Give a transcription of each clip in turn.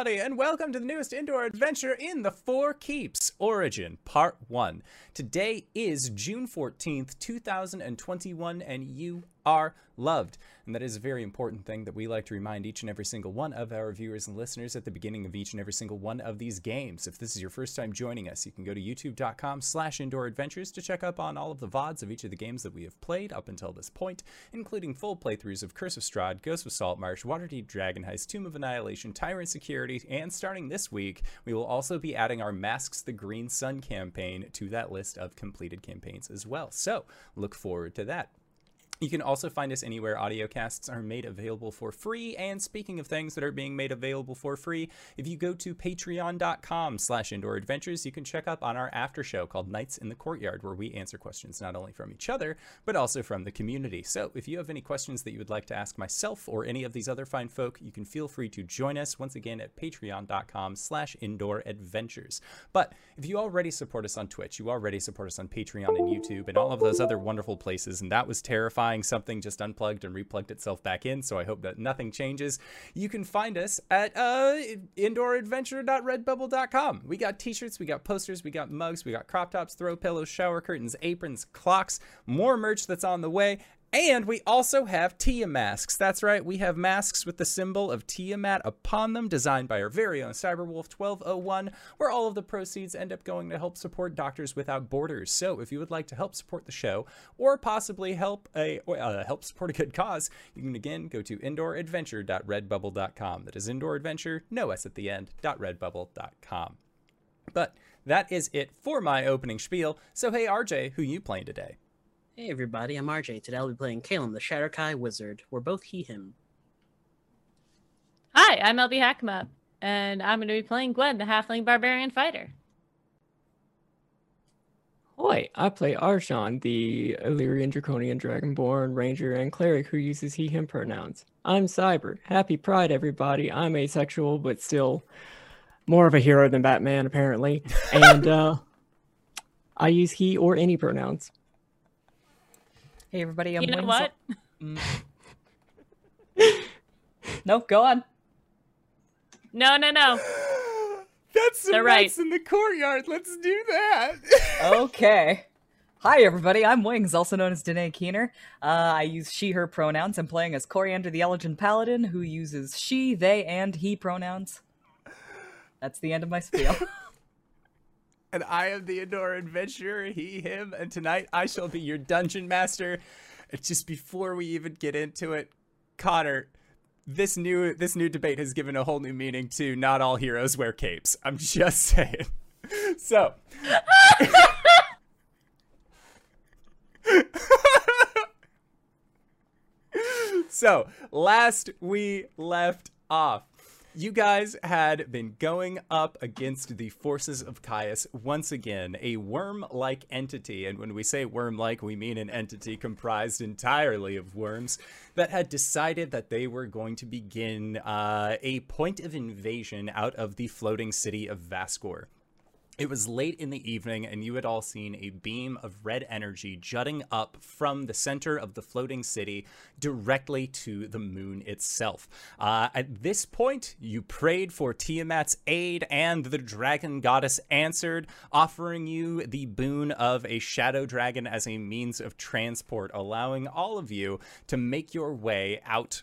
everybody, and welcome to the newest indoor adventure in the Four Keeps Origin, Part 1. Today is June 14th, 2021, and you are loved. And that is a very important thing that we like to remind each and every single one of our viewers and listeners at the beginning of each and every single one of these games. If this is your first time joining us, you can go to youtube.com slash indoor adventures to check up on all of the VODs of each of the games that we have played up until this point, including full playthroughs of Curse of Strahd, Ghost of Saltmarsh, Waterdeep Dragon Heist, Tomb of Annihilation, Tyrant Security, and starting this week, we will also be adding our Masks the Green Sun campaign to that list of completed campaigns as well. So look forward to that. You can also find us anywhere audiocasts are made available for free. And speaking of things that are being made available for free, if you go to patreon.com slash indoor adventures, you can check up on our after show called Nights in the Courtyard, where we answer questions not only from each other, but also from the community. So if you have any questions that you would like to ask myself or any of these other fine folk, you can feel free to join us once again at patreon.com slash indoor adventures. But if you already support us on Twitch, you already support us on Patreon and YouTube and all of those other wonderful places, and that was terrifying something just unplugged and replugged itself back in, so I hope that nothing changes. You can find us at uh, indooradventure.redbubble.com. We got t-shirts, we got posters, we got mugs, we got crop tops, throw pillows, shower curtains, aprons, clocks, more merch that's on the way, and we also have Tia masks. That's right, we have masks with the symbol of Tiamat upon them, designed by our very own Cyberwolf 1201, where all of the proceeds end up going to help support Doctors Without Borders. So if you would like to help support the show, or possibly help a uh, help support a good cause, you can again go to indooradventure.redbubble.com. That is indooradventure, no s at the end, .redbubble.com. But that is it for my opening spiel. So hey RJ, who you playing today? Hey everybody, I'm RJ. Today I'll be playing Calum, the Shadar-kai Wizard. We're both he, him. Hi, I'm LB Hackmup, and I'm going to be playing Gwen, the Halfling Barbarian Fighter. Hoi, I play Arjan, the Illyrian Draconian Dragonborn Ranger and Cleric who uses he, him pronouns. I'm Cyber. Happy Pride, everybody. I'm asexual, but still more of a hero than Batman, apparently. And uh, I use he or any pronouns. Hey everybody, I'm You know what? Mm. no, go on. No, no, no. That's some They're right. in the courtyard. Let's do that. Okay. Hi everybody, I'm Wings, also known as Danae Keener. Uh, I use she, her pronouns. I'm playing as Coriander the Elegant Paladin, who uses she, they, and he pronouns. That's the end of my spiel. and I am the indoor adventurer, he, him, and tonight I shall be your dungeon master. Just before we even get into it, Connor, this new this new debate has given a whole new meaning to not all heroes wear capes. I'm just saying. So So, last we left off, you guys had been going up against the forces of Caius once again, a worm like entity. And when we say worm like, we mean an entity comprised entirely of worms that had decided that they were going to begin uh, a point of invasion out of the floating city of Vascor. It was late in the evening, and you had all seen a beam of red energy jutting up from the center of the floating city directly to the moon itself. Uh, at this point, you prayed for Tiamat's aid, and the dragon goddess answered, offering you the boon of a shadow dragon as a means of transport, allowing all of you to make your way out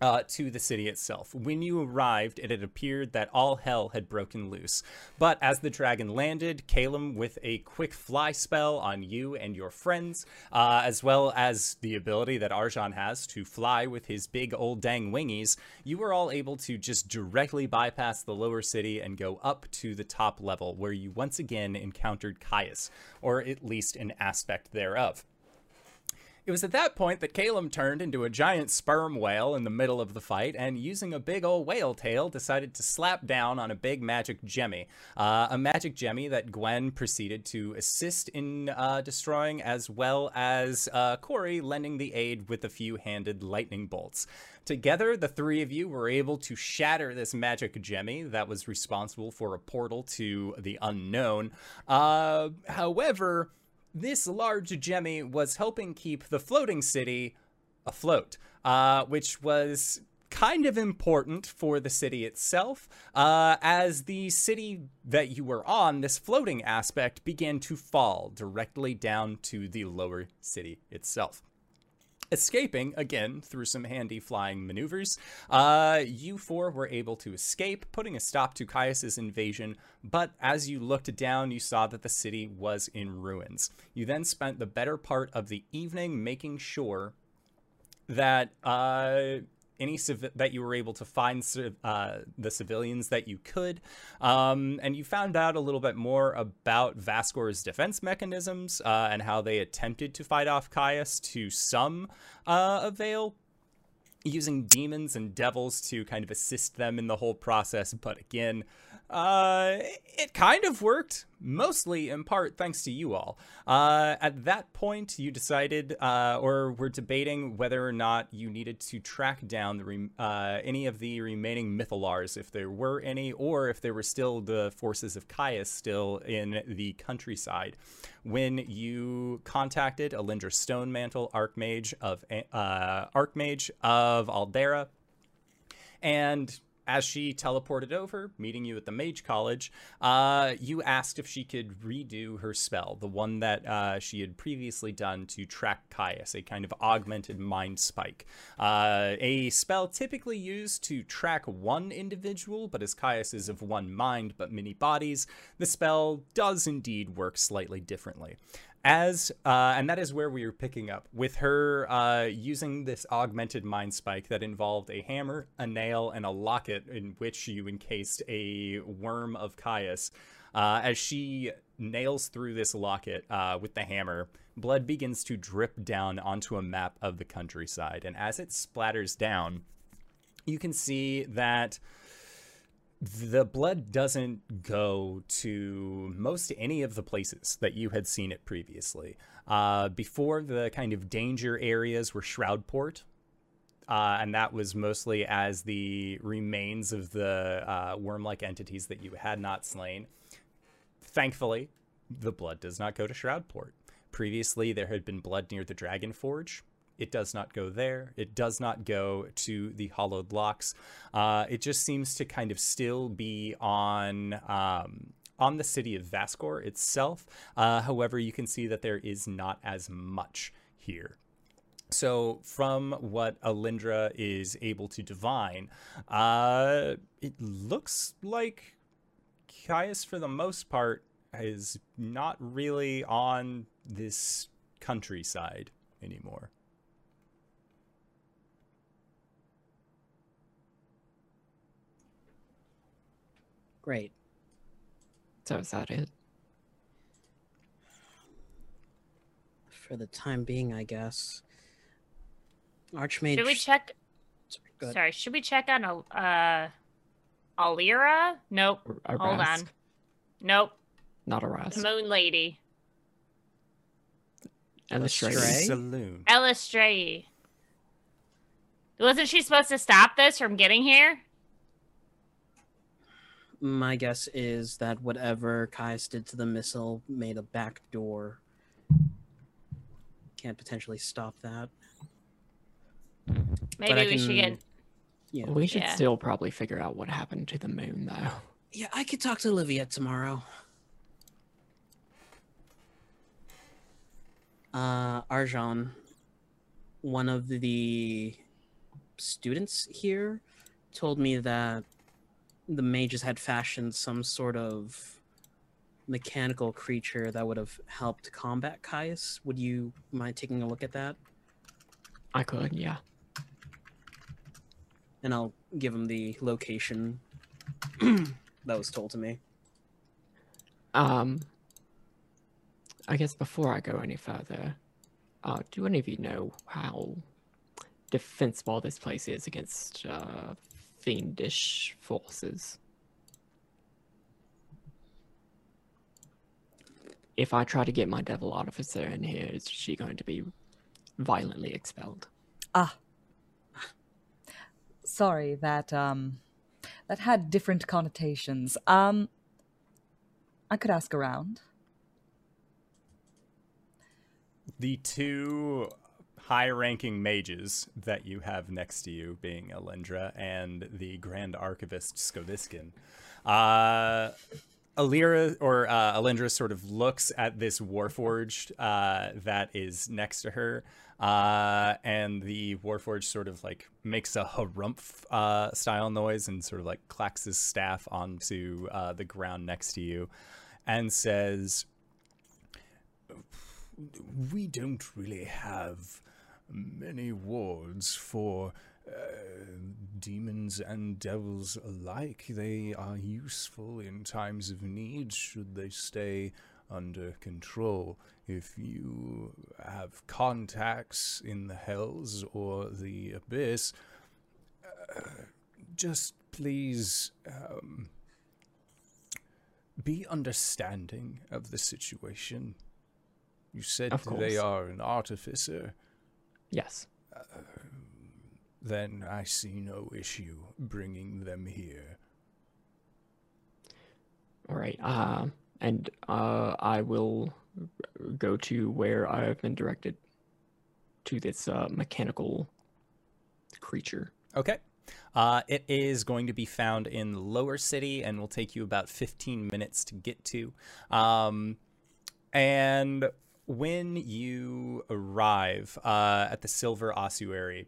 uh, to the city itself. When you arrived, it had appeared that all hell had broken loose. But as the dragon landed, Calum, with a quick fly spell on you and your friends, uh, as well as the ability that Arjan has to fly with his big old dang wingies, you were all able to just directly bypass the lower city and go up to the top level, where you once again encountered Caius, or at least an aspect thereof. It was at that point that Calum turned into a giant sperm whale in the middle of the fight, and using a big old whale tail, decided to slap down on a big magic gemmy. Uh, a magic gemmy that Gwen proceeded to assist in uh, destroying, as well as uh, Corey lending the aid with a few handed lightning bolts. Together, the three of you were able to shatter this magic gemmy that was responsible for a portal to the unknown. Uh, however, this large gemmy was helping keep the floating city afloat, uh, which was kind of important for the city itself, uh, as the city that you were on, this floating aspect, began to fall directly down to the lower city itself. Escaping again through some handy flying maneuvers, uh, you four were able to escape, putting a stop to Caius's invasion. But as you looked down, you saw that the city was in ruins. You then spent the better part of the evening making sure that uh, any civ- that you were able to find uh, the civilians that you could, um, and you found out a little bit more about Vascor's defense mechanisms uh, and how they attempted to fight off Caius to some uh, avail, using demons and devils to kind of assist them in the whole process. But again, uh, it kind of worked, mostly in part thanks to you all. Uh, at that point, you decided, uh, or were debating whether or not you needed to track down the uh, any of the remaining Mythallars, if there were any, or if there were still the forces of Caius still in the countryside. When you contacted Alindra Stonemantle, Archmage of uh, Archmage of Aldera, and as she teleported over, meeting you at the Mage College, uh, you asked if she could redo her spell, the one that uh, she had previously done to track Caius, a kind of augmented mind spike. Uh, a spell typically used to track one individual, but as Caius is of one mind but many bodies, the spell does indeed work slightly differently as uh, and that is where we are picking up with her uh, using this augmented mind spike that involved a hammer, a nail, and a locket in which you encased a worm of Caius. Uh, as she nails through this locket uh, with the hammer, blood begins to drip down onto a map of the countryside, and as it splatters down, you can see that the blood doesn't go to most any of the places that you had seen it previously. Uh, before the kind of danger areas were Shroudport, uh, and that was mostly as the remains of the uh, worm-like entities that you had not slain. Thankfully, the blood does not go to Shroudport. Previously, there had been blood near the Dragon Forge. It does not go there. It does not go to the hollowed locks. Uh, it just seems to kind of still be on um, on the city of Vascor itself. Uh, however, you can see that there is not as much here. So, from what Alindra is able to divine, uh, it looks like Caius, for the most part, is not really on this countryside anymore. Great. So is that it? For the time being, I guess. Archmage. Should we check? Sorry, go ahead. Sorry, should we check on a uh, Alira? Nope. Or Hold on. Nope. Not a Rask. Moon Lady. And the Stray? Stray. Selûne. Eilistraee. Wasn't she supposed to stop this from getting here? My guess is that whatever Caius did to the missile made a back door. Can't potentially stop that. Maybe I we should get. Yeah. We should Yeah. still probably figure out what happened to the moon, though. Yeah, I could talk to Olivia tomorrow. Uh, Arjan, one of the students here, told me that the mages had fashioned some sort of mechanical creature that would have helped combat Caius. Would you mind taking a look at that? I could, yeah. And I'll give him the location that was told to me. Um, I guess before I go any further, uh, do any of you know how defensible this place is against uh, fiendish forces? If I try to get my devil artificer in here, is she going to be violently expelled? Ah. Sorry, that um that had different connotations. Um I could ask around. The two high ranking mages that you have next to you, being Alindra and the Grand Archivist Skoviskin. Uh, Alira or uh, Alindra sort of looks at this Warforged uh, that is next to her, uh, and the Warforged sort of like makes a harumph uh, style noise and sort of like clacks his staff onto uh, the ground next to you, and says, "We don't really have many wards for." Uh, demons and devils alike, they are useful in times of need should they stay under control. If you have contacts in the hells or the abyss, uh, just please um, be understanding of the situation. You said they are an artificer Yes. then I see no issue bringing them here. All right. Uh, and uh, I will go to where I've been directed to this uh, mechanical creature. Okay. Uh, it is going to be found in Lower City and will take you about 15 minutes to get to. Um, and when you arrive uh, at the Silver Ossuary,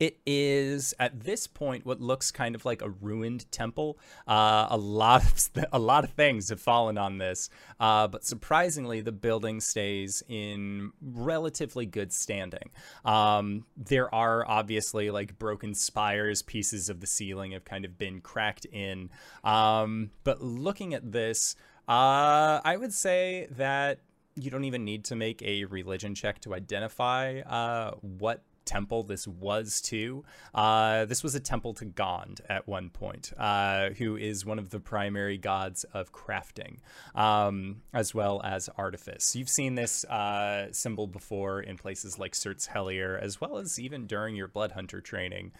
it is at this point what looks kind of like a ruined temple. Uh, a lot of a lot of things have fallen on this, uh, but surprisingly, the building stays in relatively good standing. Um, there are obviously like broken spires, pieces of the ceiling have kind of been cracked in. Um, but looking at this, uh, I would say that you don't even need to make a religion check to identify uh, what temple this was to. Uh, this was a temple to Gond at one point, uh, who is one of the primary gods of crafting, um, as well as artifice. You've seen this uh, symbol before in places like Surt's Hellier, as well as even during your Blood Hunter training.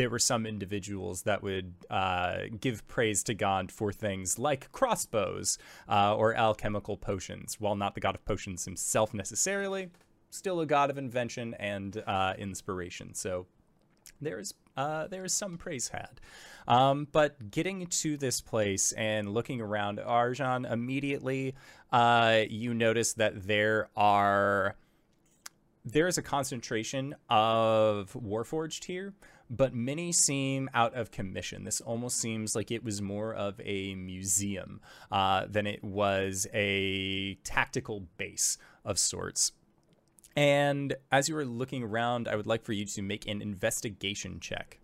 There were some individuals that would uh, give praise to Gond for things like crossbows uh, or alchemical potions. While not the god of potions himself necessarily, still a god of invention and uh, inspiration. So there's uh, there is some praise had. Um, but getting to this place and looking around Arjan, immediately uh, you notice that there are there is a concentration of Warforged here, but many seem out of commission. This almost seems like it was more of a museum uh, than it was a tactical base of sorts. And as you are looking around, I would like for you to make an investigation check.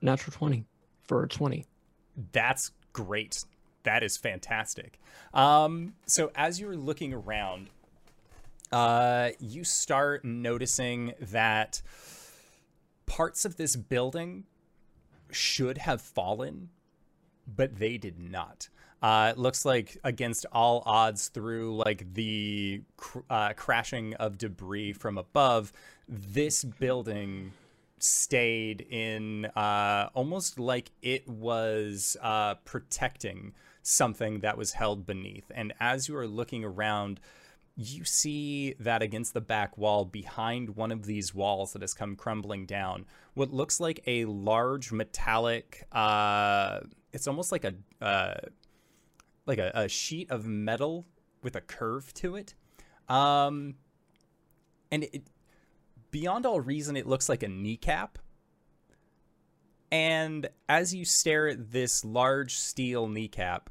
Natural 20 for 20. That's great. That is fantastic. Um, so as you're looking around, uh, you start noticing that parts of this building should have fallen, but they did not. Uh, it looks like against all odds, through like the cr- uh, crashing of debris from above, this building stayed in uh, almost like it was uh, protecting something that was held beneath. And as you are looking around, you see that against the back wall, behind one of these walls that has come crumbling down, what looks like a large metallic. Uh, it's almost like a uh, like a, a sheet of metal with a curve to it. Um, and it, beyond all reason, it looks like a kneecap. And as you stare at this large steel kneecap,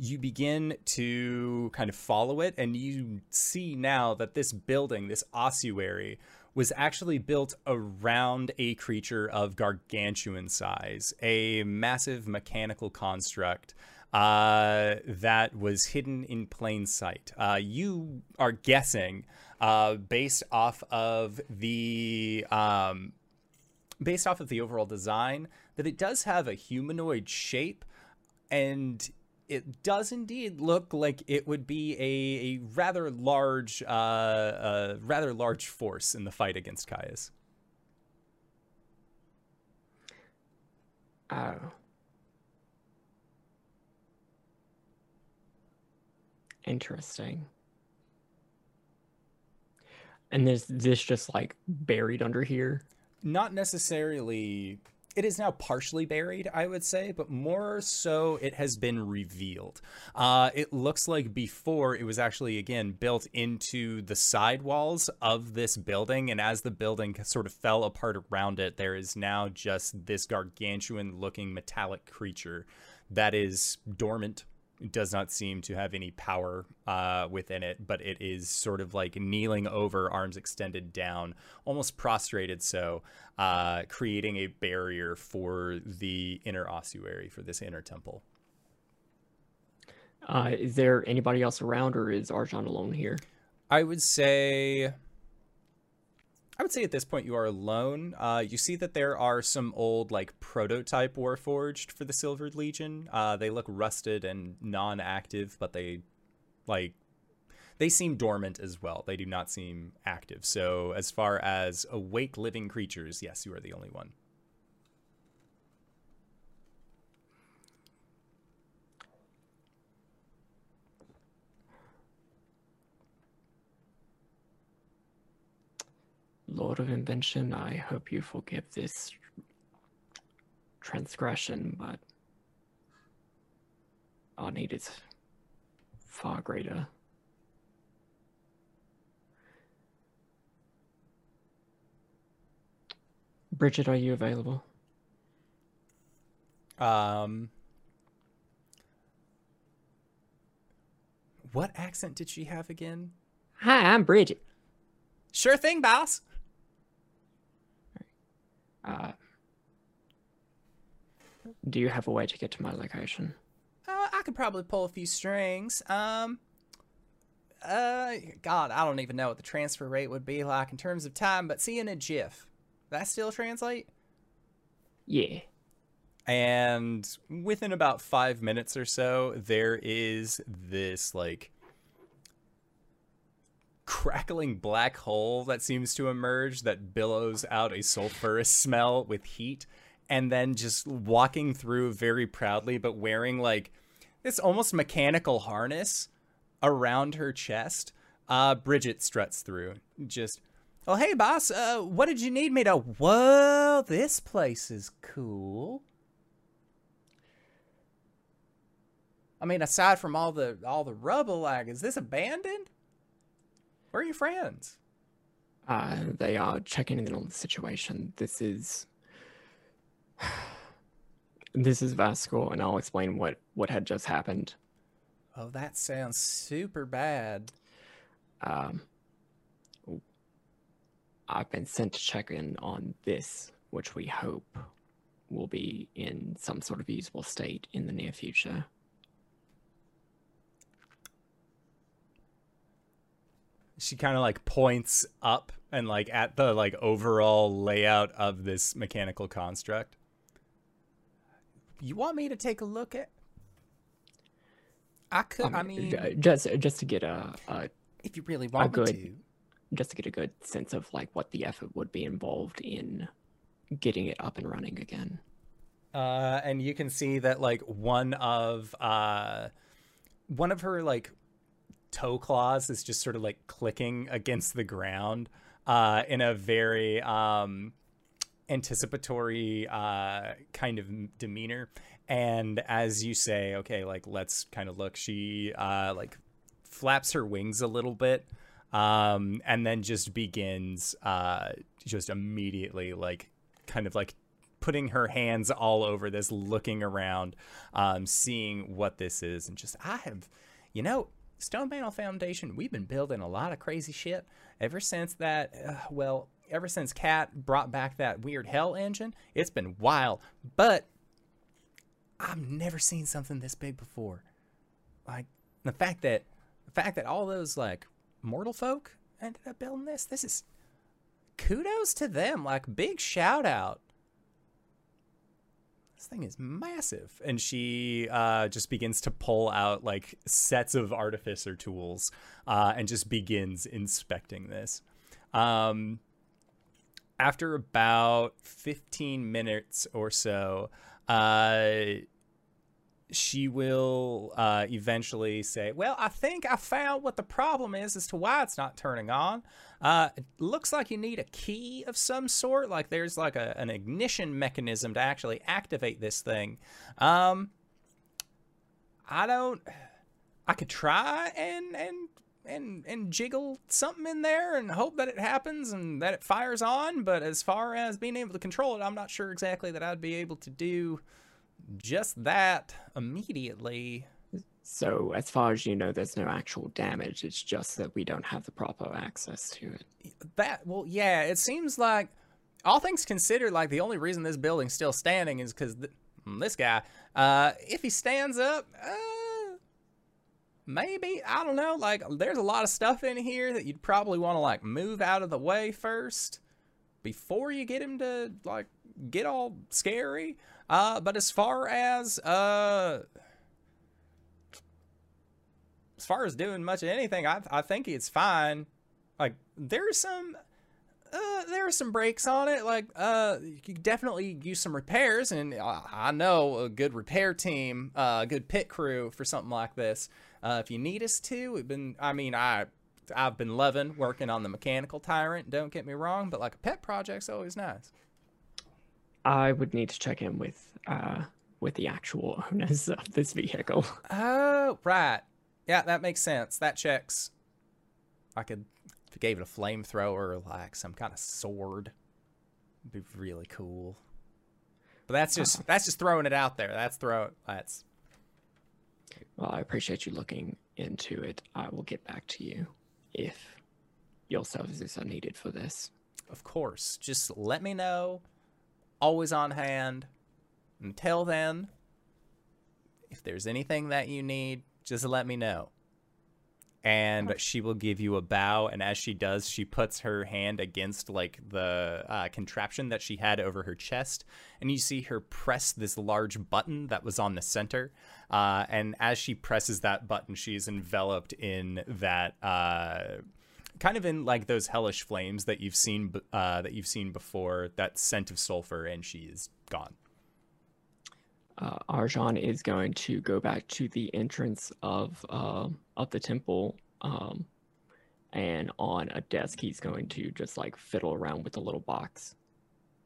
you begin to kind of follow it, and you see now that this building, this ossuary, was actually built around a creature of gargantuan size, a massive mechanical construct uh, that was hidden in plain sight. Uh, you are guessing, uh, based off of the um, based off of the overall design, that it does have a humanoid shape, and it does indeed look like it would be a, a rather large, uh, uh, rather large force in the fight against Caius. Oh. Interesting. And is this just like buried under here? not necessarily it is now partially buried i would say but more so it has been revealed. Uh, it looks like before it was actually again built into the side walls of this building and as the building sort of fell apart around it there is now just this gargantuan looking metallic creature that is dormant does not seem to have any power uh, within it, but it is sort of like kneeling over, arms extended down, almost prostrated so, uh, creating a barrier for the inner ossuary, for this inner temple. Uh, is there anybody else around, or is Arjan alone here? I would say I would say at this point you are alone. Uh, you see that there are some old like prototype Warforged for the Silvered Legion. Uh, they look rusted and non-active, but they like they seem dormant as well. They do not seem active. So as far as awake living creatures, yes, you are the only one. Lord of Invention, I hope you forgive this transgression, but our need is far greater. Bridget, are you available? Um, what accent did she have again? Hi, I'm Bridget. Sure thing, boss. Uh, do you have a way to get to my location? Uh, I could probably pull a few strings. Um, uh, God, I don't even know what the transfer rate would be like in terms of time, but seeing a GIF, that still translate? Yeah. And within about five minutes or so, there is this like crackling black hole that seems to emerge that billows out a sulfurous smell with heat and then just walking through very proudly but wearing like this almost mechanical harness around her chest. Uh bridget struts through just oh hey boss uh what did you need me to well this place is cool. I mean aside from all the all the rubble like is this abandoned where are your friends? Uh, they are checking in on the situation. This is this is Vascor, and I'll explain what what had just happened. Oh, that sounds super bad. Um, I've been sent to check in on this, which we hope will be in some sort of usable state in the near future. She kind of like points up and like at the like overall layout of this mechanical construct. You want me to take a look at? I could. Um, I mean, just just to get a, a if you really want good- to. just to get a good sense of like what the effort would be involved in getting it up and running again. Uh, and you can see that like one of uh, one of her like toe claws is just sort of like clicking against the ground uh, in a very um, anticipatory uh, kind of demeanor. And as you say, okay, like let's kind of look, she uh, like flaps her wings a little bit um, and then just begins uh, just immediately like kind of like putting her hands all over this, looking around, um, seeing what this is, and just I have, you know, Stone Panel Foundation. We've been building a lot of crazy shit ever since that. Uh, well, ever since Cat brought back that weird Hell engine, it's been wild. But I've never seen something this big before. Like the fact that the fact that all those like mortal folk ended up building this. This is kudos to them. Like big shout out this thing is massive. And she uh, just begins to pull out like sets of artificer tools uh, and just begins inspecting this. Um, after about 15 minutes or so uh, she will uh, eventually say, Well, I think I found what the problem is as to why it's not turning on. Uh, it looks like you need a key of some sort. Like there's like a, an ignition mechanism to actually activate this thing. Um, I don't. I could try and and and and jiggle something in there and hope that it happens and that it fires on. But as far as being able to control it, I'm not sure exactly that I'd be able to do just that immediately. So, as far as you know, there's no actual damage. It's just that we don't have the proper access to it. That well, yeah. It seems like all things considered, like the only reason this building's still standing is because th- this guy, uh, if he stands up, uh, maybe I don't know. Like, there's a lot of stuff in here that you'd probably want to like move out of the way first before you get him to like get all scary. Uh, but as far as uh, as far as doing much of anything, I I think it's fine. Like there's some uh, there are some breaks on it. Like, uh, you definitely use some repairs, and uh, I know a good repair team, uh, a good pit crew for something like this. Uh, if you need us to, we've been. I mean, I, I've been loving working on the mechanical tyrant. Don't get me wrong, but like a pet project's always nice. I would need to check in with uh with the actual owners of this vehicle. Oh, right. Yeah, that makes sense. That checks. I could, if you gave it a flamethrower, like some kind of sword, it'd be really cool. But that's just that's just throwing it out there. That's throw that's Well, I appreciate you looking into it. I will get back to you if your services are needed for this. of course. Just let me know. Always on hand. Until then, if there's anything that you need, just let me know. And she will give you a bow, and as she does, she puts her hand against like the uh, contraption that she had over her chest, and you see her press this large button that was on the center. Uh, and as she presses that button, she is enveloped in that uh, kind of in like those hellish flames that you've seen uh, that you've seen before. That scent of sulfur, and she is gone. uh, Arjan is going to go back to the entrance of uh, of the temple, um, and on a desk he's going to just like fiddle around with the little box,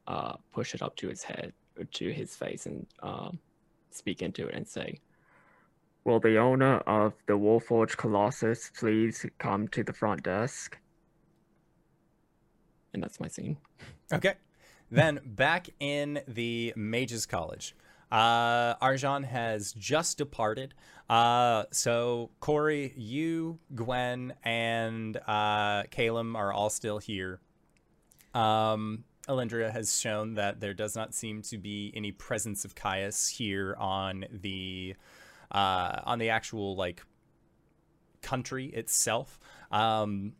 uh, push it up to his head, to his face, and um, speak into it and say, "Will the owner of the Warforged Colossus please come to the front desk?" And that's my scene. Okay. then back in the Mages College, uh, Arjan has just departed. Uh, so Corey, you, Gwen, and uh, Calum are all still here. Um, Alindra has shown that there does not seem to be any presence of Caius here on the uh, on the actual like country itself. Um,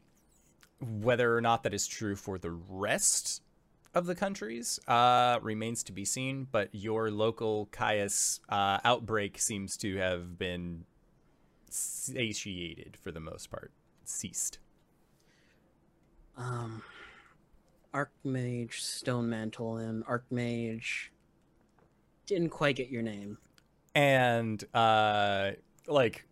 whether or not that is true for the rest of the countries uh, remains to be seen, but your local Caius uh, outbreak seems to have been satiated for the most part, ceased. Um, Archmage Stone Mantle and Archmage didn't quite get your name. And uh like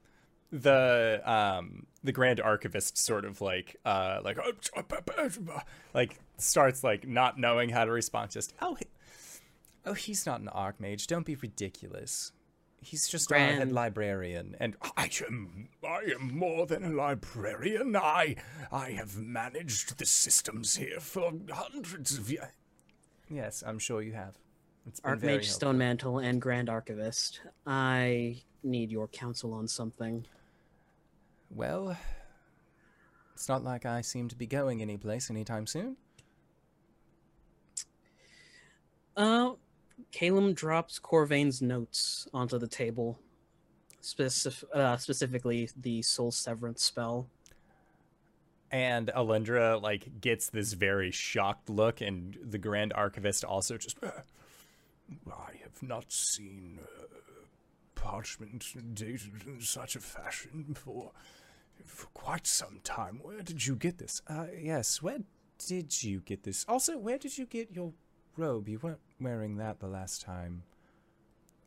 the um the grand archivist sort of like uh like like starts like not knowing how to respond just oh he, oh he's not an archmage don't be ridiculous. He's just our head Grand- librarian. And i am i am more than a librarian. I i have managed the systems here for hundreds of years yes i'm sure you have. it's been very Archmage helpful. Stone Mantle and Grand Archivist. I need your counsel on something. Well, it's not like I seem to be going anyplace anytime soon. Uh, Calum drops Corvain's notes onto the table, specif- uh, specifically the Soul Severance spell. And Alindra like gets this very shocked look, and the Grand Archivist also just. "Uh, I have not seen uh, parchment dated in such a fashion for for quite some time. Where did you get this? Uh, yes, where did you get this? Also, where did you get your robe? You weren't wearing that the last time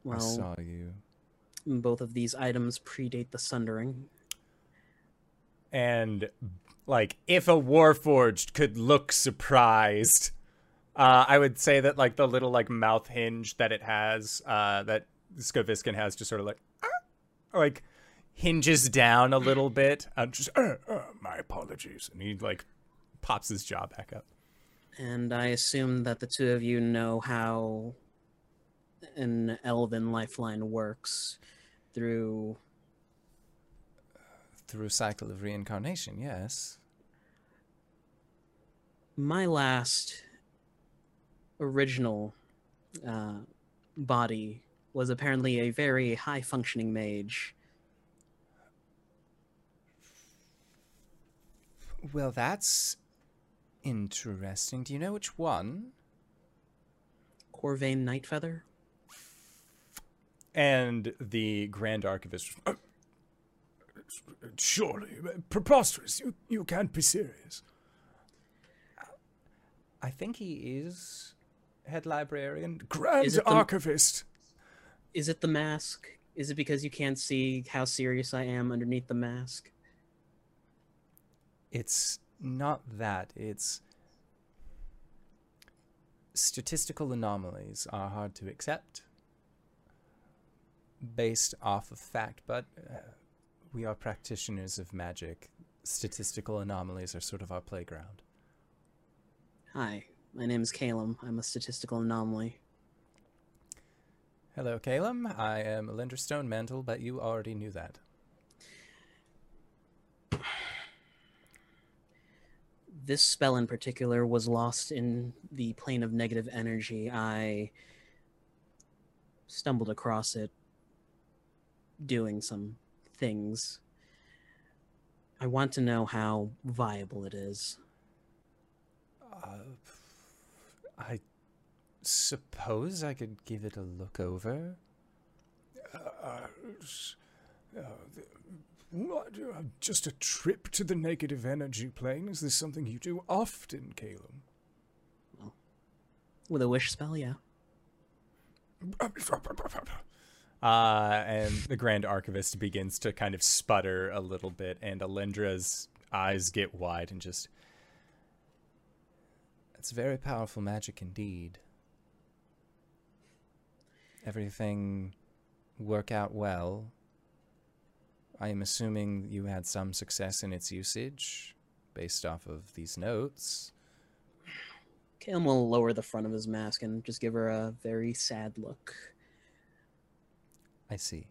I saw you. Both of these items predate the Sundering. And like, if a Warforged could look surprised, uh, I would say that like the little like mouth hinge that it has, uh, that Skoviskin has, just sort of like, "Ah," like hinges down a little bit. Uh, just, uh, uh, my apologies, and he like pops his jaw back up. And I assume that the two of you know how an elven lifeline works through Through a cycle of reincarnation, yes. my last original uh, body was apparently a very high functioning mage. Well, that's interesting. Do you know which one? Corvain Nightfeather? And the Grand Archivist. "Uh, Surely, preposterous. You, you can't be serious. I think he is head librarian. Grand Is it the- Archivist. Is it the mask? Is it because you can't see how serious I am underneath the mask? It's not that. It's statistical anomalies are hard to accept based off of fact, but uh, we are practitioners of magic. Statistical anomalies are sort of our playground. Hi, my name is Calum. I'm a statistical anomaly. Hello, Calum. I am Alindra Stone Mantle, but you already knew that. This spell in particular was lost in the plane of negative energy. I stumbled across it doing some things. I want to know how viable it is. Uh, I suppose I could give it a look over. Uh, uh, uh, just a trip to the negative energy plane? Is this something you do often, Calum? With a wish spell, yeah. Uh, and the Grand Archivist begins to kind of sputter a little bit, and Alindra's eyes get wide and just. It's very powerful magic indeed. Everything work out well. I am assuming you had some success in its usage based off of these notes. Calum will lower the front of his mask and just give her a very sad look. I see.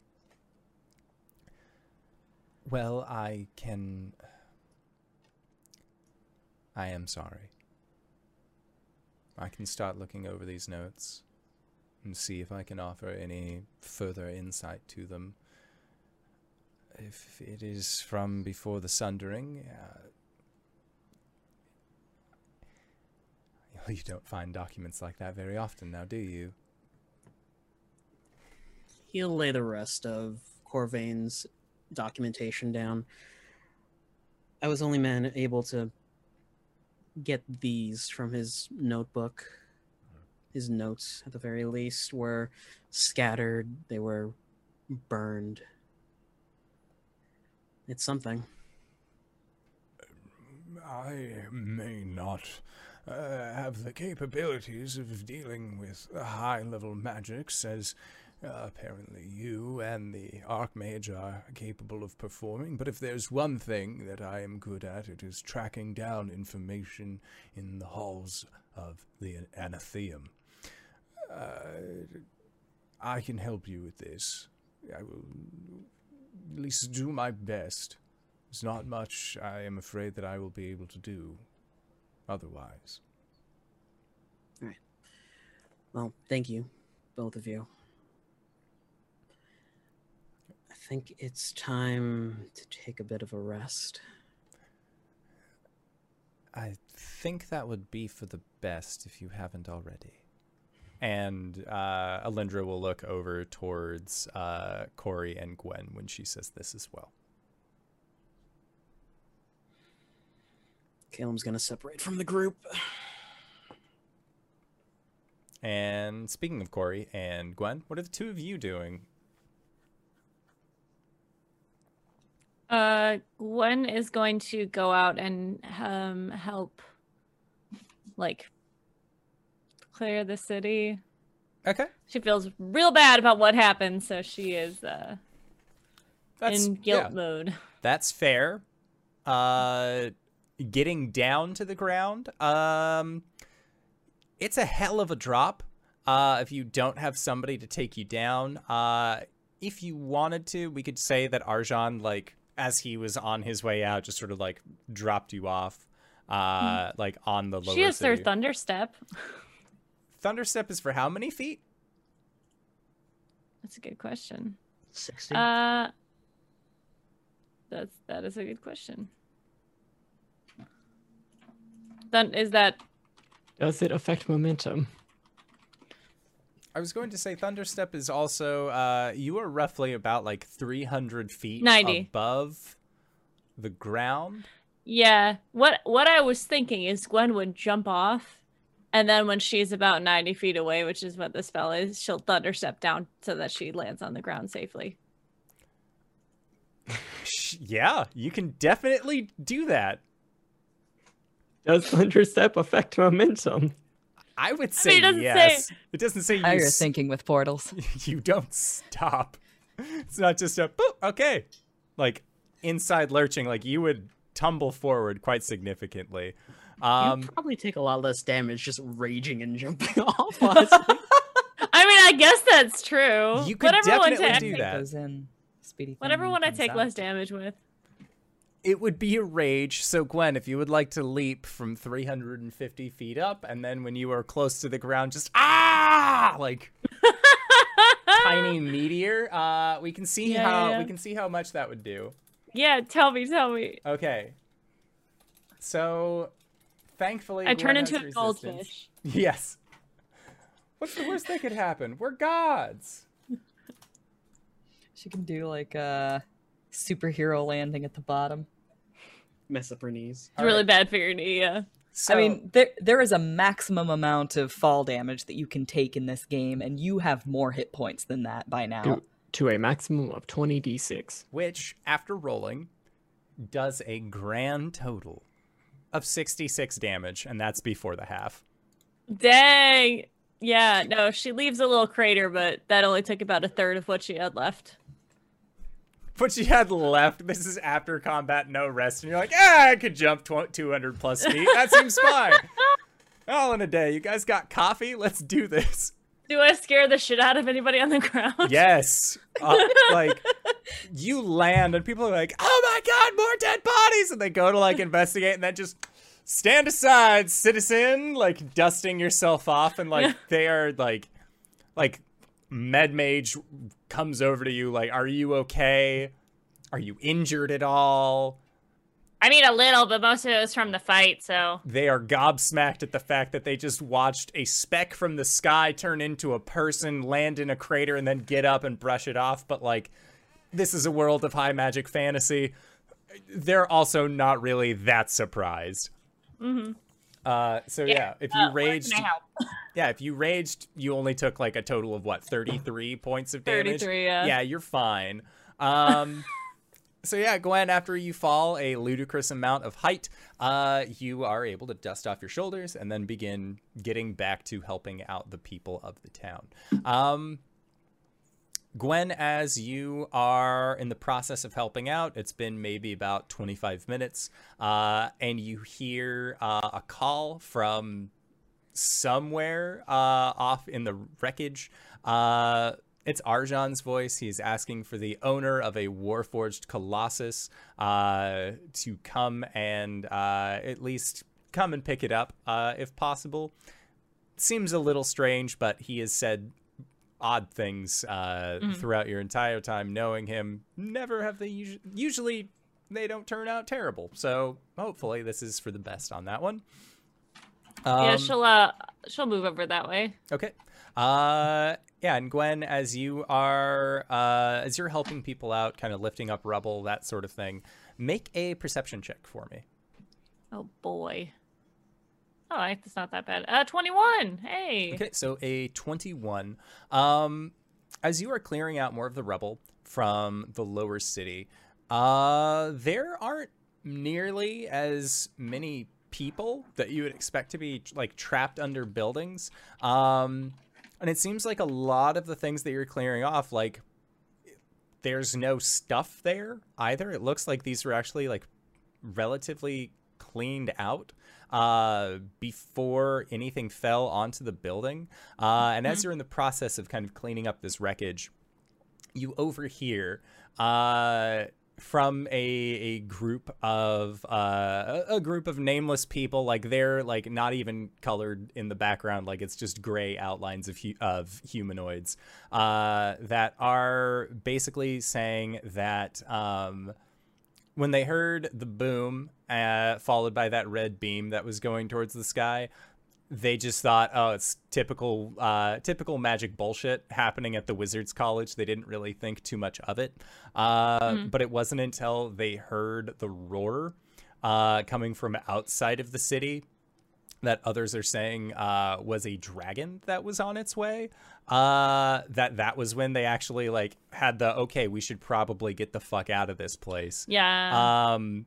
Well, I can. I am sorry. I can start looking over these notes and see if I can offer any further insight to them. If it is from before the sundering, uh, you don't find documents like that very often now, do you? He'll lay the rest of Corvain's documentation down. I was only man able to get these from his notebook. His notes, at the very least, were scattered. They were burned. It's something. I may not uh, have the capabilities of dealing with high level magics as uh, apparently you and the Archmage are capable of performing, but if there's one thing that I am good at, it is tracking down information in the halls of the Anatheum. Uh, I can help you with this. I will at least do my best. There's not much I am afraid that I will be able to do otherwise. All right. Well, thank you, both of you. I think it's time to take a bit of a rest. I think that would be for the best if you haven't already. And uh, Alindra will look over towards uh, Corey and Gwen when she says this as well. Caleb's gonna separate from the group. And speaking of Corey and Gwen, what are the two of you doing? Uh, Gwen is going to go out and um help, like, clear the city. Okay. She feels real bad about what happened, so she is uh That's in guilt yeah, mode. that's fair. Uh getting down to the ground. Um it's a hell of a drop. Uh if you don't have somebody to take you down. Uh if you wanted to, we could say that Arjan like as he was on his way out just sort of like dropped you off uh like on the lower. She has her city. thunder step. Thunderstep is for how many feet? That's a good question. 60. Uh, that's that is a good question. Then is that Does it affect momentum? I was going to say Thunderstep is also uh you are roughly about like 300 feet 90. above the ground. yeah? What what I was thinking is Gwen would jump off, and then when she's about ninety feet away, which is what the spell is, she'll thunder step down so that she lands on the ground safely. Yeah, you can definitely do that. Does Thunderstep affect momentum? I would I say mean, it doesn't say- yes. It doesn't say you How you're s- thinking with portals. you don't stop. It's not just a boop, okay. Like inside lurching like you would tumble forward quite significantly. Um you probably take a lot less damage just raging and jumping off. I mean, I guess that's true. You could whatever one definitely to, do that. those in. Speedy. Whatever one I take out. less damage with. It would be a rage. So, Gwen, if you would like to leap from 350 feet up, and then when you are close to the ground, just ah, like tiny meteor. Uh, we can see Yeah, how yeah. we can see how much that would do. Yeah, tell me, tell me. Okay. So, thankfully, I Gwen turn has into a goldfish. Yes. What's the worst that could happen? We're gods. She can do like a superhero landing at the bottom. Mess up her knees. It's really bad for your knee. Yeah. So, I mean, there there is a maximum amount of fall damage that you can take in this game, and you have more hit points than that by now. To, to a maximum of 20d6. which, after rolling, does a grand total of 66 damage, and that's before the half. Dang. Yeah, no, she leaves a little crater, but that only took about a third of what she had left. What she had left, this is after combat, no rest, and you're like, ah, I could jump tw- 200 plus feet. That seems fine. All in a day. You guys got coffee? Let's do this. Do I scare the shit out of anybody on the ground? Yes. Uh, like, you land, and people are like, oh my god, more dead bodies! And they go to, like, investigate, and then just stand aside, citizen, like, dusting yourself off, and, like, they are, like, like, med mage comes over to you, like, are you okay? Are you injured at all? I mean, a little, but most of it was from the fight, so. They are gobsmacked at the fact that they just watched a speck from the sky turn into a person, land in a crater, and then get up and brush it off. But, like, this is a world of high magic fantasy. They're also not really that surprised. Mm-hmm. Uh, so yeah, if you raged, Can I help? yeah, if you raged, you only took like a total of what, 33 points of damage? 33, yeah. Yeah, you're fine. Um, so yeah, Gwen, after you fall a ludicrous amount of height, uh, you are able to dust off your shoulders and then begin getting back to helping out the people of the town. Um, Gwen, as you are in the process of helping out, it's been maybe about 25 minutes, uh, and you hear uh, a call from somewhere uh, off in the wreckage. Uh, it's Arjan's voice. He's asking for the owner of a Warforged Colossus uh, to come and uh, at least come and pick it up if possible. Seems a little strange, but he has said odd things uh, throughout your entire time knowing him. Never have they usually, usually they don't turn out terrible. So hopefully this is for the best on that one. yeah, Um, she'll uh, she'll move over that way. Okay. Uh, yeah, and Gwen, as you are, uh, as you're helping people out, kind of lifting up rubble, that sort of thing, make a perception check for me. Oh boy. Oh, it's not that bad. Uh, twenty-one. Hey. Okay, so a 21. Um, as you are clearing out more of the rubble from the lower city, Uh, there aren't nearly as many people that you would expect to be like trapped under buildings. Um, and it seems like a lot of the things that you're clearing off, like there's no stuff there either. It looks like these were actually like relatively cleaned out uh, before anything fell onto the building. Uh, and as you're in the process of kind of cleaning up this wreckage, you overhear uh, from a a group of uh, a a group of nameless people. Like they're like not even colored in the background. Like it's just gray outlines of hu- of humanoids uh, that are basically saying that. Um, when they heard the boom uh, followed by that red beam that was going towards the sky they just thought oh it's typical uh, typical magic bullshit happening at the wizards college. They didn't really think too much of it. Uh, but it wasn't until they heard the roar uh, coming from outside of the city that others are saying uh, was a dragon that was on its way. Uh, that that was when they actually like had the okay, we should probably get the fuck out of this place. Yeah. Um,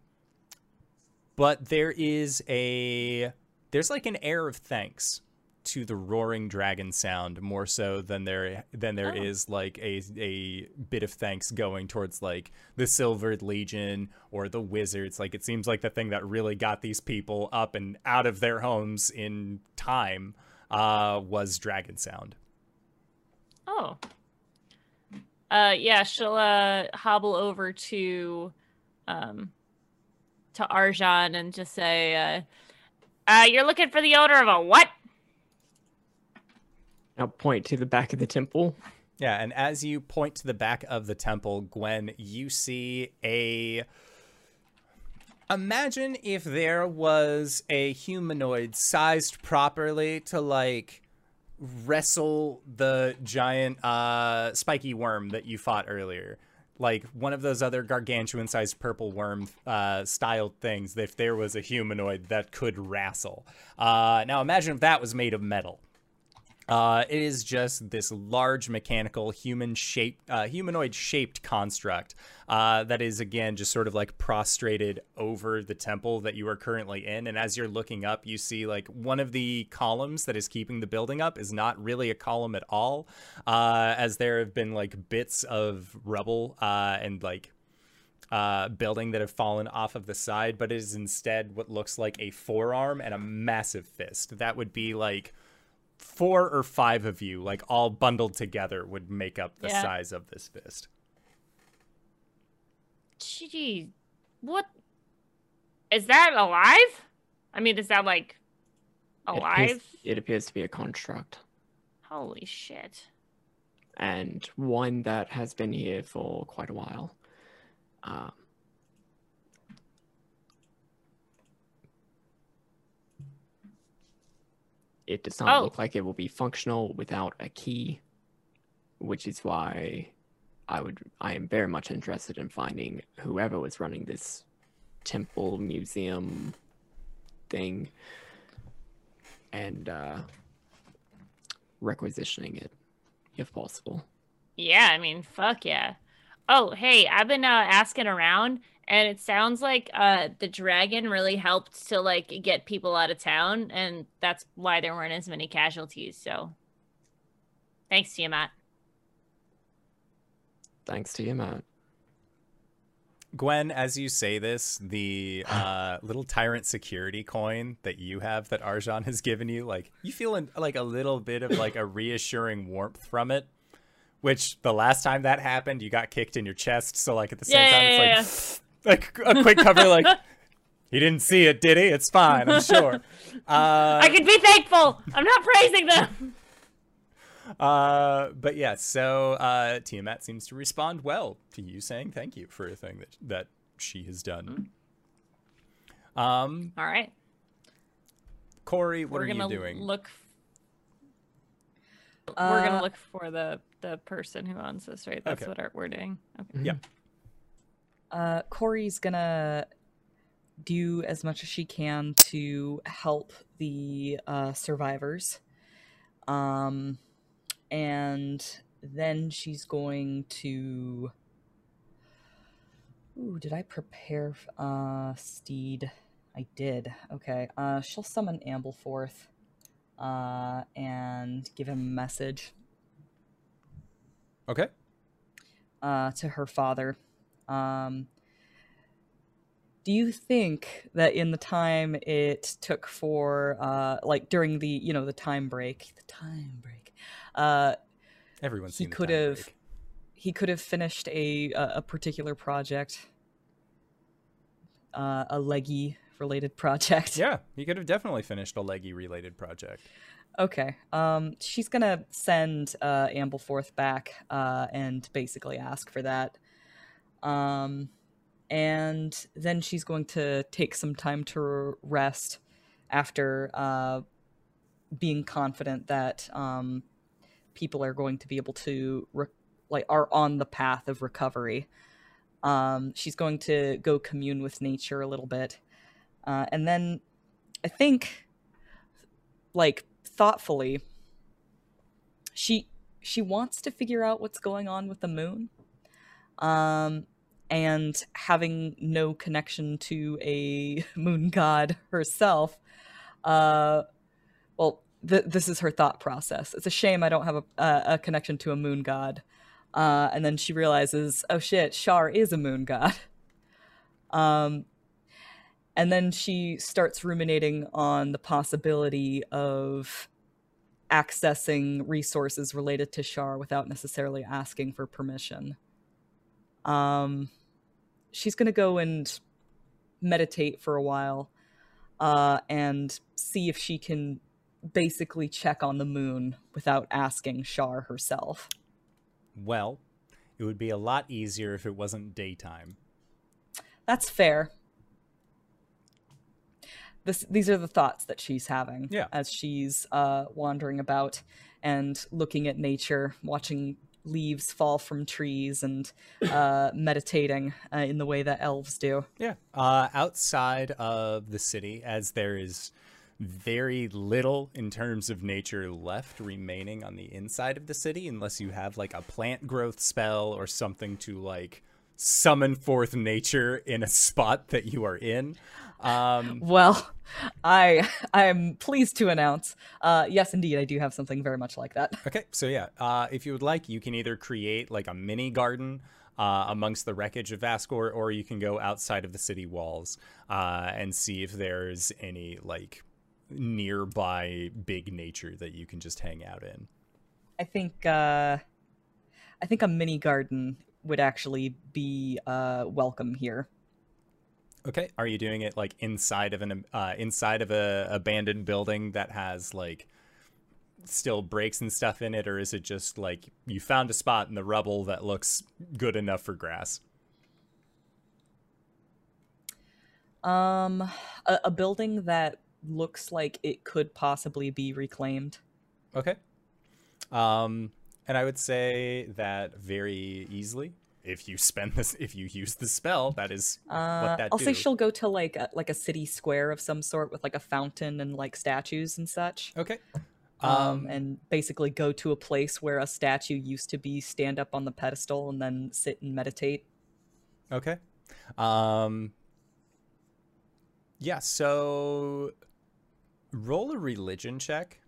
but there is a there's like an air of thanks to the roaring dragon sound more so than there than there is Oh. like a a bit of thanks going towards like the Silvered Legion or the Wizards. Like it seems like the thing that really got these people up and out of their homes in time uh, was dragon sound. oh. Uh, yeah, she'll uh hobble over to, um, to Arjan and just say, uh, uh, you're looking for the owner of a what? I'll point to the back of the temple. Yeah, and as you point to the back of the temple, Gwen, you see a. Imagine if there was a humanoid sized properly to like wrestle the giant uh spiky worm that you fought earlier. Like one of those other gargantuan sized purple worm uh, styled things, if there was a humanoid that could wrestle. Uh, now imagine if that was made of metal. Uh, it is just this large mechanical human shaped, uh, humanoid shaped construct uh, that is again just sort of like prostrated over the temple that you are currently in. And as you're looking up, you see like one of the columns that is keeping the building up is not really a column at all, uh, as there have been like bits of rubble uh, and like uh, building that have fallen off of the side, but it is instead what looks like a forearm and a massive fist. That would be like four or five of you, like all bundled together, would make up the Yeah. size of this fist. Gee, what? Is that alive? I mean, is that like It appears, alive? it appears to be a construct, Holy shit. and one that has been here for quite a while. Um, it does not Oh. look like it will be functional without a key, which is why I would I am very much interested in finding whoever was running this temple museum thing and uh, requisitioning it if possible. Yeah, I mean, fuck yeah. Oh, hey, I've been uh, asking around, and it sounds like uh, the dragon really helped to like get people out of town, and that's why there weren't as many casualties. So, thanks, Tiamat. Thanks to you, Matt. Gwen, as you say this, the uh, little tyrant security coin that you have that Arjan has given you, like you feel an, like a little bit of like a reassuring warmth from it. Which the last time that happened, you got kicked in your chest. So like at the same Yeah, time, yeah, it's like like a quick cover, like he didn't see it, did he? It's fine, I'm sure. Uh, I could be thankful. I'm not praising them. Uh, but yeah, so uh, Tiamat seems to respond well to you saying thank you for a thing that that she has done. Um, All right, Corey, what we're are you gonna doing? look. we're gonna Uh, look for the the person who owns this, right? That's Okay. what our, we're doing. Okay. Yeah. Uh, Corey's gonna do as much as she can to help the uh, survivors. Um, and then she's going to. Ooh, did I prepare uh Steed? I did. Okay. Uh she'll summon Ampleforth uh and give him a message Okay. uh to her father. Um do you think that in the time it took for uh like during the, you know, the time break, the time break. Uh Everyone's he could have break. he could have finished a a, particular project uh, a leggy related project Yeah, he could have definitely finished a leggy related project. okay um she's gonna send uh ampleforth back uh and basically ask for that um and then she's going to take some time to rest after uh being confident that um people are going to be able to re- like are on the path of recovery. Um, she's going to go commune with nature a little bit, uh, and then I think, like thoughtfully, she she wants to figure out what's going on with the moon, um, and having no connection to a moon god herself. Uh, well, th- this is her thought process. It's a shame I don't have a, a, a connection to a moon god. Uh, and then she realizes, oh shit, Shar is a moon god. Um, and then she starts ruminating on the possibility of accessing resources related to Shar without necessarily asking for permission. Um, she's going to go and meditate for a while uh, and see if she can basically check on the moon without asking Shar herself. Well, it would be a lot easier if it wasn't daytime. That's fair. This, these are the thoughts that she's having Yeah. as she's uh, wandering about and looking at nature, watching leaves fall from trees and uh, meditating uh, in the way that elves do. Yeah. Uh, outside of the city, as there is very little in terms of nature left remaining on the inside of the city, unless you have like a plant growth spell or something to like summon forth nature in a spot that you are in. Um, Well, I I am pleased to announce, uh, yes, indeed, I do have something very much like that. Okay, so yeah, uh, if you would like, you can either create like a mini garden uh, amongst the wreckage of Vascor, or you can go outside of the city walls uh, and see if there's any like nearby big nature that you can just hang out in. I think uh, I think a mini garden would actually be uh, welcome here. Okay, are you doing it like inside of an uh, inside of a abandoned building that has like still breaks and stuff in it, or is it just like you found a spot in the rubble that looks good enough for grass? Um, a, a building that looks like it could possibly be reclaimed. Okay. Um, and I would say that very easily, if you spend this, if you use the spell, that is Uh, what that I'll do. say she'll go to like a, like a city square of some sort with like a fountain and like statues and such. Okay. Um, Um, and basically go to a place where a statue used to be, stand up on the pedestal, and then sit and meditate. okay. Um, yeah. So roll a religion check.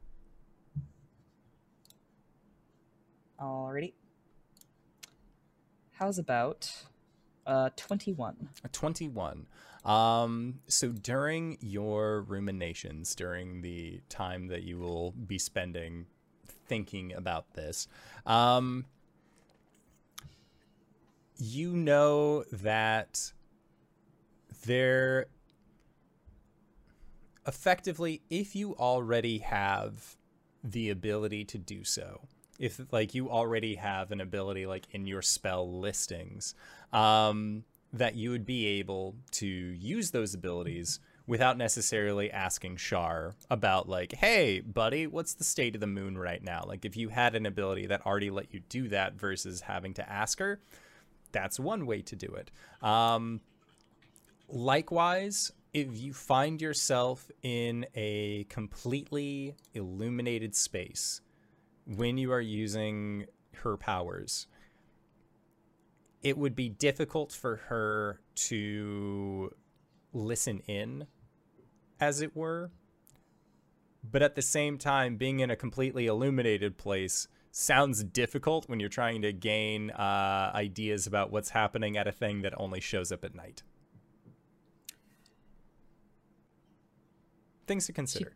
Alrighty. How's about uh 21? A 21. Um, so during your ruminations, during the time that you will be spending thinking about this, um, you know that there effectively if you already have the ability to do so if like you already have an ability like in your spell listings um that you would be able to use those abilities without necessarily asking Shar about like, "Hey, buddy, what's the state of the moon right now?" Like if you had an ability that already let you do that versus having to ask her, that's one way to do it. Um likewise, if you find yourself in a completely illuminated space when you are using her powers, it would be difficult for her to listen in, as it were. But at the same time, being in a completely illuminated place sounds difficult when you're trying to gain uh, ideas about what's happening at a thing that only shows up at night. Things to consider.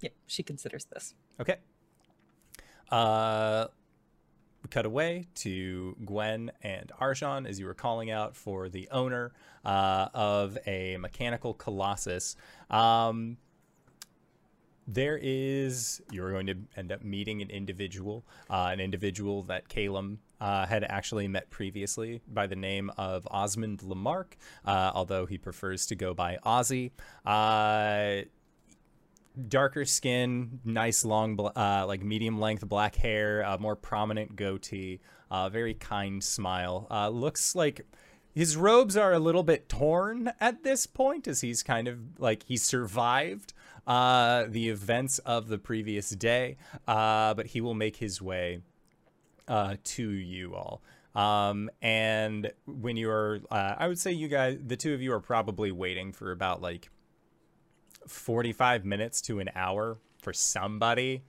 Yeah, she considers this. Okay. Uh, cut away to Gwen and Arjan as you were calling out for the owner uh, of a mechanical colossus. Um, there is you're going to end up meeting an individual, uh, an individual that Calum uh, had actually met previously by the name of Osmond Lamarck, uh, although he prefers to go by Ozzy. Darker skin, nice long, uh, like medium length black hair, more prominent goatee, very kind smile. Uh, looks like his robes are a little bit torn at this point, as he's kind of like he survived uh, the events of the previous day, uh, but he will make his way to you all. Um, and when you are, uh, I would say you guys, the two of you are probably waiting for about like 45 minutes to an hour for somebody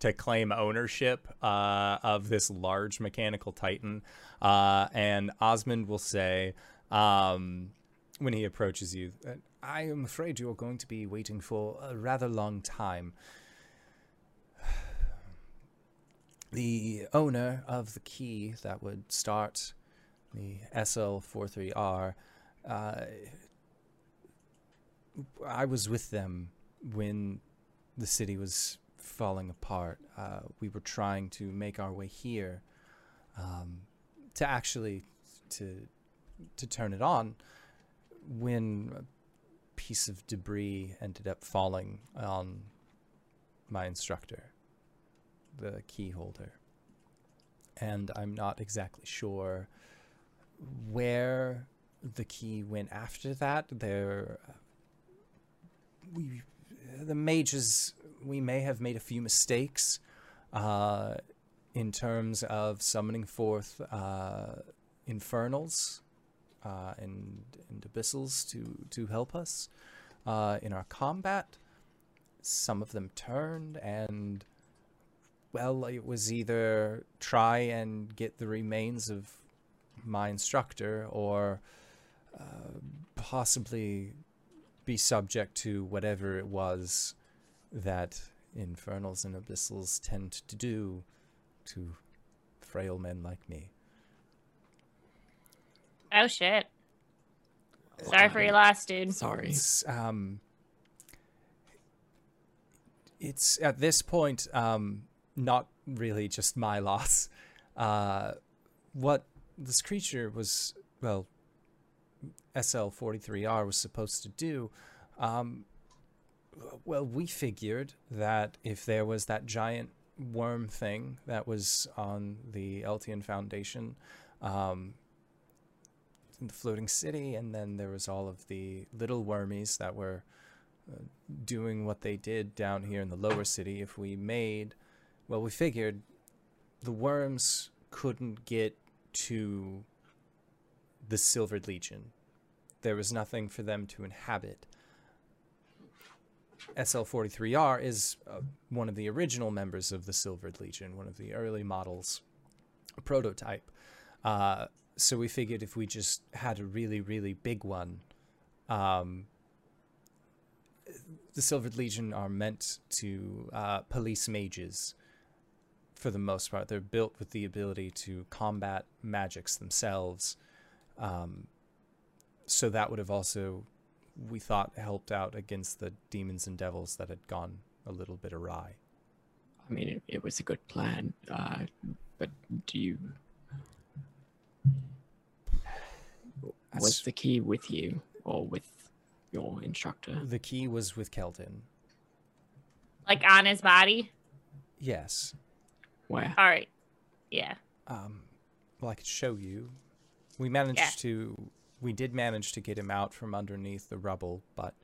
to claim ownership uh, of this large mechanical titan. Uh, and Osmond will say, um, when he approaches you, "Uh, I am afraid you're going to be waiting for a rather long time. The owner of the key that would start the SL43R, uh, I was with them when the city was falling apart. Uh, we were trying to make our way here um, to actually to to turn it on when a piece of debris ended up falling on my instructor, the key holder. And I'm not exactly sure where the key went after that. There, we, the mages, we may have made a few mistakes uh, in terms of summoning forth uh, infernals uh, and, and abyssals to, to help us uh, in our combat. Some of them turned, and well, it was either try and get the remains of my instructor or uh, possibly be subject to whatever it was that infernals and abyssals tend to do to frail men like me. Oh shit. Sorry for your loss, dude. Sorry. It's um it's at this point um not really just my loss. Uh what this creature was well SL43R was supposed to do um well we figured that if there was that giant worm thing that was on the Eltian Foundation um in the floating city, and then there was all of the little wormies that were uh, doing what they did down here in the lower city. If we made, well, we figured the worms couldn't get to the Silvered Legion. There was nothing for them to inhabit. SL43R is uh, one of the original members of the Silvered Legion, one of the early models, a prototype. Uh, so we figured if we just had a really really big one um, the silvered legion are meant to uh, police mages for the most part they're built with the ability to combat magics themselves um, so that would have also we thought helped out against the demons and devils that had gone a little bit awry I mean, it, it was a good plan. Uh, but do you was the key with you or with your instructor? the key was with Kelton Like on his body. yes Where? All right. Yeah. Um, well, I could show you. We managed Yeah. to. We did manage to get him out from underneath the rubble, but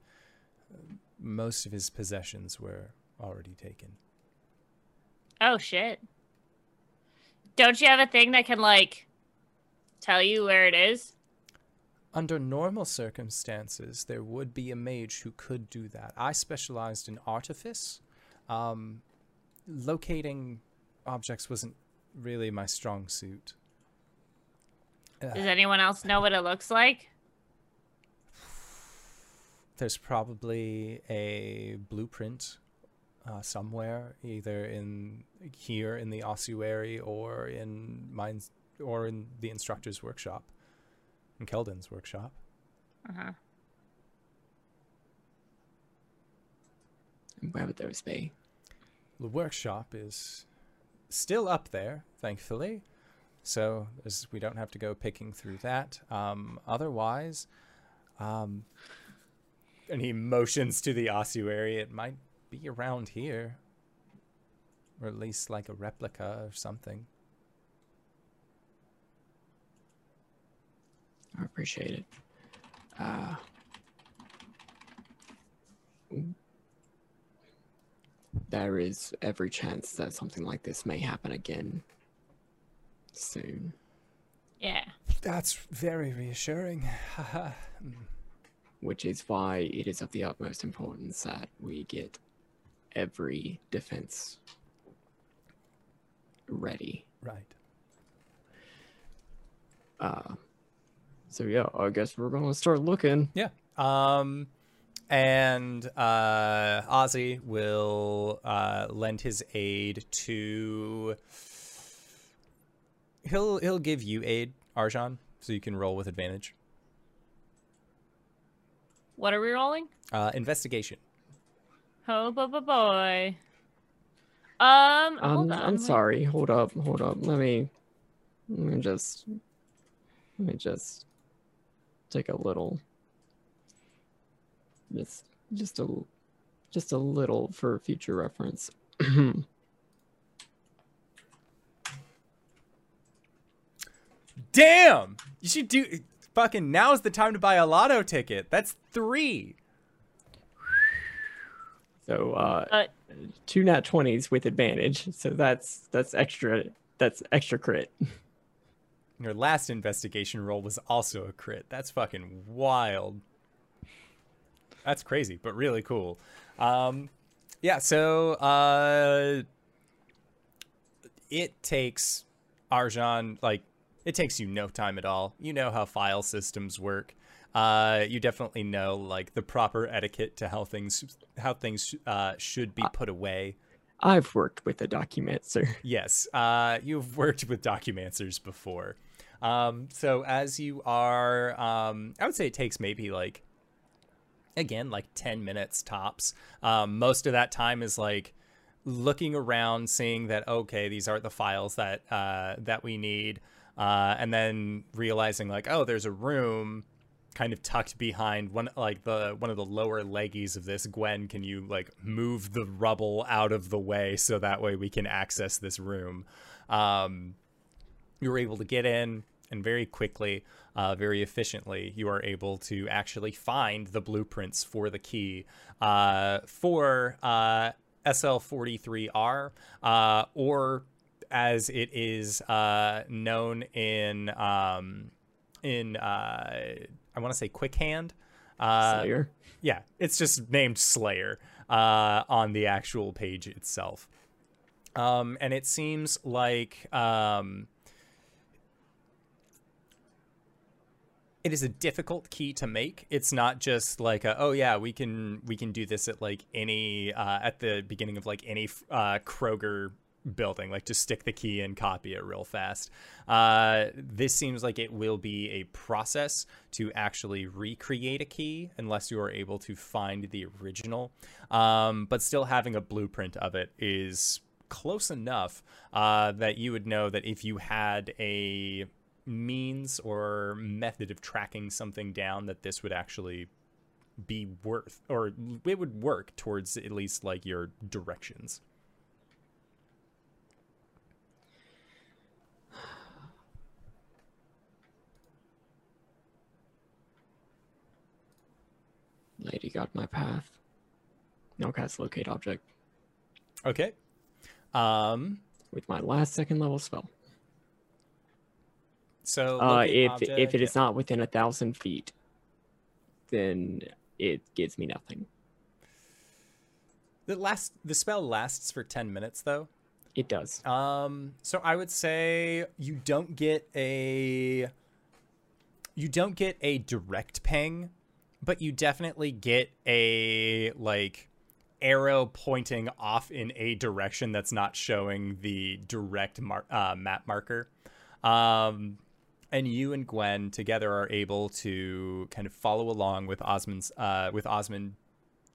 uh, most of his possessions were already taken. Oh shit. Don't you have a thing that can like tell you where it is? Under normal circumstances, there would be a mage who could do that. I specialized in artifice. Um, locating objects wasn't really my strong suit. Uh, Does anyone else know what it looks like? there's probably a blueprint uh, somewhere, either in here in the ossuary or in mine's or in the instructor's workshop, in Keldon's workshop. Uh-huh. Where would those be? The workshop is still up there, thankfully, so there's- we don't have to go picking through that. Um, otherwise, um, and he motions to the ossuary. It might be around here, or at least like a replica or something. I appreciate it. Uh, there is every chance that something like this may happen again soon. Yeah. That's very reassuring. which is why it is of the utmost importance that we get every defense ready. right. Uh, so yeah, I guess we're gonna start looking. Yeah. Um, and uh, Ozzy will uh, lend his aid to. He'll he'll give you aid, Arjan, so you can roll with advantage. What are we rolling? Uh, investigation. Oh, boy, boy, boy. Um, Um, hold on. I'm sorry. Hold up. Hold up. Let me. Let me just. Let me just take a little. Just, just a, just a little for future reference. Damn! You should do. Fucking now's the time to buy a lotto ticket. That's three. so, uh, Uh, two nat twenties with advantage. So that's that's extra. That's extra crit. Your last investigation roll was also a crit. That's fucking wild. That's crazy, but really cool. Um, yeah, so uh, it takes Arjan like it takes you no time at all. You know how file systems work. Uh, you definitely know like the proper etiquette to how things how things uh, should be put away. I've worked with a documancer. Yes, uh, you've worked with documancers before. Um, so as you are, um, I would say it takes maybe like, again, like 10 minutes tops. Um, most of that time is like looking around, seeing that, okay, these aren't the files that, uh, that we need. Uh, and then realizing like, oh, there's a room kind of tucked behind one like the one of the lower leggies of this. Gwen can you like move the rubble out of the way so that way we can access this room? Um you were able to get in and very quickly uh, very efficiently you are able to actually find the blueprints for the key. Uh, for uh, sl43r uh, or as it is uh, known in um, in uh, I want to say Quick Hand. Uh, Slayer. yeah, it's just named Slayer uh, on the actual page itself. Um, and it seems like um, it is a difficult key to make. It's not just like a, oh yeah, we can we can do this at like any uh, at the beginning of like any uh, Kroger building, like just stick the key and copy it real fast. Uh, this seems like it will be a process to actually recreate a key unless you are able to find the original. Um, but still having a blueprint of it is close enough uh, that you would know that if you had a means or method of tracking something down that this would actually be worth or it would work towards at least like your directions Lady got my path. No cast locate object okay um with my last second level spell. So Uh, if object, if it is yeah. not within a thousand feet, then it gives me nothing. the last the spell lasts for ten minutes though. It does. Um, so I would say you don't get a you don't get a direct ping, but you definitely get a like arrow pointing off in a direction that's not showing the direct mar- uh, map marker. Um, and you and Gwen together are able to kind of follow along with Osmond's uh, with Osmond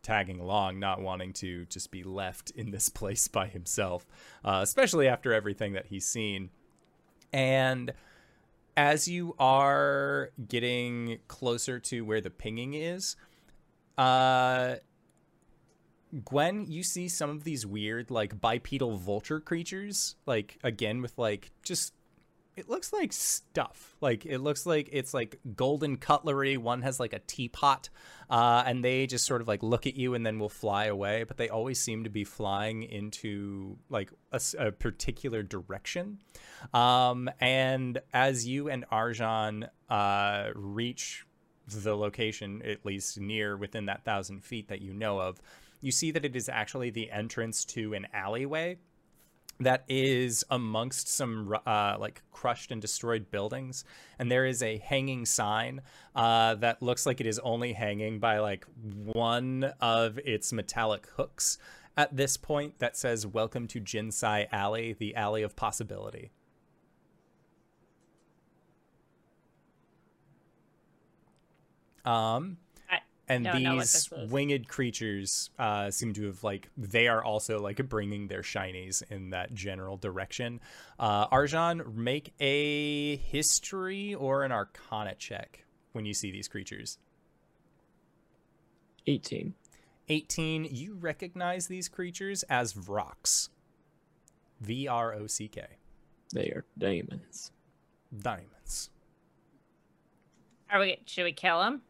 tagging along, not wanting to just be left in this place by himself, uh, especially after everything that he's seen. And as you are getting closer to where the pinging is, uh, Gwen, you see some of these weird, like bipedal vulture creatures, like again with like just it looks like stuff. Like it looks like it's like golden cutlery. One has like a teapot, uh, and they just sort of like look at you and then will fly away. But they always seem to be flying into like a particular direction. Um, and as you and Arjan uh, reach the location, at least near within that thousand feet that you know of, you see that it is actually the entrance to an alleyway that is amongst some uh, like crushed and destroyed buildings and there is a hanging sign uh, that looks like it is only hanging by like one of its metallic hooks at this point that says welcome to jinsai alley the alley of possibility. Um and don't know what these this winged creatures uh, seem to have like they are also like bringing their shinies in that general direction. Uh, Arjan, make a history or an Arcana check when you see these creatures. Eighteen. 18. You recognize these creatures as Vrocks. V R O C K. They are diamonds Diamonds. Are we? Should we kill him?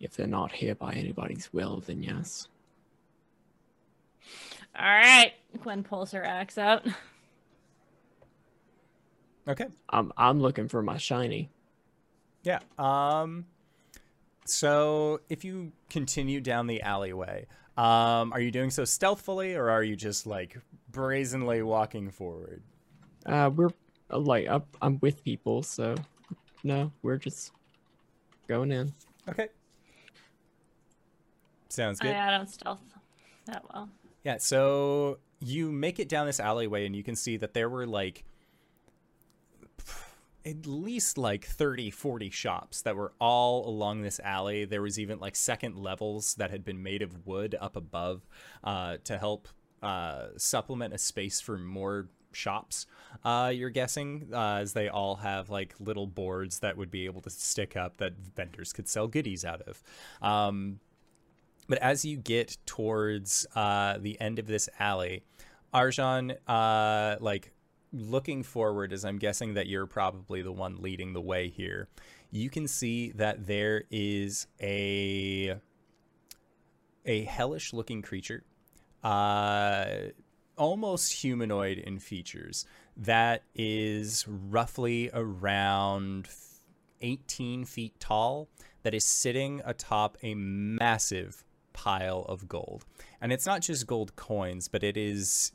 If they're not here by anybody's will, then yes. All right. Gwen pulls her axe out. Okay. I'm I'm looking for my shiny. Yeah. Um so if you continue down the alleyway, um are you doing so stealthily or are you just like brazenly walking forward? Uh, we're uh, like up. I'm with people, so no, we're just going in. Okay. Sounds good. yeah, I don't stealth that well. Yeah, so you make it down this alleyway and you can see that there were like at least like 30 40 shops that were all along this alley there was even like second levels that had been made of wood up above uh, to help uh, supplement a space for more shops uh, you're guessing uh, as they all have like little boards that would be able to stick up that vendors could sell goodies out of um, but as you get towards uh, the end of this alley, Arjan, uh, like looking forward, as I'm guessing that you're probably the one leading the way here, you can see that there is a a hellish looking creature, uh, almost humanoid in features, that is roughly around 18 feet tall, that is sitting atop a massive pile of gold. And it's not just gold coins, but it is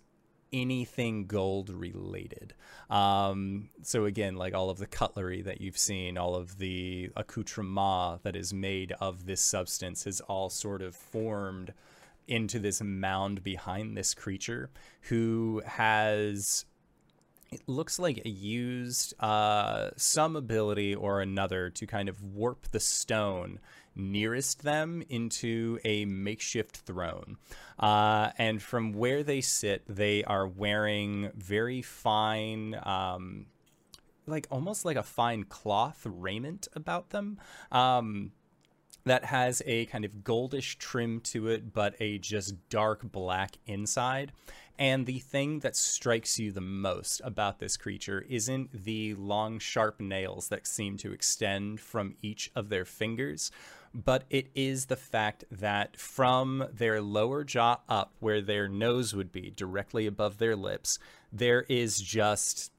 anything gold related. Um, so again, like all of the cutlery that you've seen, all of the accoutrement that is made of this substance is all sort of formed into this mound behind this creature who has it looks like used uh, some ability or another to kind of warp the stone nearest them into a makeshift throne. Uh, and from where they sit, they are wearing very fine. Um, like almost like a fine cloth raiment about them. Um, that has a kind of goldish trim to it, but a just dark black inside. And the thing that strikes you the most about this creature isn't the long, sharp nails that seem to extend from each of their fingers, but it is the fact that from their lower jaw up, where their nose would be directly above their lips, there is just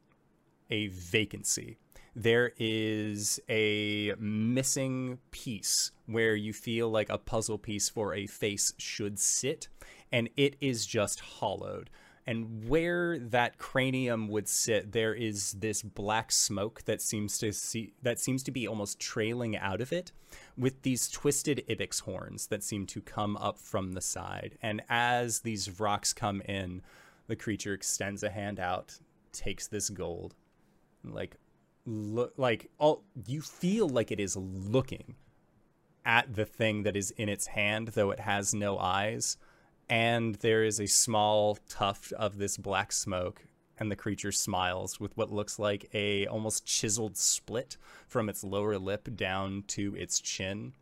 a vacancy. There is a missing piece where you feel like a puzzle piece for a face should sit, and it is just hollowed. And where that cranium would sit, there is this black smoke that seems to see that seems to be almost trailing out of it, with these twisted ibex horns that seem to come up from the side. And as these rocks come in, the creature extends a hand out, takes this gold, like look like all you feel like it is looking at the thing that is in its hand though it has no eyes and there is a small tuft of this black smoke and the creature smiles with what looks like a almost chiseled split from its lower lip down to its chin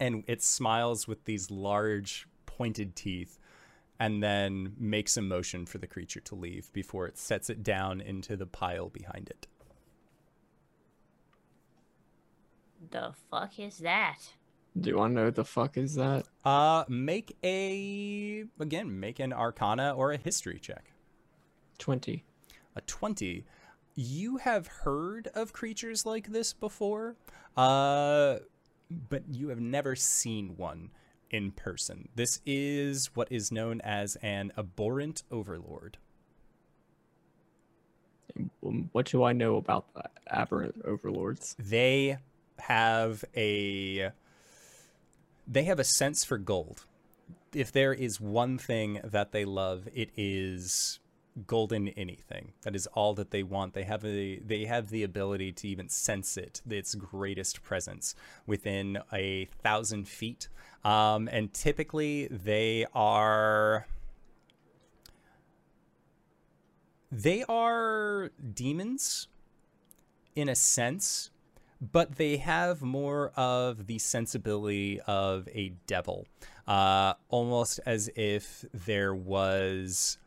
and it smiles with these large pointed teeth and then makes a motion for the creature to leave before it sets it down into the pile behind it The fuck is that? Do to know what the fuck is that? Uh, make a again, make an Arcana or a History check. 20. A twenty. You have heard of creatures like this before, uh, but you have never seen one in person. This is what is known as an abhorrent overlord. Um, What do I know about the aberrant overlords? They have a they have a sense for gold. If there is one thing that they love, it is golden anything. That is all that they want. They have a they have the ability to even sense it, its greatest presence within a thousand feet. Um, and typically they are they are demons in a sense but they have more of the sensibility of a devil, uh, almost as if there was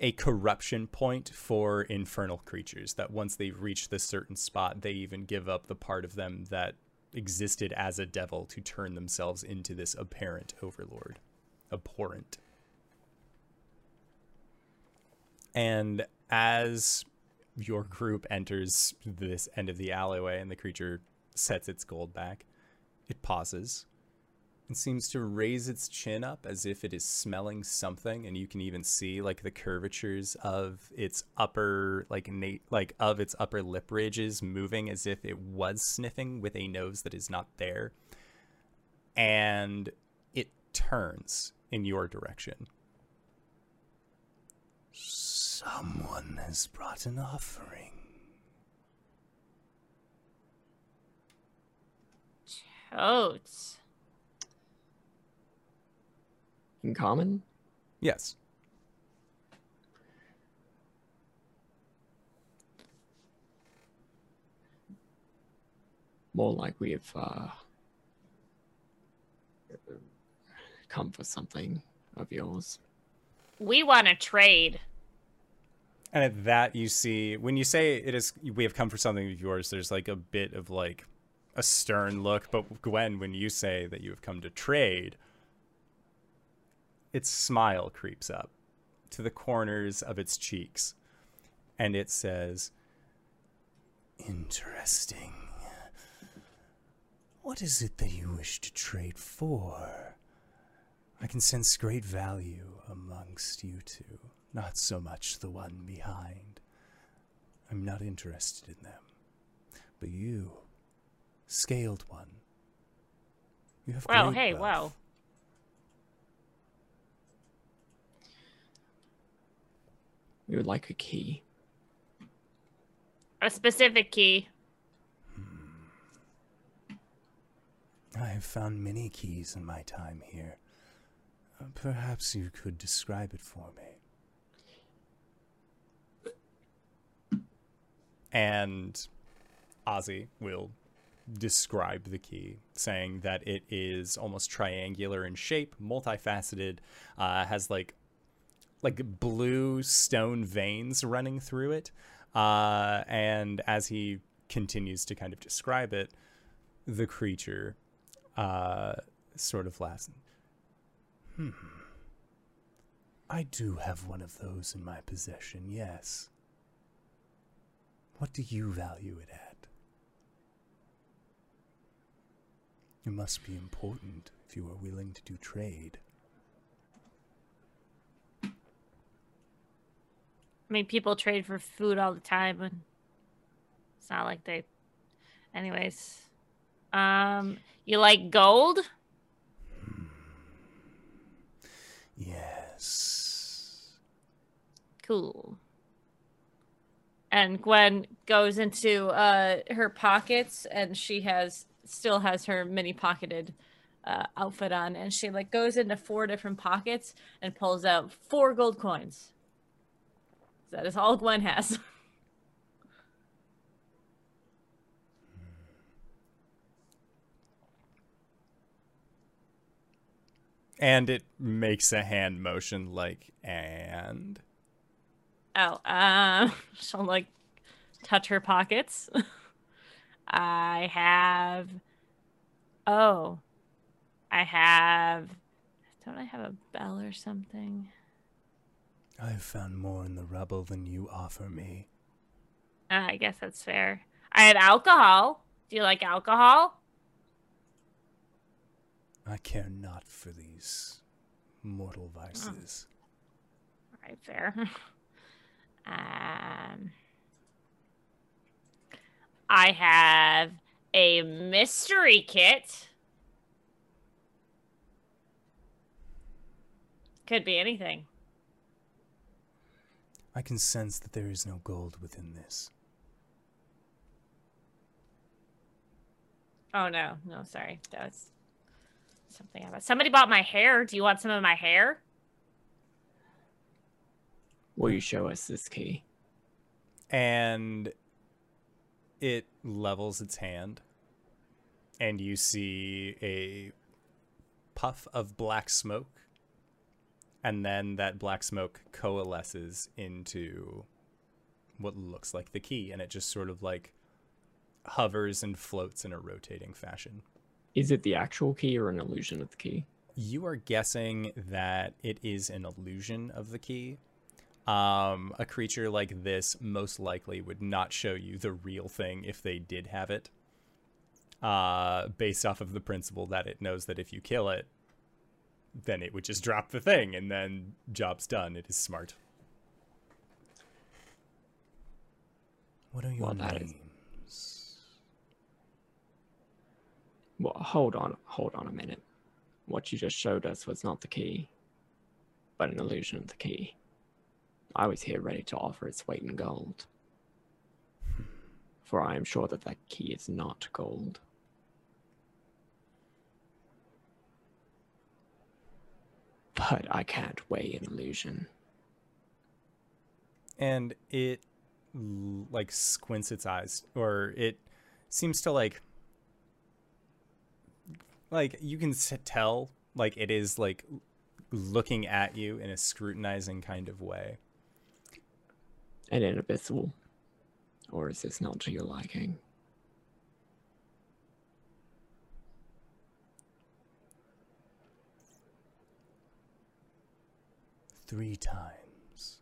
a corruption point for infernal creatures. That once they reach this certain spot, they even give up the part of them that existed as a devil to turn themselves into this apparent overlord, abhorrent. And as your group enters this end of the alleyway and the creature sets its gold back, it pauses and seems to raise its chin up as if it is smelling something and you can even see like the curvatures of its upper like na- like of its upper lip ridges moving as if it was sniffing with a nose that is not there. And it turns in your direction Someone has brought an offering. Totes. In common? yes More like we have uh, come for something of yours. We want to trade. And at that, you see when you say it is, we have come for something of yours. There's like a bit of like a stern look. But Gwen, when you say that you have come to trade, its smile creeps up to the corners of its cheeks, and it says, Interesting. What is it that you wish to trade for? I can sense great value amongst you two, not so much the one behind. I'm not interested in them. But you, scaled one, you have Wow, great hey, wealth. wow. We would like a key. A specific key. I have found many keys in my time here. Uh, Perhaps you could describe it for me. And Ozzy will describe the key, saying that it is almost triangular in shape, multifaceted, uh, has like like blue stone veins running through it. Uh, and as he continues to kind of describe it, the creature uh, sort of laughs. Hmm. I do have one of those in my possession, yes. What do you value it at? It must be important if you are willing to do trade. I mean, people trade for food all the time, and it's not like they. Anyways, um, you like gold? Yes. Cool. And Gwen goes into uh, her pockets, and she has still has her mini pocketed uh, outfit on, and she like goes into four different pockets and pulls out four gold coins. That is all Gwen has. And it makes a hand motion like, and. Oh, uh, she'll like touch her pockets. I have. Oh, I have. Don't I have a bell or something? I have found more in the rubble than you offer me. Uh, I guess that's fair. I have alcohol. Do you like alcohol? I care not for these mortal vices. All right, fair. um, I have a mystery kit. Could be anything. I can sense that there is no gold within this. Oh no, no, sorry. That was something about somebody bought my hair. Do you want some of my hair? Will you show us this key? and it levels its hand and you see a puff of black smoke and then that black smoke coalesces into what looks like the key and it just sort of like hovers and floats in a rotating fashion Is it the actual key or an illusion of the key? you are guessing that it is an illusion of the key. Um, a creature like this most likely would not show you the real thing if they did have it. Uh, based off of the principle that it knows that if you kill it, then it would just drop the thing and then job's done. It is smart. What are your Well, that is- names? Well, hold on, hold on a minute. What you just showed us was not the key, but an illusion of the key. I was here ready to offer its weight in gold. For I am sure that that key is not gold. But I can't weigh an illusion. and it like squints its eyes or it seems to like like you can tell like it is like looking at you in a scrutinizing kind of way An inabyssal. Or is this not to your liking? Three times.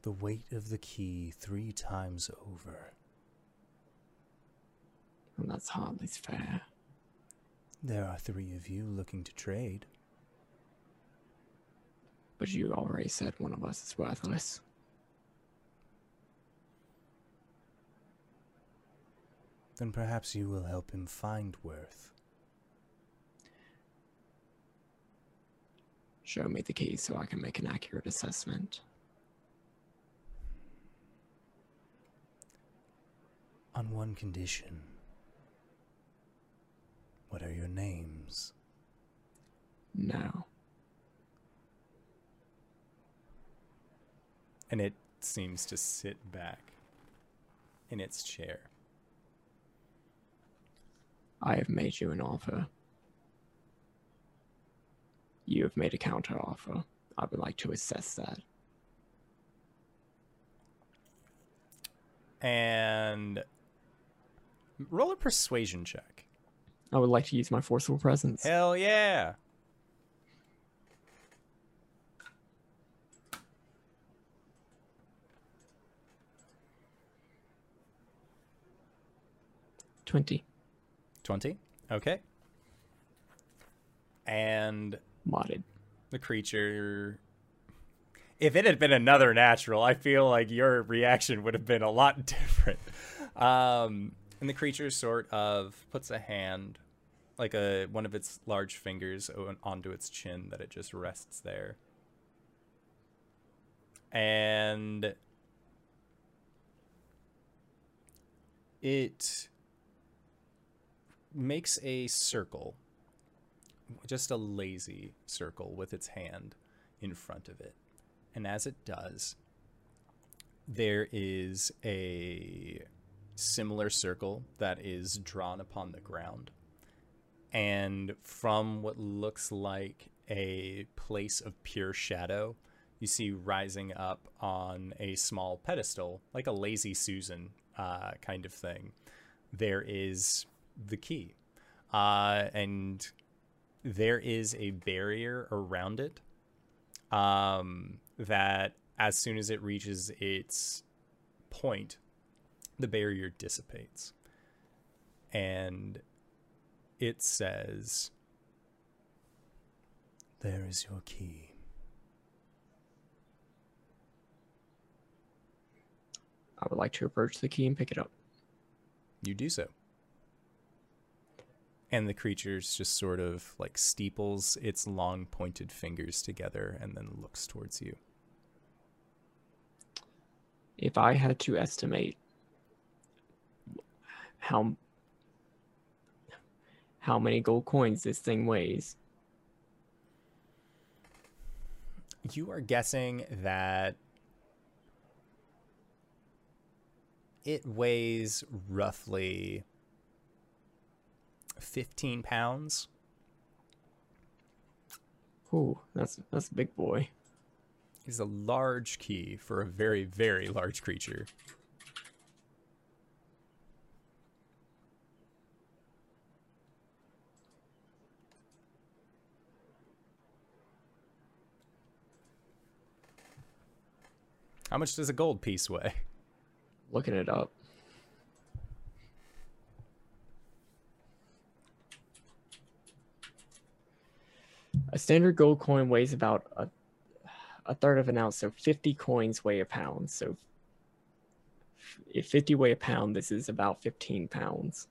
The weight of the key three times over. And that's hardly fair. There are three of you looking to trade. But you already said one of us is worthless. Then perhaps you will help him find worth. Show me the key so I can make an accurate assessment. On one condition. What are your names? No. And it seems to sit back in its chair. I have made you an offer. You have made a counter offer. I would like to assess that. And roll a persuasion check. I would like to use my forceful presence. Hell yeah. Twenty. 20. Okay. And Modded. the creature. If it had been another natural, I feel like your reaction would have been a lot different. Um, and the creature sort of puts a hand, like a one of its large fingers, onto its chin that it just rests there. And it makes a circle just a lazy circle with its hand in front of it. And as it does, there is a similar circle that is drawn upon the ground. And from what looks like a place of pure shadow, you see rising up on a small pedestal, like a lazy Susan uh, kind of thing, there is the key. Uh, and there is a barrier around it um, that as soon as it reaches its point, the barrier dissipates. And it says, There is your key. I would like to approach the key and pick it up. You do so. And the creature's just sort of like steeples its long pointed fingers together and then looks towards you. If I had to estimate how how many gold coins this thing weighs, You are guessing that it weighs roughly 15 pounds. ooh, that's that's a big boy. He's a large key for a very, very large creature. How much does a gold piece weigh? Looking it up. A standard gold coin weighs about a, a third of an ounce, so 50 coins weigh a pound. So if 50 weigh a pound, this is about 15 pounds.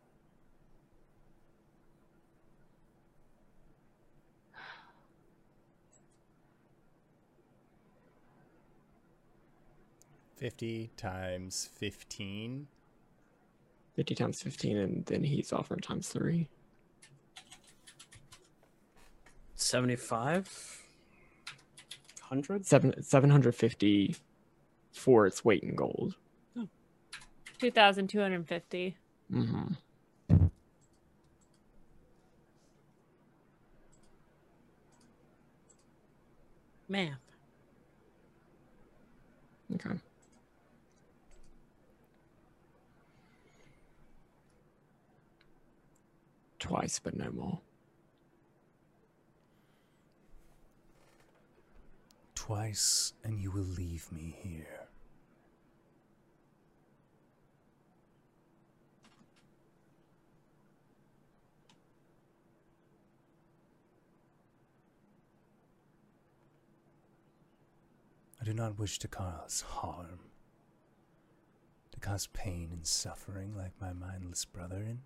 Fifty times fifteen. 50 times 15, and then he's offering times 3. 75? 100? Seven, 750 for its weight in gold. 2,250. Mm-hmm. Math. Okay. Twice, but no more. Twice, and you will leave me here. I do not wish to cause harm, to cause pain and suffering like my mindless brethren,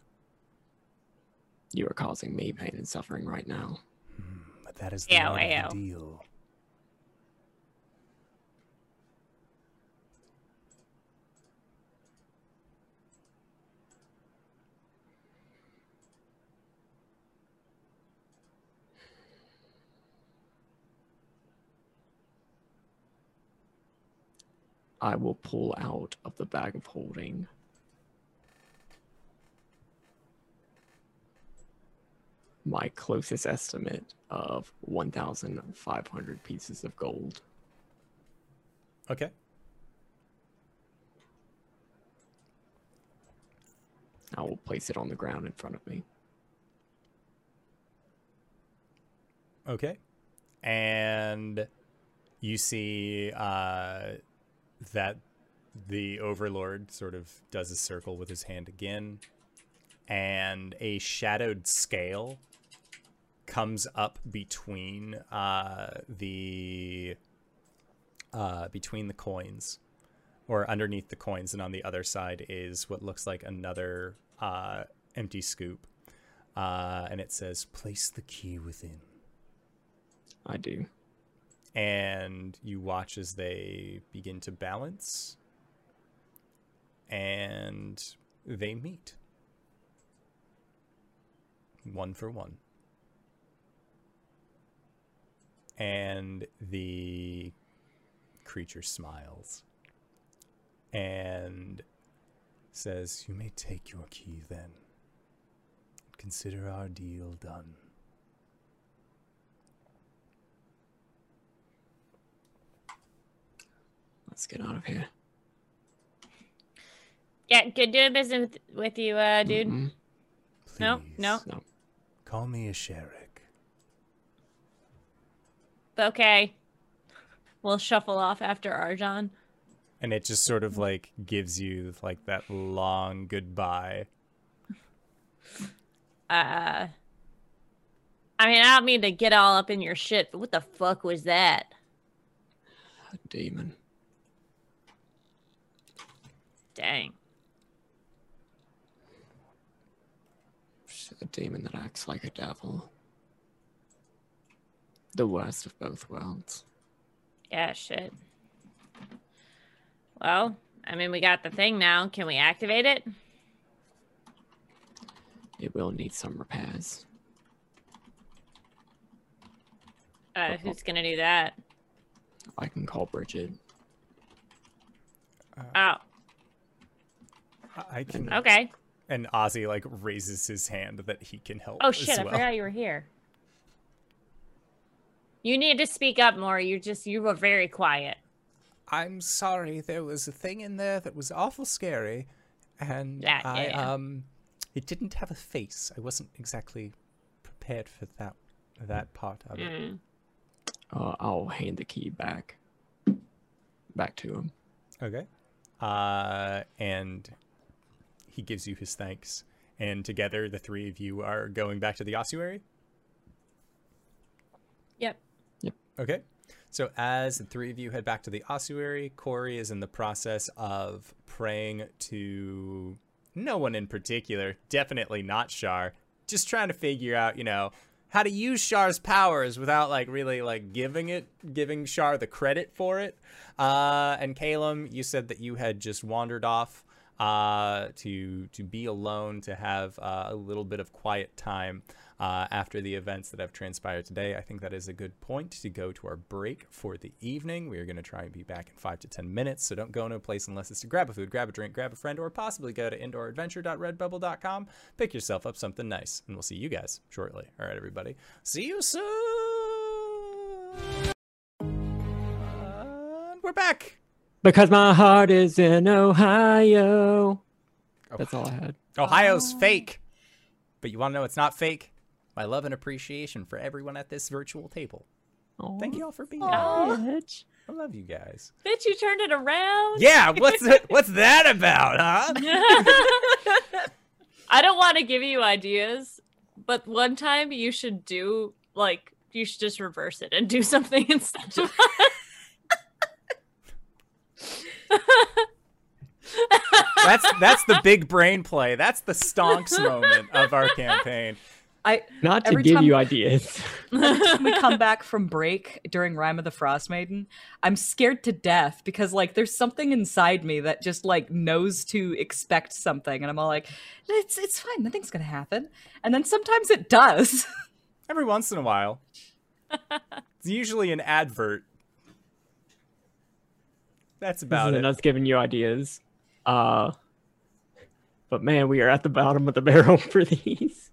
You are causing me pain and suffering right now. Hmm, but that is the Ew, part of ew. the deal. I will pull out of the bag of holding. My closest estimate of 1,500 pieces of gold. Okay. I will place it on the ground in front of me. Okay. And you see uh, that the Overlord sort of does a circle with his hand again, and a shadowed scale comes up between uh, the uh, between the coins, or underneath the coins, and on the other side is what looks like another uh, empty scoop, uh, and it says, "Place the key within." I do. And you watch as they begin to balance and they meet. One for one. And the creature smiles and says you may take your key then. Consider our deal done Let's get out of here. Yeah, good doing business with, with you, uh, dude. Mhm. No, no. No. Call me a Sherrick. Okay. We'll shuffle off after Arjan. and it just sort of like gives you like that long goodbye. Uh, I mean, I don't mean to get all up in your shit, but what the fuck was that? A demon. Dang. A demon that acts like a devil. The worst of both worlds. Yeah, shit. Well, I mean, we got the thing now. Can we activate it? It will need some repairs. Uh, who's gonna do that? I can call Bridget. Oh, I- I can. okay. And Ozzy like raises his hand that he can help. Oh as shit, I forgot you were here. You need to speak up more. You just you were very quiet. I'm sorry, there was a thing in there that was awful scary, and That, I yeah. um, it didn't have a face. I wasn't exactly prepared for that that part of it. Mm. Uh, I'll hand the key back. Back to him. Okay. Uh, and he gives you his thanks, and together the three of you are going back to the ossuary. Yep. Yep. Okay. So as the three of you head back to the ossuary, Corey is in the process of praying to no one in particular, definitely not Shar, just trying to figure out, you know, how to use Shar's powers without like really like giving it giving Shar the credit for it. Uh and Calum, you said that you had just wandered off uh to to be alone to have uh, a little bit of quiet time uh, after the events that have transpired today. I think that is a good point to go to our break for the evening. We are going to try and be back in five to 10 minutes, so don't go no place unless it's to grab a food, grab a drink, grab a friend, or possibly go to indooradventure.redbubble.com, pick yourself up something nice, and we'll see you guys shortly. All right, everybody. See you soon. We're back. Because my heart is in Ohio. Oh. That's all I had. Ohio's oh. fake. But you want to know it's not fake? My love and appreciation for everyone at this virtual table. Thank you all for being here. Bitch. I love you guys. Bitch, you turned it around. Yeah, what's that, what's that about, huh? I don't want to give you ideas, but one time you should do like you should just reverse it and do something instead of That's that's the big brain play. That's the stonks moment of our campaign. I Not to give time- you ideas. when we come back from break during Rime of the Frostmaiden, I'm scared to death because like there's something inside me that just like knows to expect something, and I'm all like, it's it's fine, nothing's gonna happen, and then sometimes it does. Every once in a while. It's usually an advert. That's about This it. isn't us giving you ideas. Uh, but man, we are at the bottom of the barrel for these.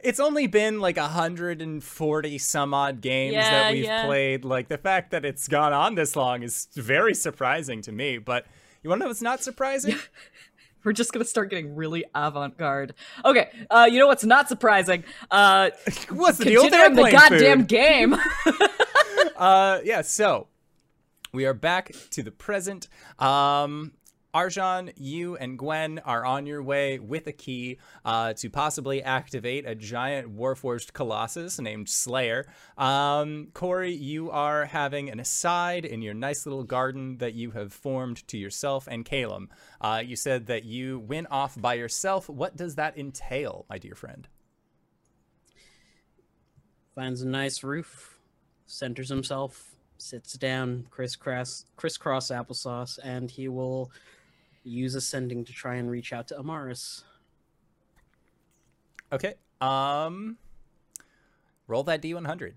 it's only been like 140 some odd games Yeah, that we've yeah. played. Like the fact that it's gone on this long is very surprising to me. But you want to know what's not surprising? We're just gonna start getting really avant-garde. Okay, uh, you know what's not surprising? Uh, what's the deal with considering the goddamn food? game. uh yeah so we are back to the present um Arjan, you and Gwen are on your way with a key uh, to possibly activate a giant Warforged Colossus named Slayer. Um, Corey, you are having an aside in your nice little garden that you have formed to yourself and Calum. Uh, you said that you went off by yourself. What does that entail, my dear friend? Finds a nice roof, centers himself, sits down, crisscross crisscross applesauce, and he will use a sending to try and reach out to Amaris. Okay. Um, roll that D100.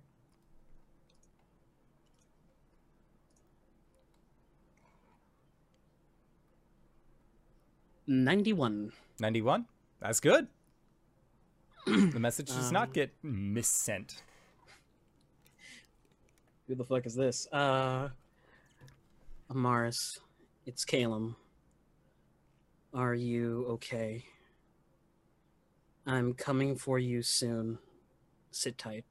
Ninety-one. 91. That's good. the message does Um, not get missent. Who the fuck is this? Uh, Amaris, it's Calum. Are you okay? I'm coming for you soon. Sit tight.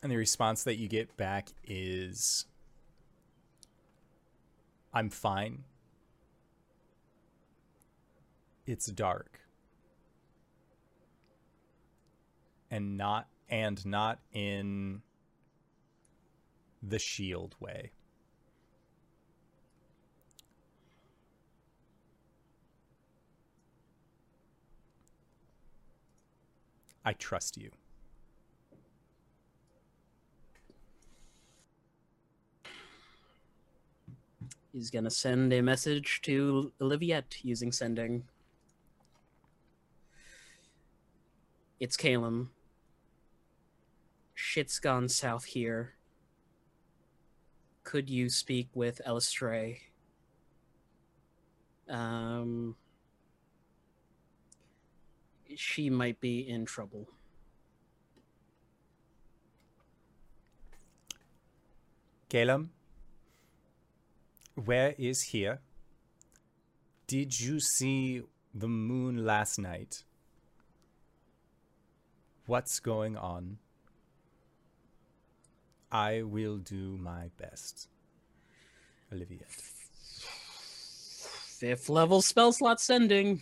And the response that you get back is I'm fine. It's dark. And not and not in the shield way. I trust you. He's gonna send a message to Oliviette using sending. It's Calum. Shit's gone south here. Could you speak with Eilistraee? Um, she might be in trouble. Calum, where is here? Did you see the moon last night? What's going on? I will do my best. Olivia. Fifth level spell slot sending.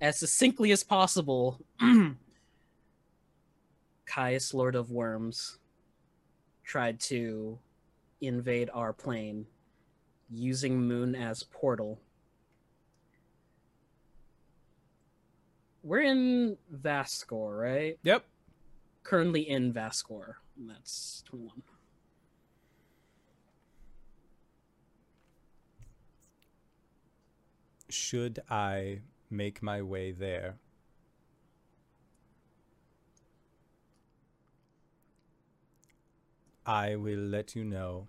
As succinctly as possible. Kyuss, Lord of Worms, tried to invade our plane using Moon as portal. We're in Vascor, right? Yep. Currently in Vascor. And That's 21. Should I make my way there? I will let you know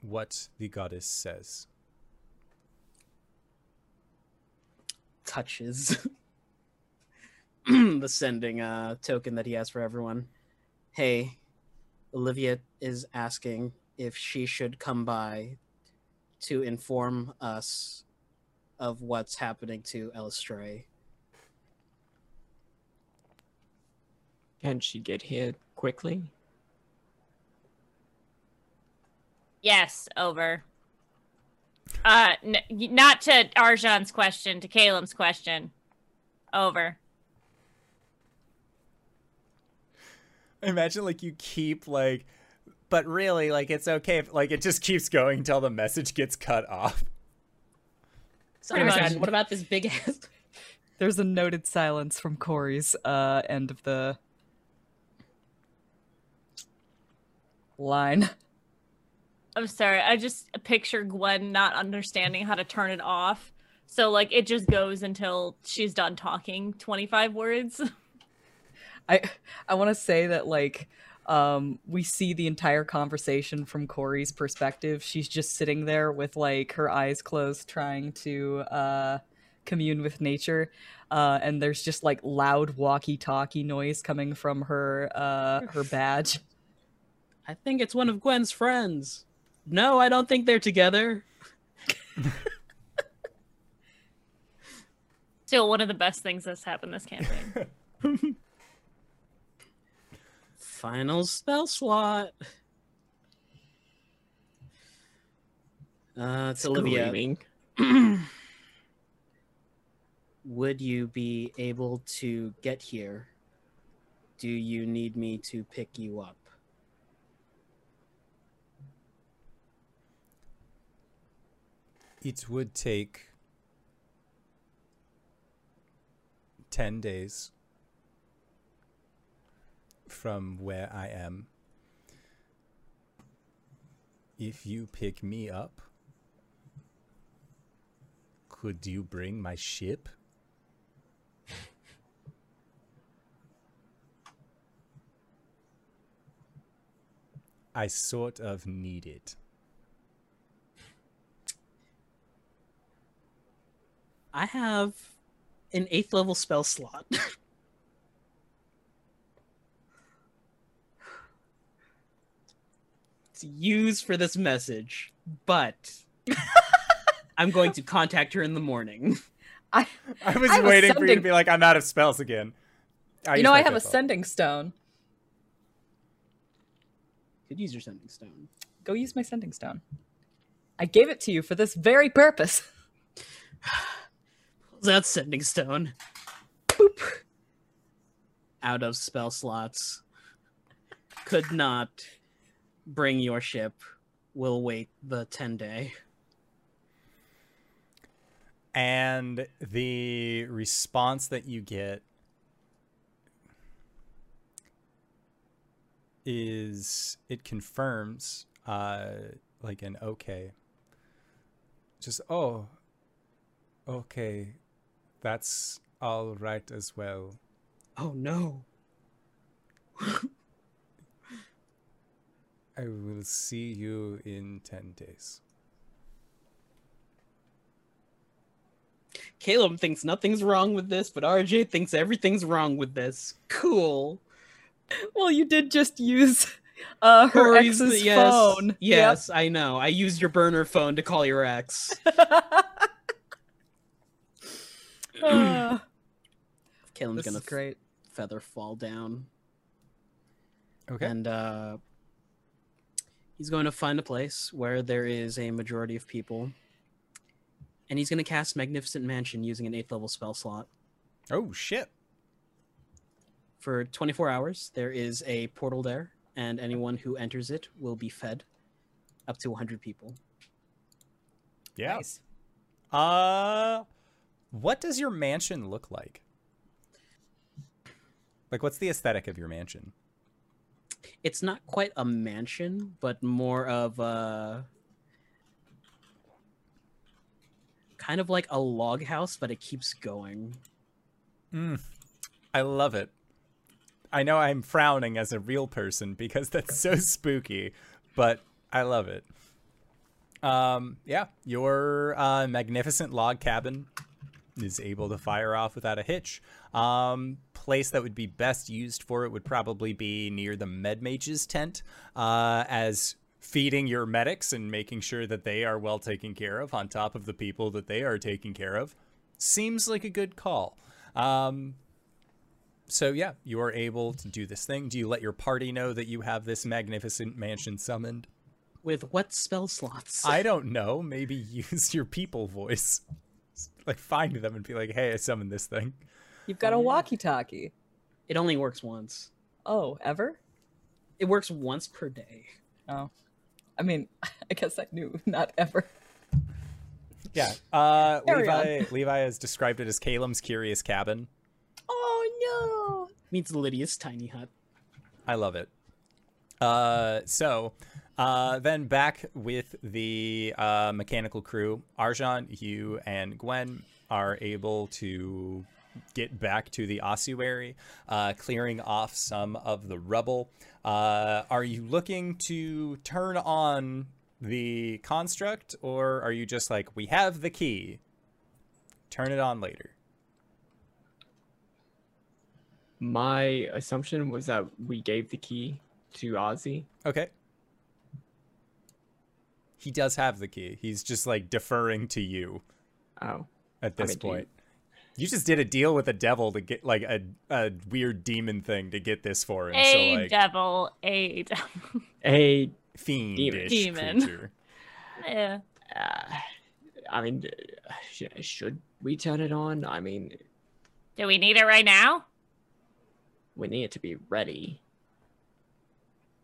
what the goddess says. touches the sending uh, token that he has for everyone. Hey, Olivia is asking if she should come by to inform us of what's happening to Eilistraee. Can she get here quickly? Yes, over. Uh, n- y- not to Arjan's question, to Caleb's question. Over. Imagine like you keep like, but really like it's okay if like it just keeps going until the message gets cut off. So, Pretty Arjan, much. what about this big ass? There's a noted silence from Corey's uh, end of the line. I'm sorry. I just picture Gwen not understanding how to turn it off. So like it just goes until she's done talking 25 words. I I want to say that like um we see the entire conversation from Corey's perspective. She's just sitting there with like her eyes closed trying to uh commune with nature. Uh, and there's just like loud walkie-talkie noise coming from her uh, her badge. I think it's one of Gwen's friends. No, I don't think they're together. Still one of the best things that's happened this campaign. Final spell slot. Uh, it's Olivia. Screaming. Would you be able to get here? Do you need me to pick you up? It would take 10 days from where I am. If you pick me up, could you bring my ship? I sort of need it. I have an eighth level spell slot. to use for this message, but I'm going to contact her in the morning. I, I was I have a waiting for you to be like, I'm out of spells again. I you know, I have a sending stone. Could use your sending stone. Go use my sending stone. I gave it to you for this very purpose. Pulls out sending stone. Boop. Out of spell slots. Could not bring your ship. We'll wait the 10 day. and the response that you get is it confirms uh like an okay just oh okay that's all right as well Oh no. i will see you in 10 days Caleb thinks nothing's wrong with this, but RJ thinks everything's wrong with this. Cool. Well, you did just use uh, her Corey's- ex's yes, phone. Yep. Yes, I know. I used your burner phone to call your ex. Uh, Caleb's gonna is great. feather fall down. okay and uh, he's going to find a place where there is a majority of people, and he's going to cast Magnificent Mansion using an eighth level spell slot. oh shit For 24 hours, there is a portal there, and anyone who enters it will be fed up to 100 people. yeah Nice. Uh, what does your mansion look like? Like, what's the aesthetic of your mansion? It's not quite a mansion, but more of a kind of like a log house, but it keeps going. Mm, I love it. I know I'm frowning as a real person because that's so spooky, but I love it. Um, yeah, your uh, magnificent log cabin is able to fire off without a hitch. Um, place that would be best used for it would probably be near the med mage's tent, uh, as feeding your medics and making sure that they are well taken care of on top of the people that they are taking care of seems like a good call. Um, so yeah, you are able to do this thing. Do you let your party know that you have this magnificent mansion summoned? With what spell slots? I don't know. Maybe use your people voice. Like find them and be like, "Hey, I summoned this thing." You've got a Oh, yeah. walkie-talkie. It only works once. Oh, ever? It works once per day. Oh, I mean, I guess I knew not ever. Yeah. Uh, Levi. Levi has described it as Caleb's curious cabin. Oh no. Meets Lydia's tiny hut. I love it. Uh, so, uh, then back with the uh, mechanical crew, Arjan, you, and Gwen are able to get back to the ossuary, uh, clearing off some of the rubble. Uh, are you looking to turn on the construct, or are you just like, we have the key? turn it on later. My assumption was that we gave the key to Ozzy. Okay. He does have the key. He's just like deferring to you Oh, at I this mean, do you- point. You just did a deal with a devil to get like a, a weird demon thing to get this for him. A so like devil, a devil. a fiendish Demon. creature. yeah. uh, I mean, sh- should we turn it on? I mean, Do we need it right now? we need it to be ready.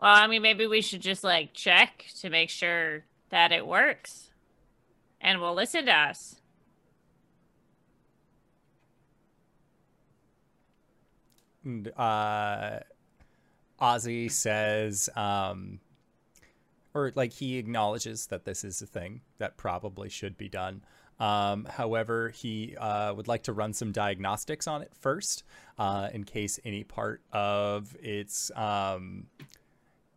Well, I mean, maybe we should just like check to make sure that it works, and will listen to us. Uh, Ozzy says, um, or like he acknowledges that this is a thing that probably should be done. Um, however, he uh, would like to run some diagnostics on it first, uh, in case any part of its um,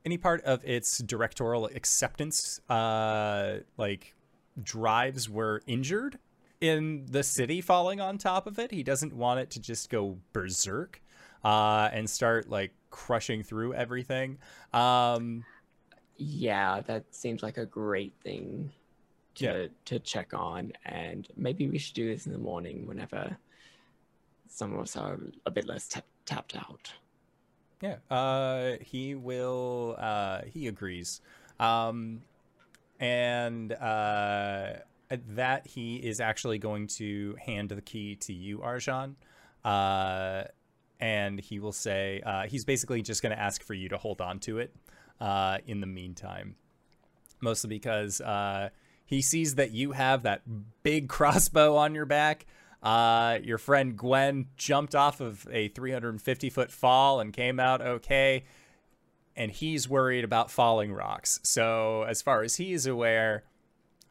any part of its directorial acceptance, uh, like drives, were injured in the city falling on top of it. He doesn't want it to just go berserk uh, and start like crushing through everything. Um, Yeah, that seems like a great thing to Yeah. to check on, and maybe we should do this in the morning whenever some of us are a bit less tap tapped out. Yeah, uh, he will. Uh, he agrees, um, and uh, that he is actually going to hand the key to you, Arjan. Uh, and he will say uh, he's basically just going to ask for you to hold on to it uh, in the meantime, mostly because uh, he sees that you have that big crossbow on your back. Uh, your friend Gwen jumped off of a 350 foot fall and came out okay. And he's worried about falling rocks. So, as far as he is aware,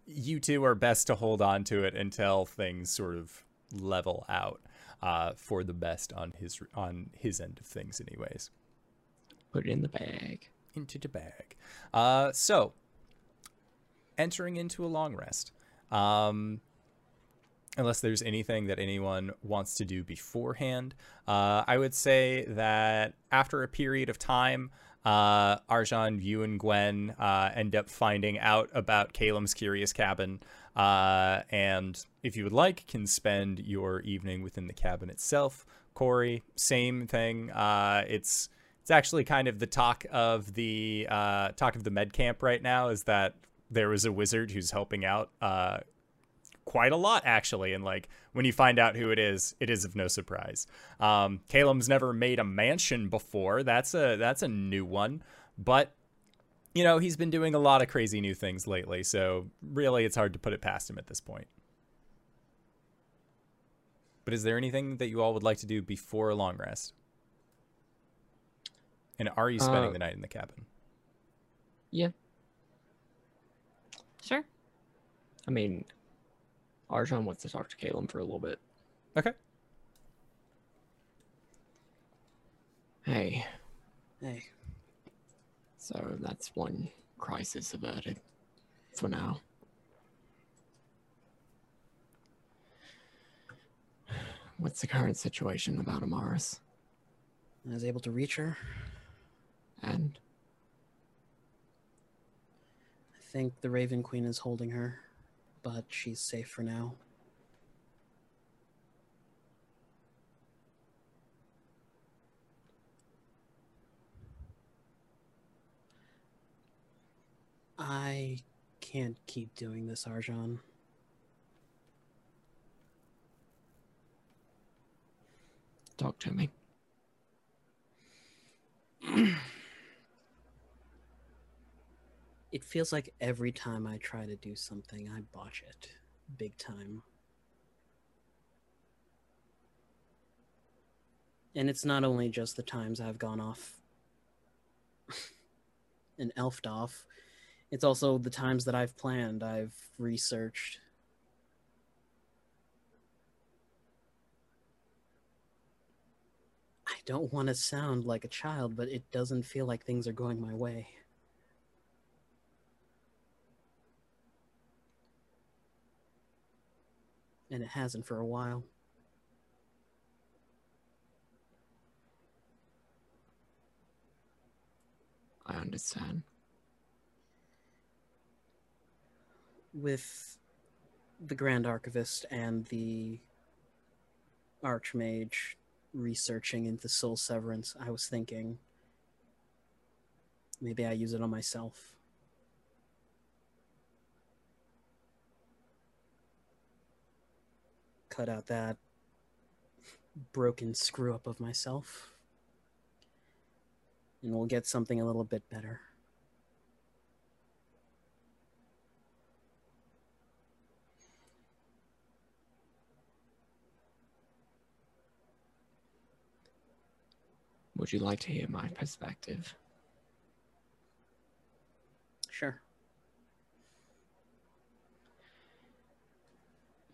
you two are best to hold on to it until things sort of level out uh, for the best on his on his end of things, anyways. Put it in the bag. Into the bag. Uh, so, entering into a long rest. Um, unless there's anything that anyone wants to do beforehand, uh, I would say that after a period of time, uh, Arjan, you and Gwen uh, end up finding out about Calum's Curious Cabin, uh, and if you would like, can spend your evening within the cabin itself. Corey, same thing. Uh, it's it's actually kind of the talk of the uh, talk of the med camp right now is that there was a wizard who's helping out uh, quite a lot actually and like when you find out who it is it is of no surprise. Um Calum's never made a mansion before. That's a that's a new one. But you know he's been doing a lot of crazy new things lately so really it's hard to put it past him at this point. But is there anything that you all would like to do before a long rest? And are you spending Uh, the night in the cabin? Yeah, Sure. I mean, Arjan wants to talk to Caleb for a little bit. okay Hey, Hey, so that's one crisis averted for now. What's the current situation about Amaris? I was able to reach her. And I think the Raven Queen is holding her, but she's safe for now. I can't keep doing this, Arjan. talk to me. It feels like every time I try to do something, I botch it. Big time. And it's not only just the times I've gone off and elfed off, it's also the times that I've planned, I've researched. I don't want to sound like a child, but it doesn't feel like things are going my way. And it hasn't for a while. I understand. With the Grand Archivist and the Archmage researching into soul severance, I was thinking maybe I use it on myself. Cut out that broken screw up of myself. And we'll get something a little bit better. Would you like to hear my perspective? Sure.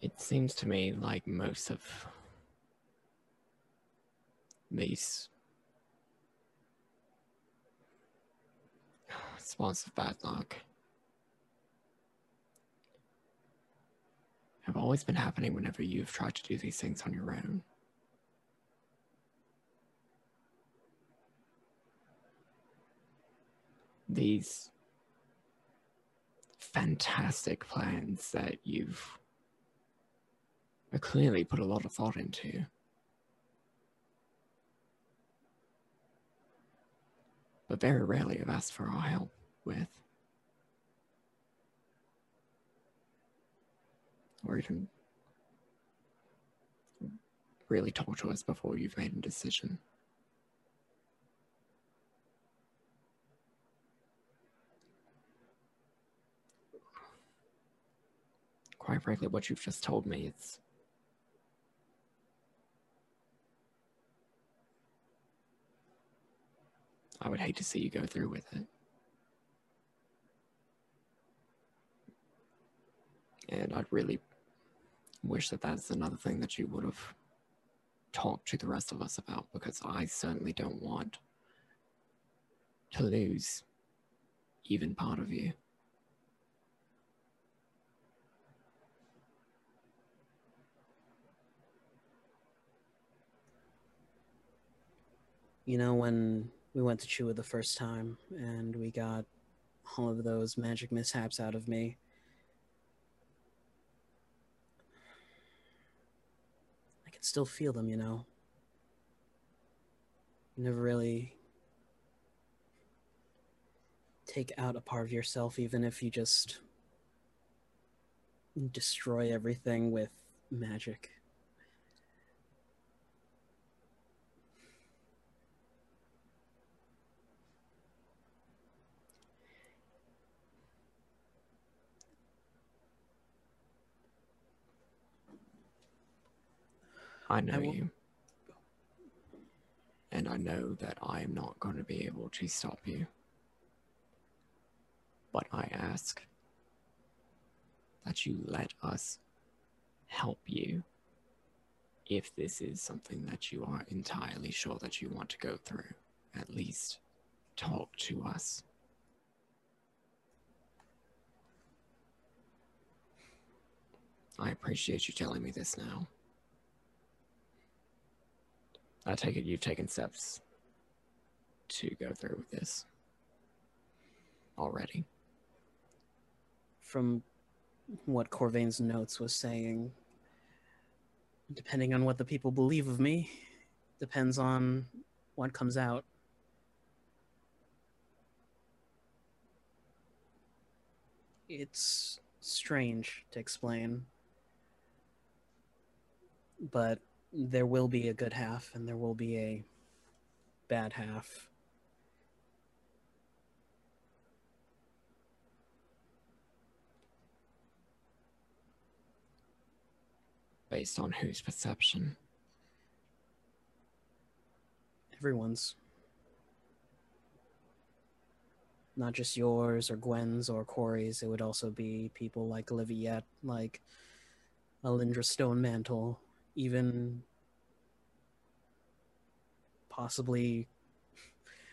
It seems to me like most of these spawns of bad luck have always been happening whenever you've tried to do these things on your own. These fantastic plans that you've clearly put a lot of thought into. But very rarely have asked for our help with. Or even really talk to us before you've made a decision. Quite frankly, what you've just told me, it's I would hate to see you go through with it. And I'd really wish that that's another thing that you would have talked to the rest of us about because I certainly don't want to lose even part of you. You know, when we went to Chua the first time and we got all of those magic mishaps out of me, I can still feel them, you know. You never really take out a part of yourself, even if you just destroy everything with magic. Know will- you. And I know that I am not going to be able to stop you. But I ask that you let us help you if this is something that you are entirely sure that you want to go through. At least talk to us. I appreciate you telling me this now. I take it you've taken steps to go through with this already. From what Corvain's notes was saying, depending on what the people believe of me, depends on what comes out. It's strange to explain, but there will be a good half and there will be a bad half. Based on whose perception? Everyone's. Not just yours or Gwen's or Corey's, it would also be people like Oliviette, like Alindra Stonemantle, even possibly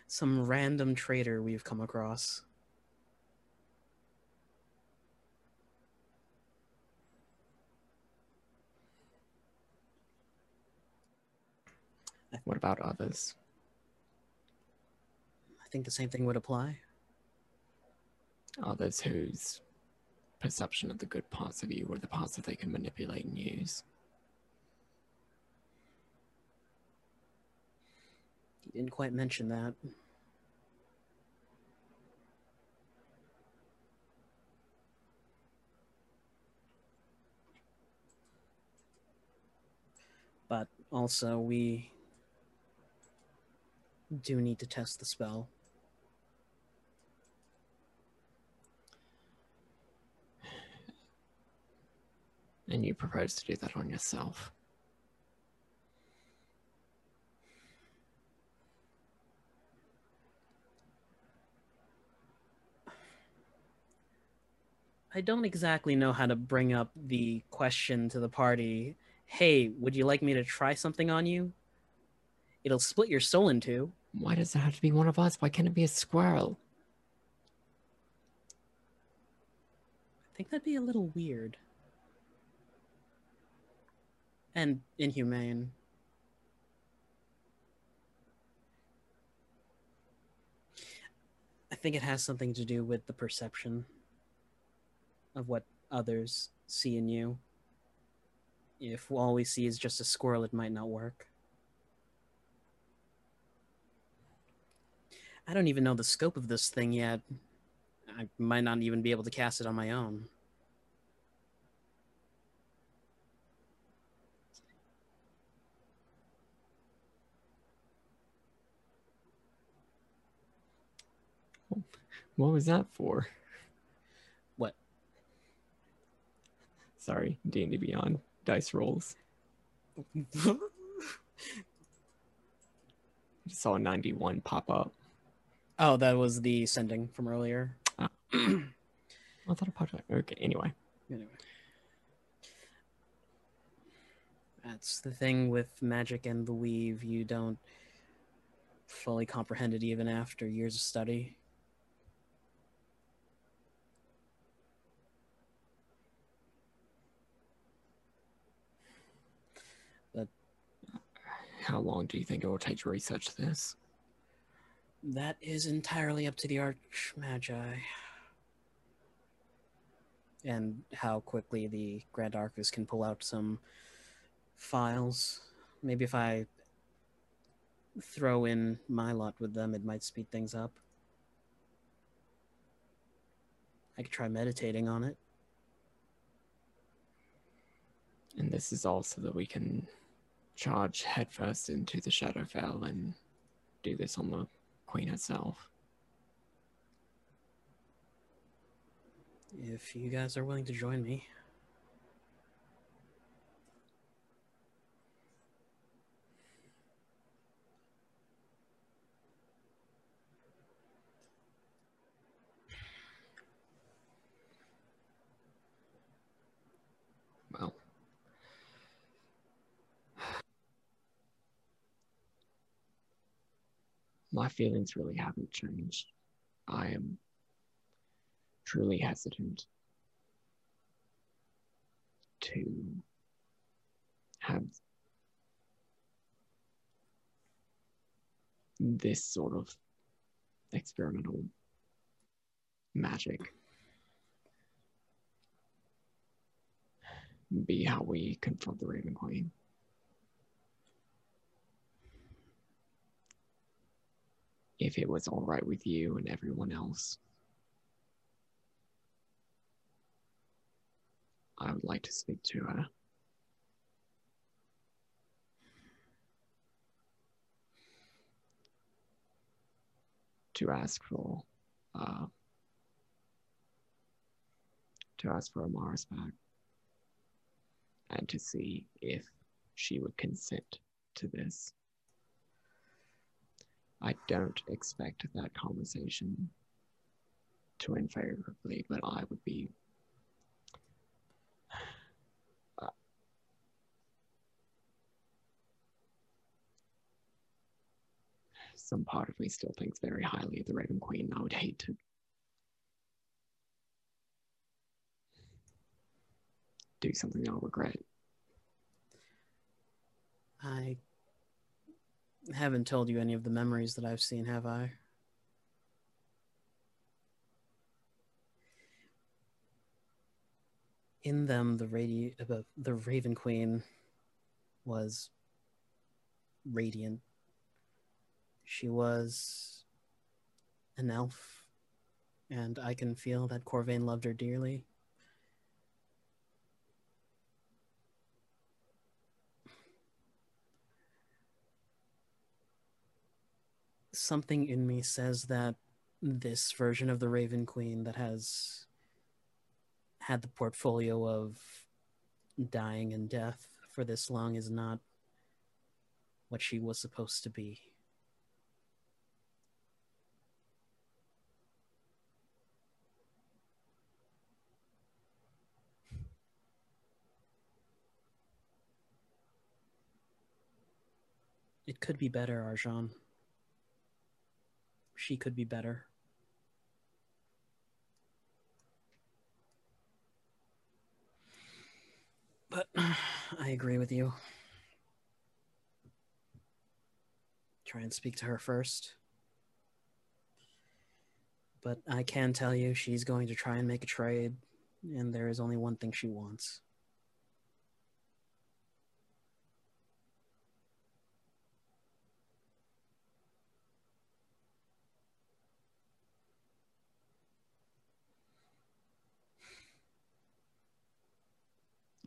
some random traitor we've come across. What about others? I think the same thing would apply. Others whose perception of the good parts of you or the parts that they can manipulate and use. You didn't quite mention that. But also, we do need to test the spell. And you propose to do that on yourself. I don't exactly know how to bring up the question to the party hey, would you like me to try something on you? It'll split your soul in two. Why does it have to be one of us? Why can't it be a squirrel? I think that'd be a little weird. And inhumane. I think it has something to do with the perception of what others see in you. If all we see is just a squirrel, it might not work. I don't even know the scope of this thing yet. I might not even be able to cast it on my own. What was that for? Sorry, D&D Beyond dice rolls. I just saw a 91 pop up. Oh, that was the sending from earlier. Ah. I thought it popped up. Okay, anyway. Anyway. That's the thing with magic and the weave. You don't fully comprehend it even after years of study. How long do you think it will take to research this? That is entirely up to the Arch Magi. And how quickly the Grand Archivist can pull out some files. Maybe if I throw in my lot with them, it might speed things up. I could try meditating on it. And this is all so that we can charge headfirst into the Shadowfell and do this on the Queen herself. If you guys are willing to join me. My feelings really haven't changed. I am truly hesitant to have this sort of experimental magic be how we confront the Raven Queen. If it was all right with you and everyone else, I would like to speak to her. To ask for, uh, to ask for Amaris back and to see if she would consent to this. I don't expect that conversation to end favorably, but I would be. uh, some part of me still thinks very highly of the Raven Queen. I would hate to do something I'll regret. I haven't told you any of the memories that I've seen, have I? In them, the radi- uh, the Raven Queen was radiant. She was an elf, and I can feel that Corvain loved her dearly. Something in me says that this version of the Raven Queen that has had the portfolio of dying and death for this long is not what she was supposed to be. It could be better, Arjan. She could be better. But I agree with you. Try and speak to her first. But I can tell you she's going to try and make a trade, and there is only one thing she wants.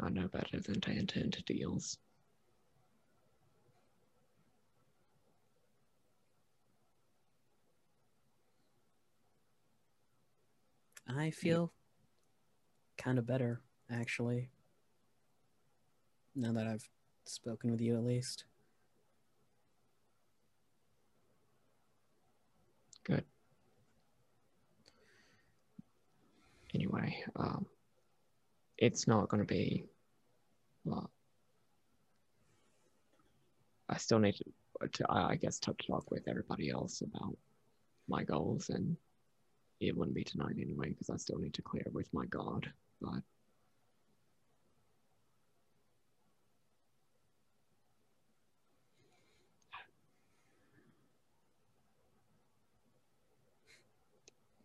I know better than to enter into deals. I feel kind of better, actually. Now that I've spoken with you, at least. Good. Anyway, um, it's not going to be. Well, I still need to, to, I guess, to talk with everybody else about my goals, and it wouldn't be tonight anyway because I still need to clear with my god. But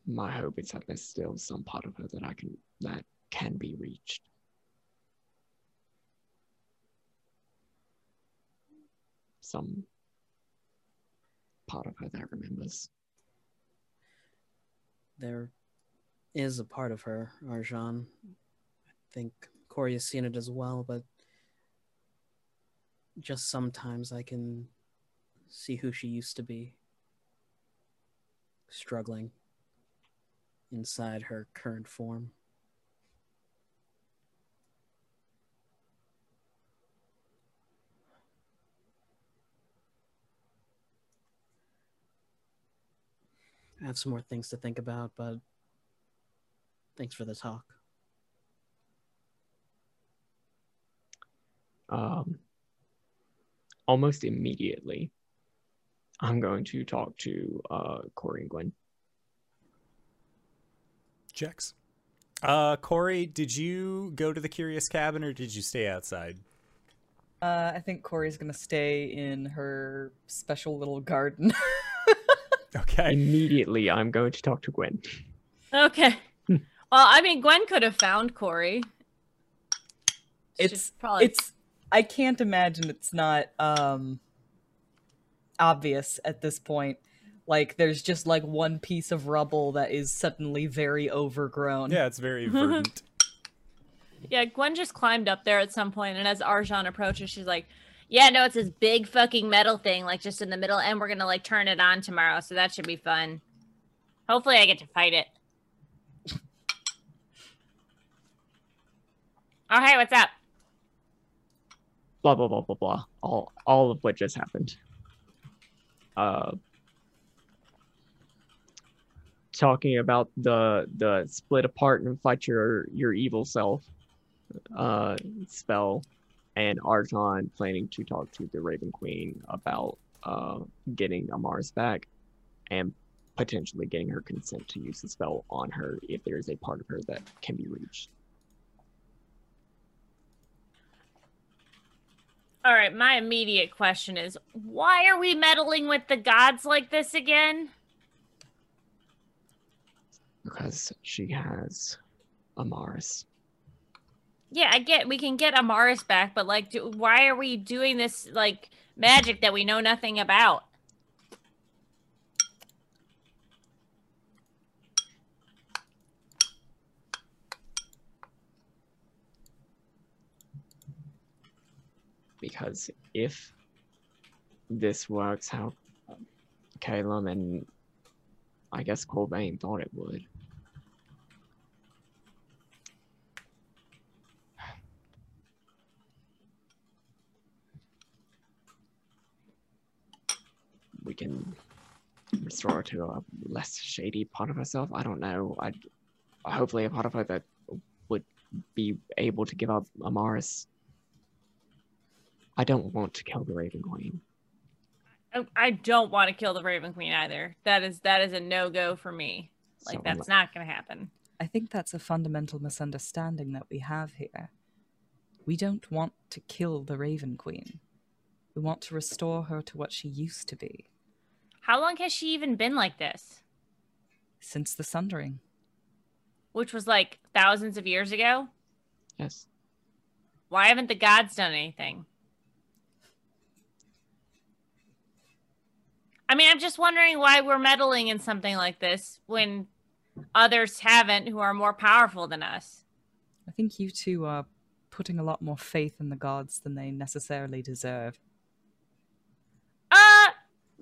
my hope is that there's still some part of her that I can that can be reached. Some part of her that remembers. There is a part of her, Arjan. I think Corey has seen it as well, but just sometimes I can see who she used to be. Struggling inside her current form. I have some more things to think about, but thanks for the talk. Um, almost immediately, I'm going to talk to uh, Corey and Gwen. Checks. Uh, Corey, did you go to the Curious Cabin or did you stay outside? Uh, I think Corey's gonna stay in her special little garden. Okay. Immediately, I'm going to talk to Gwen. Okay. well, I mean, Gwen could have found Corey. She's it's probably it's I can't imagine it's not um obvious at this point. Like there's just like one piece of rubble that is suddenly very overgrown. Yeah, it's very verdant. yeah. Gwen just climbed up there at some point, and as Arjan approaches, she's like, "Yeah, no, it's this big fucking metal thing, like just in the middle, and we're gonna like turn it on tomorrow, so that should be fun. Hopefully, I get to fight it." Oh, hey, what's up? Blah blah blah blah blah. All all of what just happened. Uh, talking about the the split apart and fight your your evil self uh spell and Arjan planning to talk to the Raven Queen about uh getting Amaris back and potentially getting her consent to use the spell on her if there is a part of her that can be reached. All right, my immediate question is why are we meddling with the gods like this again? Because she has Amaris. Yeah, I get we can get Amaris back, but like, do, why are we doing this like magic that we know nothing about? Because if this works how Calum and I guess Corvain thought it would, we can restore her to a less shady part of herself. I don't know. I hopefully a part of her that would be able to give up Amaris. I don't want to kill the Raven Queen. I, I don't want to kill the Raven Queen either. That is that is a no go for me. Like So, that's not gonna happen. I think that's a fundamental misunderstanding that we have here. We don't want to kill the Raven Queen. We want to restore her to what she used to be How long has she even been like this? since the Sundering. Which was like thousands of years ago. Yes. Why haven't the gods done anything? I mean, I'm just wondering why we're meddling in something like this when others haven't who are more powerful than us. I think you two are putting a lot more faith in the gods than they necessarily deserve.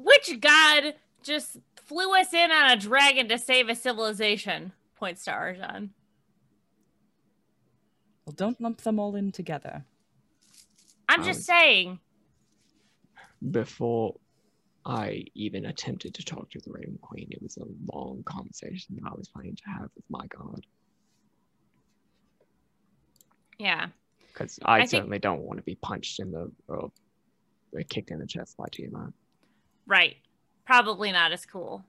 Which god just flew us in on a dragon to save a civilization? Points to Arjan. Well, don't lump them all in together. I'm Um, just saying. Before I even attempted to talk to the Raven Queen, it was a long conversation that I was planning to have with my god. Yeah. Because I, I think- certainly don't want to be punched in the or kicked in the chest by Tiamat. Right. Probably not as cool.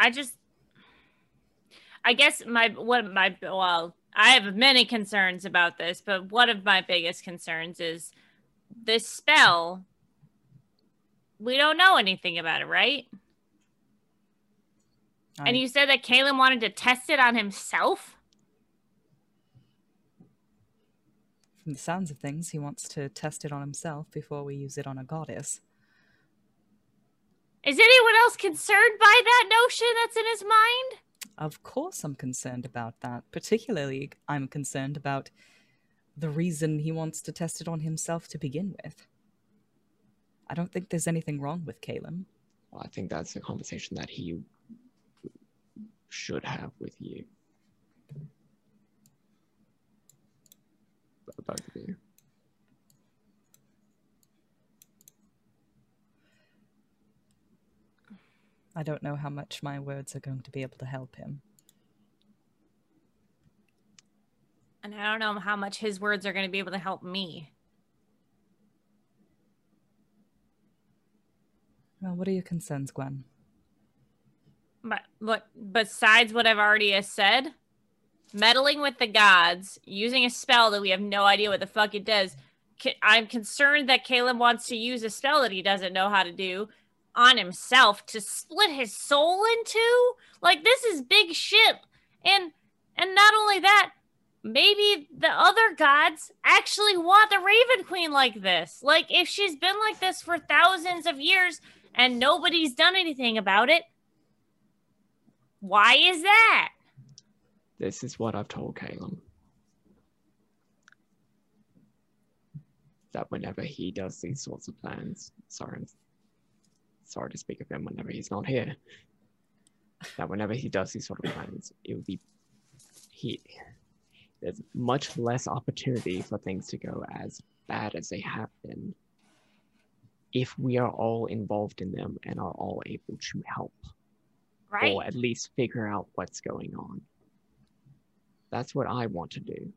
I just I guess my of my well, I have many concerns about this, but one of my biggest concerns is this spell. We don't know anything about it, right? I- And you said that Kalen wanted to test it on himself? From the sounds of things, he wants to test it on himself before we use it on a goddess. Is anyone else concerned by that notion that's in his mind? Of course, I'm concerned about that. Particularly, I'm concerned about the reason he wants to test it on himself to begin with. I don't think there's anything wrong with Caleb. Well, I think that's a conversation that he should have with you. Both of you. I don't know how much my words are going to be able to help him. And I don't know how much his words are going to be able to help me. Well, what are your concerns, Gwen? But what besides what I've already said, meddling with the gods, using a spell that we have no idea what the fuck it does. I'm concerned that Caleb wants to use a spell that he doesn't know how to do on himself to split his soul in two. Like this is big shit. And and not only that, maybe the other gods actually want the Raven Queen like this. Like if she's been like this for thousands of years and nobody's done anything about it, why is that? This is what I've told Caleb. That whenever he does these sorts of plans, sorry, I'm sorry to speak of him whenever he's not here. That whenever he does these sort of plans, it would be he. There's much less opportunity for things to go as bad as they have been if we are all involved in them and are all able to help Right. or at least figure out what's going on. That's what I want to do.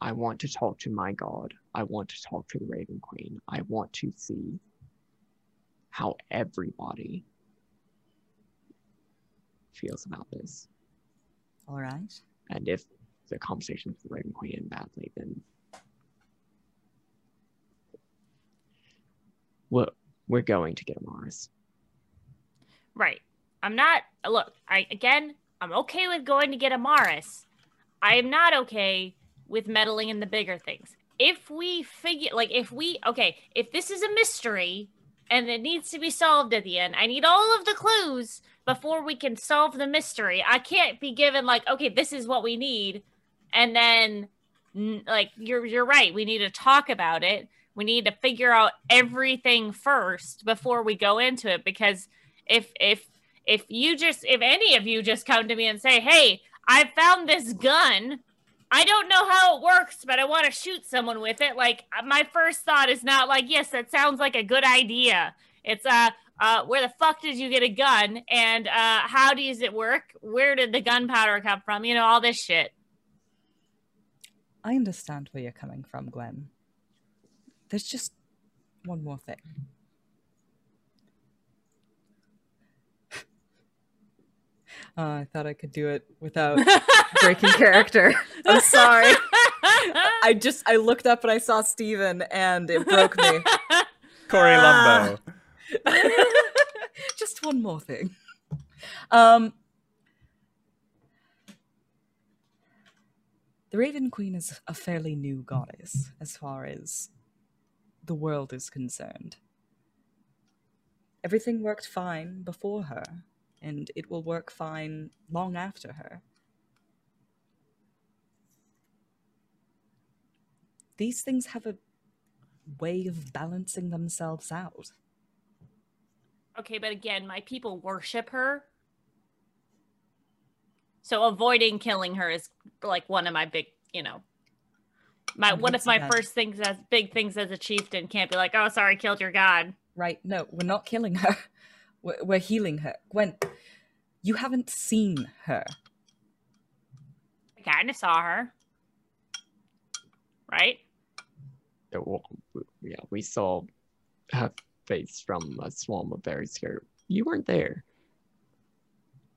I want to talk to my God. I want to talk to the Raven Queen. I want to see how everybody feels about this. All right. And if the conversation with the Raven Queen end badly, then We're, we're going to get Amaris. Right. I'm not. Look, I again, I'm okay with going to get Amaris. I am not okay with meddling in the bigger things. If we figure, like, if we, okay, if this is a mystery and it needs to be solved at the end, I need all of the clues before we can solve the mystery. I can't be given like, okay, this is what we need, and then, like, you're you're right. We need to talk about it. We need to figure out everything first before we go into it because if if if you just if any of you just come to me and say hey i found this gun. I don't know how it works but i want to shoot someone with it. Like uh, my first thought is not like yes that sounds like a good idea. It's uh uh where the fuck did you get a gun? And uh how does it work? Where did the gunpowder come from? You know all this shit. I understand where you're coming from, Gwen. There's just one more thing. Uh, I thought I could do it without breaking character. I'm sorry. I just I looked up and I saw Steven and it broke me. Corey Ah. Lumbo. just one more thing. Um The Raven Queen is a fairly new goddess as far as the world is concerned. Everything worked fine before her, and it will work fine long after her. These things have a way of balancing themselves out. Okay, but again, my people worship her. So avoiding killing her is like one of my big, you know, my one of my 100%. first things as big things as a chieftain can't be like, oh, sorry, killed your god. Right? No, we're not killing her. We're, we're healing her. Gwen, you haven't seen her. I kind of saw her, right? Yeah, well, w- yeah, we saw her face from a swarm of very scared. You weren't there.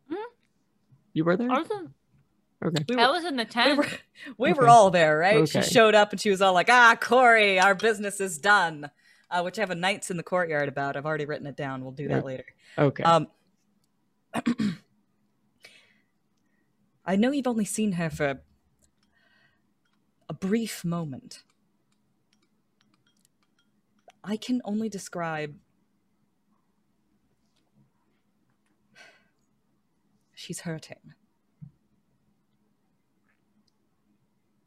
Hmm? You were there? I was in, Okay. We I were, was in the we tent. were, we were all there, right? She showed up and she was all like, ah, Corey, our business is done. Uh, which I have a Knights in the Courtyard about. I've already written it down. We'll do that later. Okay. Um, I know you've only seen her for a brief moment. I can only describe. She's hurting.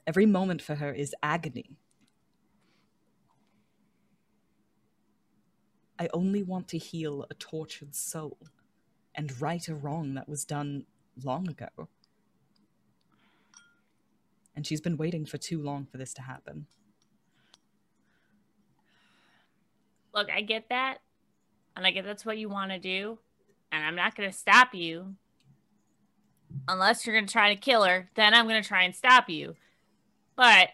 Every moment for her is agony. I only want to heal a tortured soul and right a wrong that was done long ago. And she's been waiting for too long for this to happen. Look, I get that. And I get that's what you want to do. And I'm not going to stop you. Unless you're going to try to kill her, then I'm going to try and stop you. But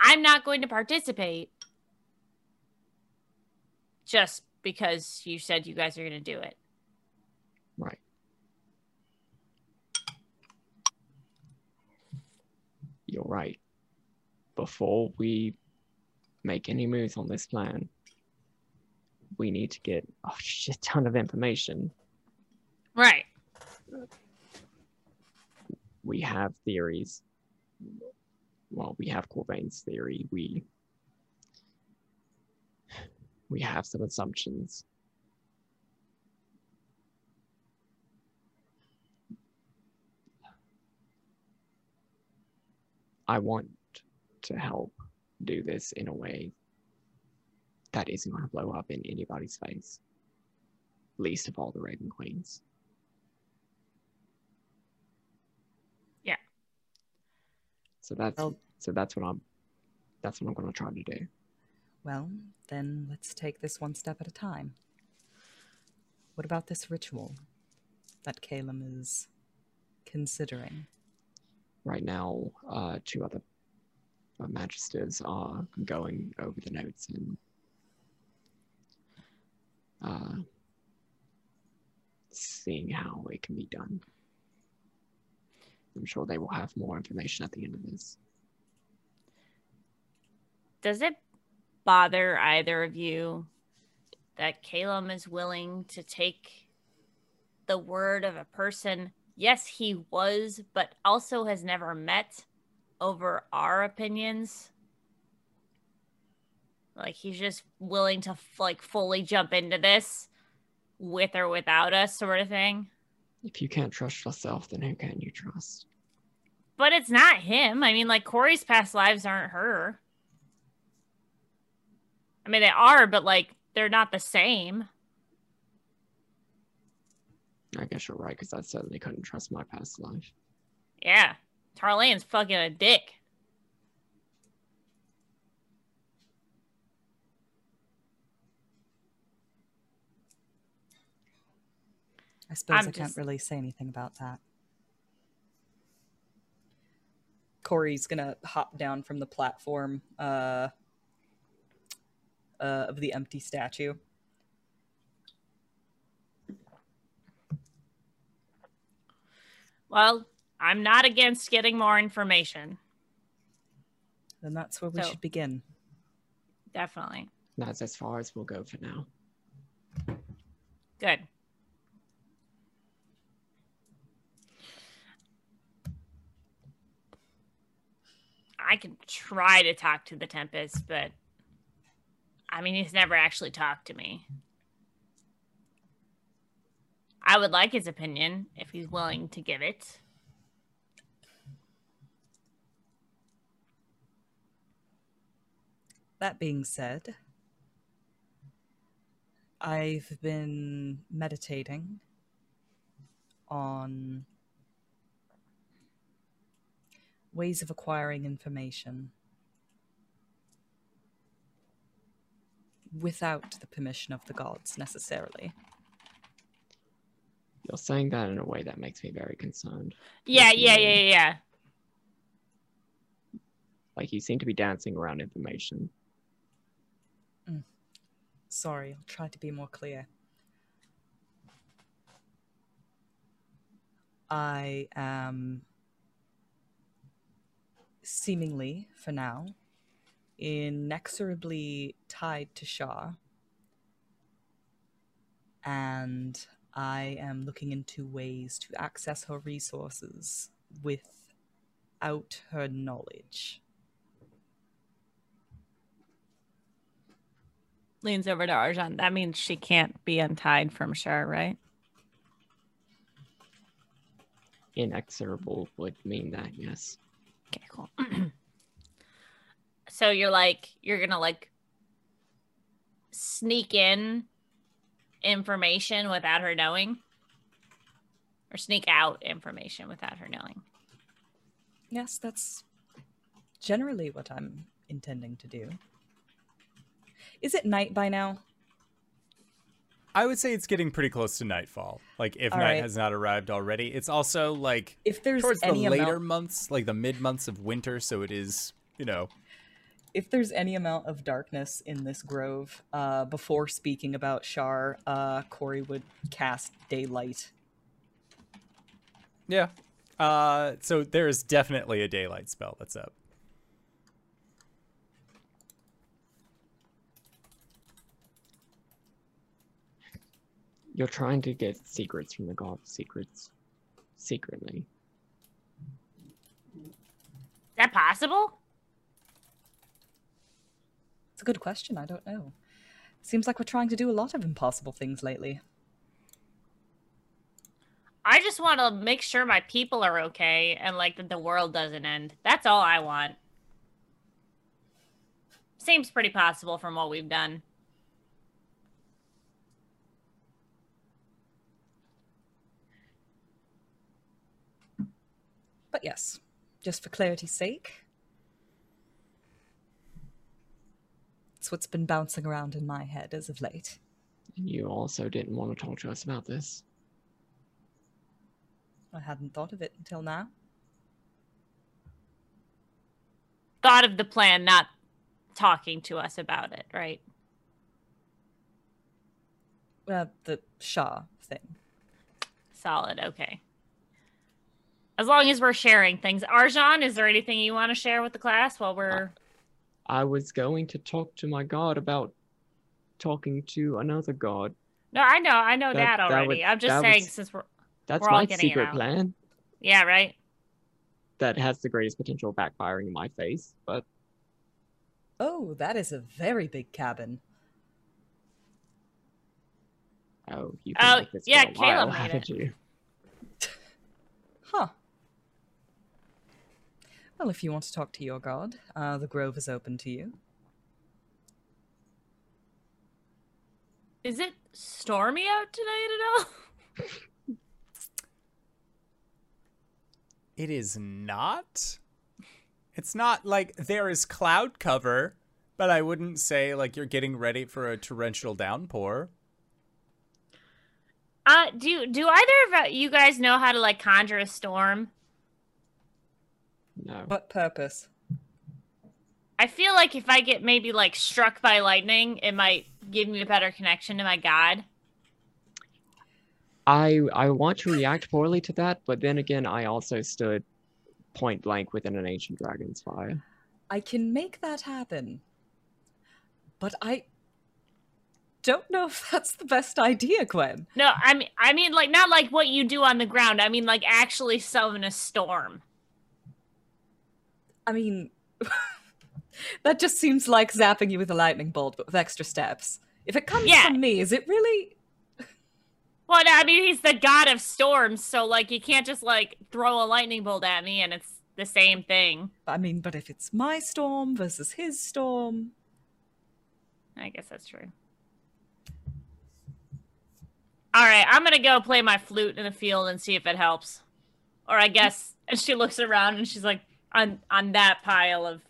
I'm not going to participate just because you said you guys are going to do it. right. You're right. Before we make any moves on this plan, we need to get a shit ton of information. Right. we have theories. Well, we have Corvain's theory. We we have some assumptions. I want to help do this in a way that isn't going to blow up in anybody's face. Least of all the Raven Queens. Yeah. So that's Well- so that's what I'm that's what I'm gonna try to do. Well, then let's take this one step at a time. What about this ritual that Calum is considering? Right now, uh, two other uh, magisters are going over the notes and uh, seeing how it can be done. I'm sure they will have more information at the end of this. Does it bother either of you that Calum is willing to take the word of a person. Yes, he was, but also has never met over our opinions. Like he's just willing to like fully jump into this with or without us, sort of thing. If you can't trust yourself, then who can you trust? But it's not him. I mean, like Corey's past lives aren't her. I mean, they are, but like they're not the same. I guess you're right, because I certainly couldn't trust my past life. Yeah. Tarlane's fucking a dick. I suppose I'm I can't just- really say anything about that. Corey's gonna hop down from the platform uh, uh, of the empty statue. Well, I'm not against getting more information. Then that's where we So- should begin. Definitely. That's as far as we'll go for now. Good. I can try to talk to the Tempest, but I mean, he's never actually talked to me. I would like his opinion if he's willing to give it. That being said, I've been meditating on ways of acquiring information without the permission of the gods necessarily. You're saying that in a way that makes me very concerned. Yeah, Yes, yeah, yeah, yeah, yeah. Like you seem to be dancing around information. Mm. Sorry, I'll try to be more clear. I am seemingly, for now, inexorably tied to Shar. And I am looking into ways to access her resources without her knowledge. Leans over to Arjan. That means she can't be untied from Shar, right? Inexorable would mean that, yes. Okay, cool. so you're like you're gonna like sneak in information without her knowing, or sneak out information without her knowing. Yes, that's generally what I'm intending to do. Is it night by now? I would say it's getting pretty close to nightfall. Like if All night right. has not arrived already. It's also like If there's towards the any later amount, months, like the mid months of winter, so it is, you know, if there's any amount of darkness in this grove, uh, before speaking about Shar, uh, Corey would cast daylight. yeah. Uh so there is definitely a daylight spell that's up. You're trying to get secrets from the god of secrets secretly. Is that possible? A good question. I don't know. Seems like we're trying to do a lot of impossible things lately. I just want to make sure my people are okay and like that the world doesn't end. That's all I want. Seems pretty possible from what we've done. But yes, just for clarity's sake, it's what's been bouncing around in my head as of late. And you also didn't want to talk to us about this. I hadn't thought of it until now. Thought of the plan, not talking to us about it, right? Uh, the Shar thing. Solid. Okay. As long as we're sharing things. Arjan, is there anything you want to share with the class while we're I was going to talk to my god about talking to another god. No, I know, I know that, That- that already. would- I'm just saying was- since we're That's We're my getting secret plan yeah, right. that has the greatest potential of backfiring in my face. But Oh, that is a very big cabin. oh, you Oh, been like this yeah, for a while, Caleb made haven't it. you? Huh. Well, if you want to talk to your god, uh, the grove is open to you. Is it stormy out tonight at all? It is not. It's not like there is cloud cover, but I wouldn't say like you're getting ready for a torrential downpour. Uh, do do either of you guys know how to like conjure a storm? No. What purpose? I feel like if I get maybe like struck by lightning, it might give me a better connection to my god. I I want to react poorly to that, but then again, I also stood point blank within an ancient dragon's fire. I can make that happen. But I don't know if that's the best idea, Gwen. No, I mean, I mean, like not like what you do on the ground. I mean, like actually summon a storm. I mean, that just seems like zapping you with a lightning bolt, but with extra steps. If it comes Yeah. from me, is it really? Well, I mean, he's the god of storms, so like you can't just like throw a lightning bolt at me and it's the same thing. I mean, but if it's my storm versus his storm, I guess that's true. All right, I'm gonna go play my flute in the field and see if it helps. Or I guess, and she looks around and she's like, on on that pile of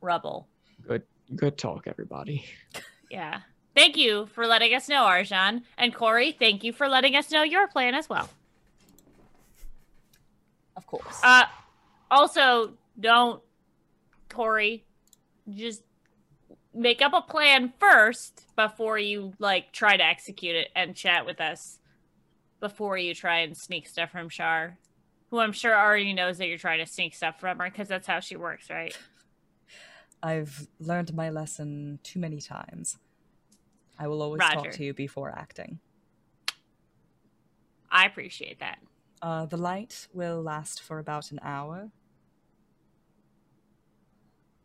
rubble. Good good talk, everybody. Yeah. Thank you for letting us know, Arjan. And Corey, thank you for letting us know your plan as well. of course. Uh, also, don't, Corey, just make up a plan first before you like try to execute it and chat with us before you try and sneak stuff from Shar, who I'm sure already knows that you're trying to sneak stuff from her because that's how she works, right? I've learned my lesson too many times. I will always Roger. talk to you before acting. I appreciate that. Uh, the light will last for about an hour.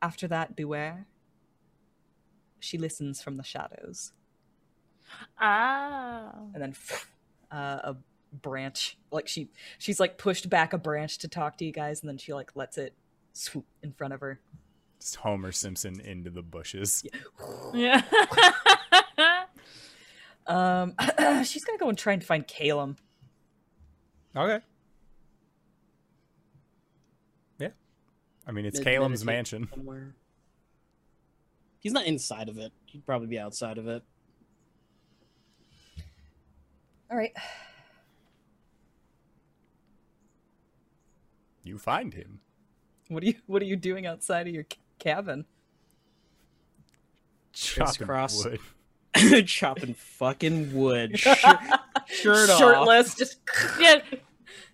After that, beware. She listens from the shadows. Oh. and then uh, a branch like she she's like pushed back a branch to talk to you guys and then she like lets it swoop in front of her Just Homer Simpson into the bushes. Yeah. um she's gonna go and try and find Calum. Okay. Yeah. I mean, it's Mid- Caleb's mansion. Somewhere. He's not inside of it. He'd probably be outside of it. all right You find him. what are you what are you doing outside of your cabin Chopping Crisscross. wood. Chopping fucking wood. Shirt, shirt off. shirtless just yeah.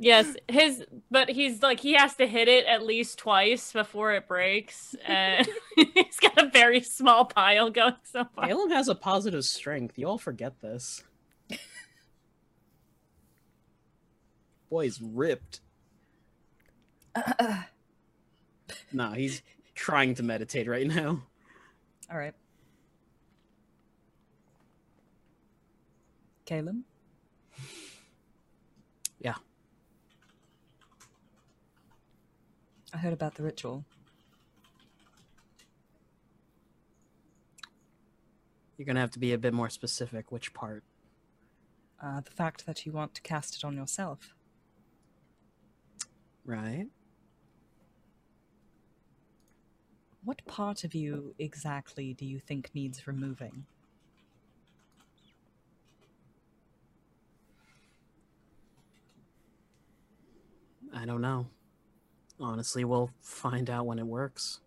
Yes, his but he's like he has to hit it at least twice before it breaks, and he's got a very small pile going so far. Caleb has a positive strength. You all forget this. Boy's ripped. nah, he's trying to meditate right now. all right Calum Yeah. I heard about the ritual You're gonna have to be a bit more specific. Which part? uh, the fact that you want to cast it on yourself Right. What part of you exactly do you think needs removing? I don't know. Honestly, we'll find out when it works.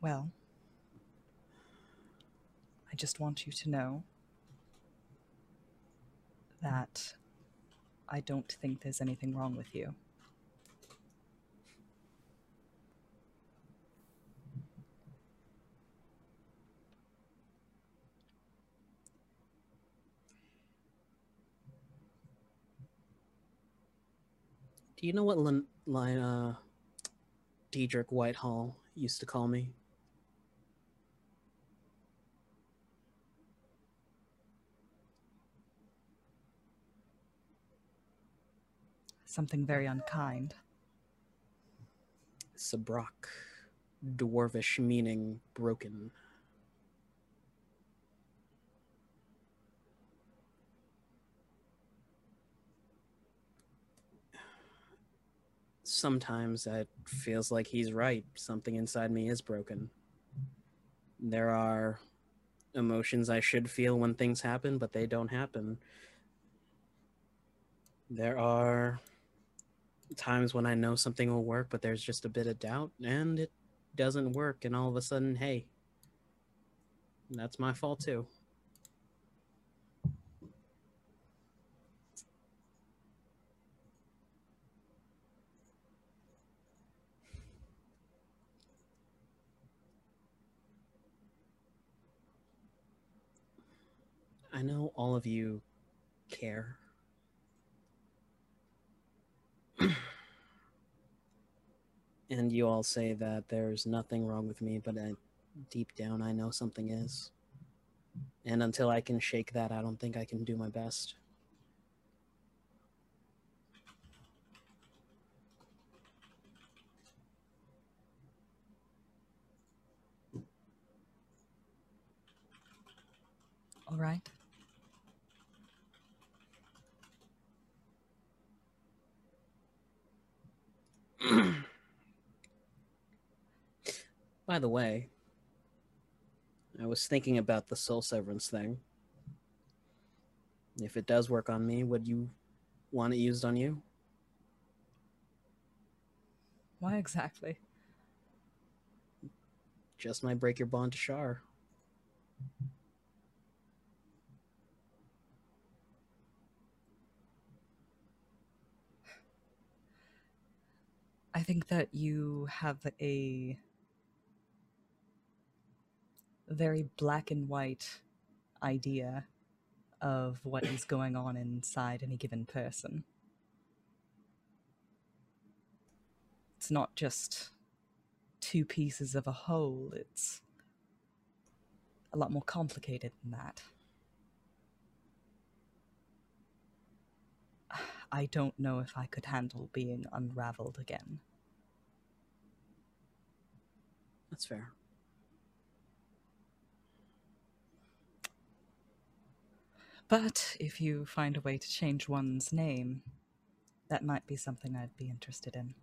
Well, I just want you to know that I don't think there's anything wrong with you. Do you know what Lin- line uh Diedrich Whitehall used to call me? Something very unkind. Sabrak. Dwarvish meaning broken. Sometimes it feels like he's right. Something inside me is broken. There are emotions I should feel when things happen, but they don't happen. There are times when I know something will work, but there's just a bit of doubt and it doesn't work. And all of a sudden, hey, that's my fault too. I know all of you care. and you all say that there's nothing wrong with me, but I, deep down, I know something is. And until I can shake that, I don't think I can do my best. All right. By the way, I was thinking about the soul severance thing. If it does work on me, would you want it used on you? Why exactly? Just might break your bond to Shar. I think that you have a very black and white idea of what is going on inside any given person. It's not just two pieces of a whole, it's a lot more complicated than that. I don't know if I could handle being unraveled again. That's fair. But if you find a way to change one's name, that might be something I'd be interested in.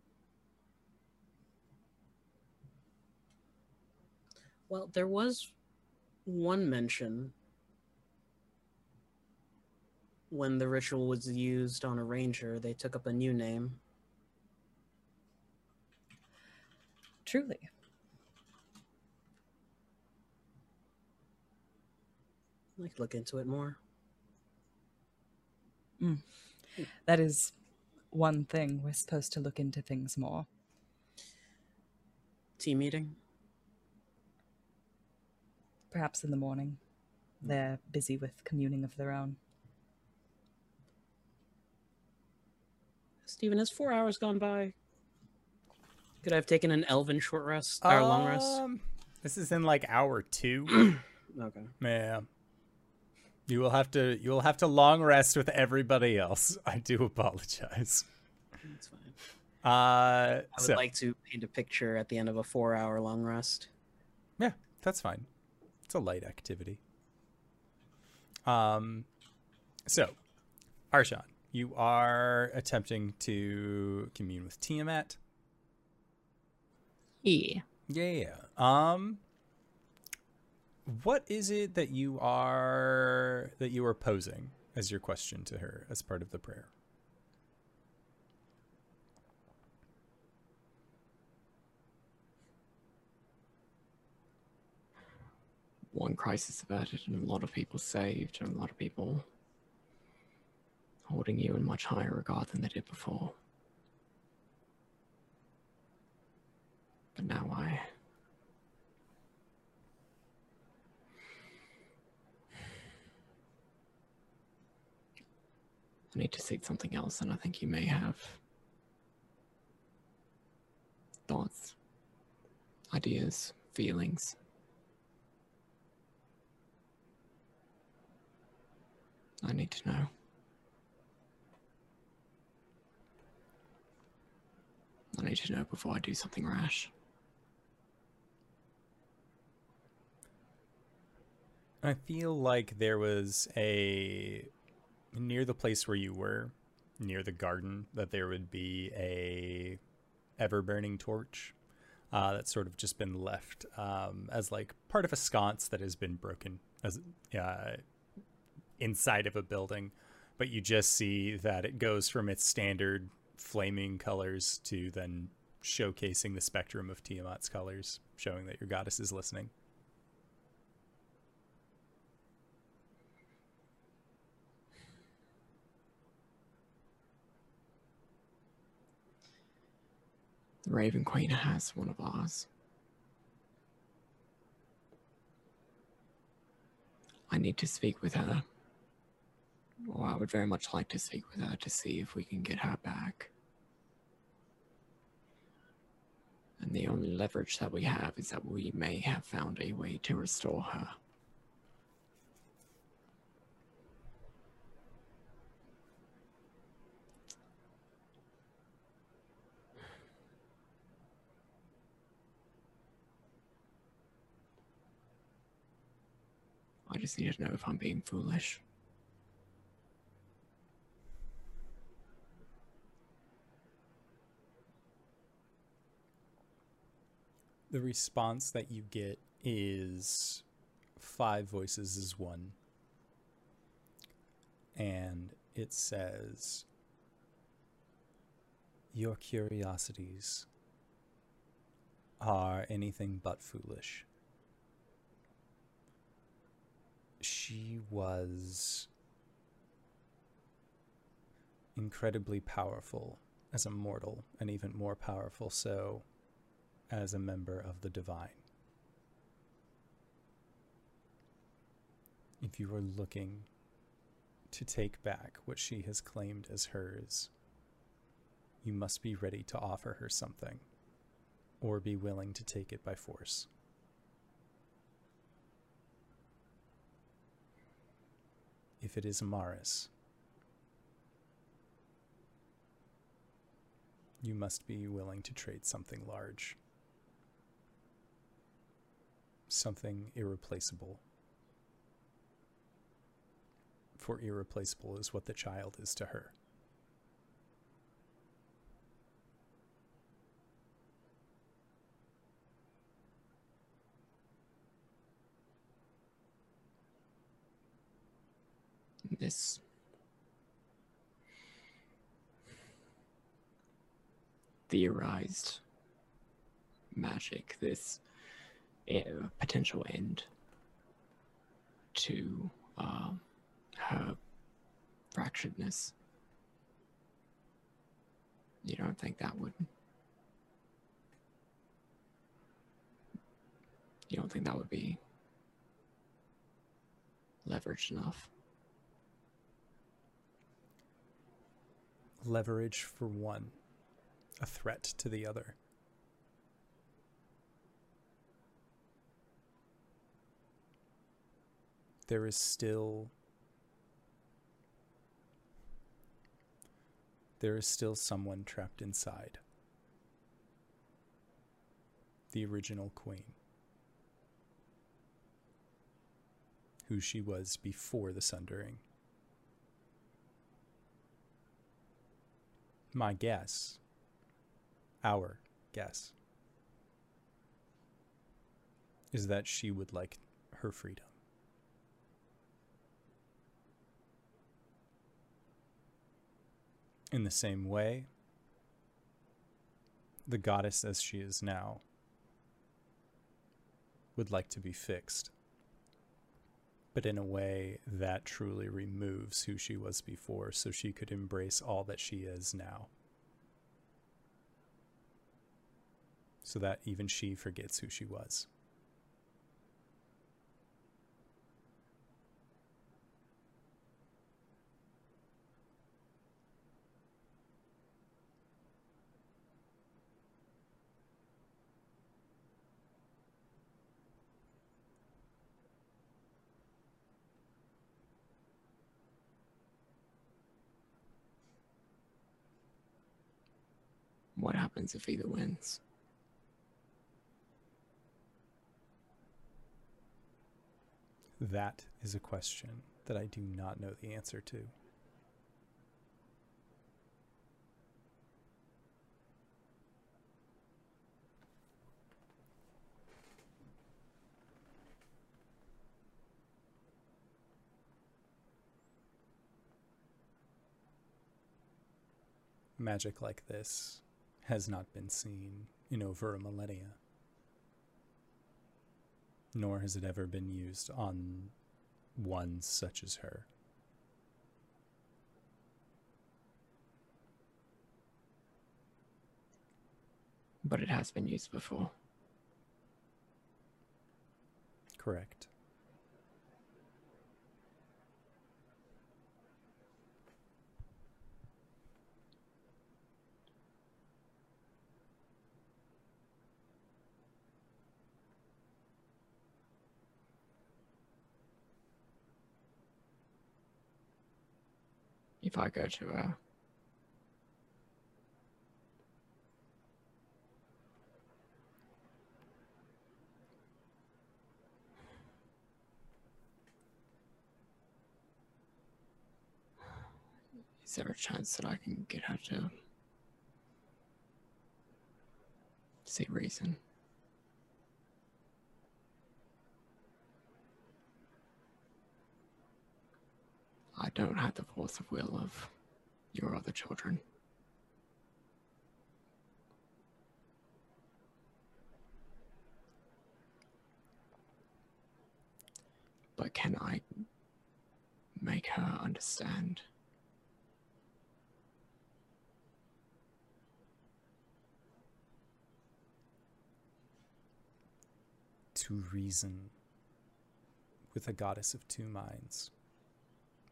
Well, there was one mention when the ritual was used on a ranger, they took up a new name. Truly. I could look into it more. Mm. That is one thing. We're supposed to look into things more. Team meeting? Perhaps in the morning. Hmm. They're busy with communing of their own. Steven, has four hours gone by? Could I have taken an elven short rest or long rest? Um, This is in like hour two. Okay. Yeah. You will have to you will have to long rest with everybody else. I do apologize. That's fine. Uh I would so like to paint a picture at the end of a four hour long rest. yeah, that's fine. It's a light activity. Um so Arjan, you are attempting to commune with Tiamat. Yeah. Yeah. Um what is it that you are that you are posing as your question to her as part of the prayer? One crisis averted and a lot of people saved and a lot of people holding you in much higher regard than they did before. But now I. I need to seek something else, and I think you may have thoughts, ideas, feelings. I need to know. I need to know before I do something rash. I feel like there was a near the place where you were, near the garden, that there would be a ever burning torch uh, that's sort of just been left um, as like part of a sconce that has been broken as uh, inside of a building. But you just see that it goes from its standard flaming colors to then showcasing the spectrum of Tiamat's colors, showing that your goddess is listening. The Raven Queen has one of ours. I need to speak with her. Or I would very much like to speak with her to see if we can get her back. And the only leverage that we have is that we may have found a way to restore her. I just need to know if I'm being foolish. The response that you get is five voices is one. And it says, Your curiosities are anything but foolish. She was incredibly powerful as a mortal, and even more powerful so as a member of the divine. If you are looking to take back what she has claimed as hers, you must be ready to offer her something, or be willing to take it by force. If it is Amaris, you must be willing to trade something large something irreplaceable. For irreplaceable is what the child is to her. This theorized magic, this potential end to um, her fracturedness. You don't think that would? You don't think that would be leveraged enough? Leverage for one, a threat to the other. There is still there is still someone trapped inside. The original queen. Who she was before the sundering. My guess, our guess, is that she would like her freedom. In the same way, the goddess as she is now would like to be fixed but in a way that truly removes who she was before so she could embrace all that she is now. So that even she forgets who she was. What happens if either wins? That is a question that I do not know the answer to. Magic like this has not been seen in over a millennia nor has it ever been used on one such as her. But it has been used before. Correct. If I go to uh Is there a chance that I can get her to see reason? I don't have the force of will of your other children. But can I make her understand? To reason with a goddess of two minds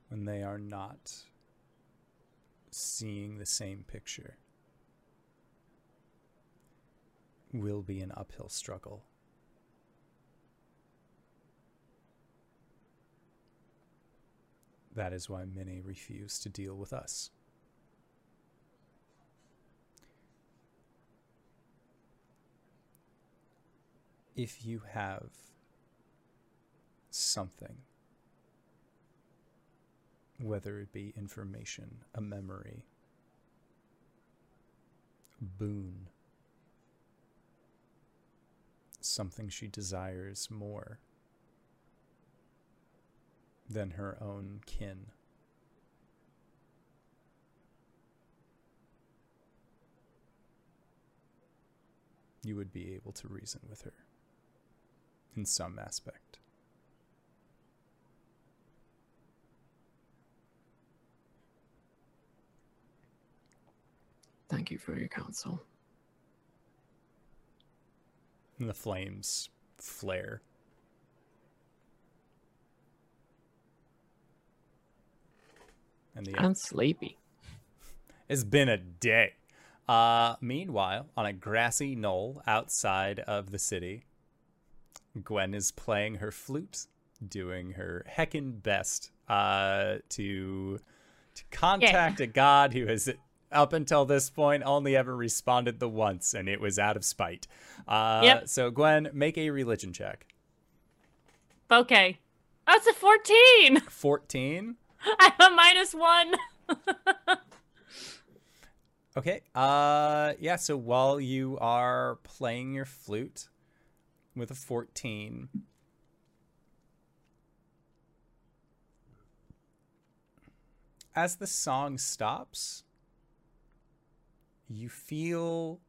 when they are not seeing the same picture will be an uphill struggle. That is why many refuse to deal with us. If you have something whether it be information, a memory, boon, something she desires more than her own kin. You would be able to reason with her in some aspect. Thank you for your counsel. And the flames flare. And the I'm sleepy. It's been a day. Uh, meanwhile, on a grassy knoll outside of the city, Gwen is playing her flute, doing her heckin' best uh, to to contact a god who has up until this point only ever responded the once, and it was out of spite. Uh, Yep. So Gwen, make a religion check. Okay. Oh, it's a 14. Fourteen. I'm a minus one. Okay. Uh yeah, so while you are playing your flute with a 14 as the song stops, you feel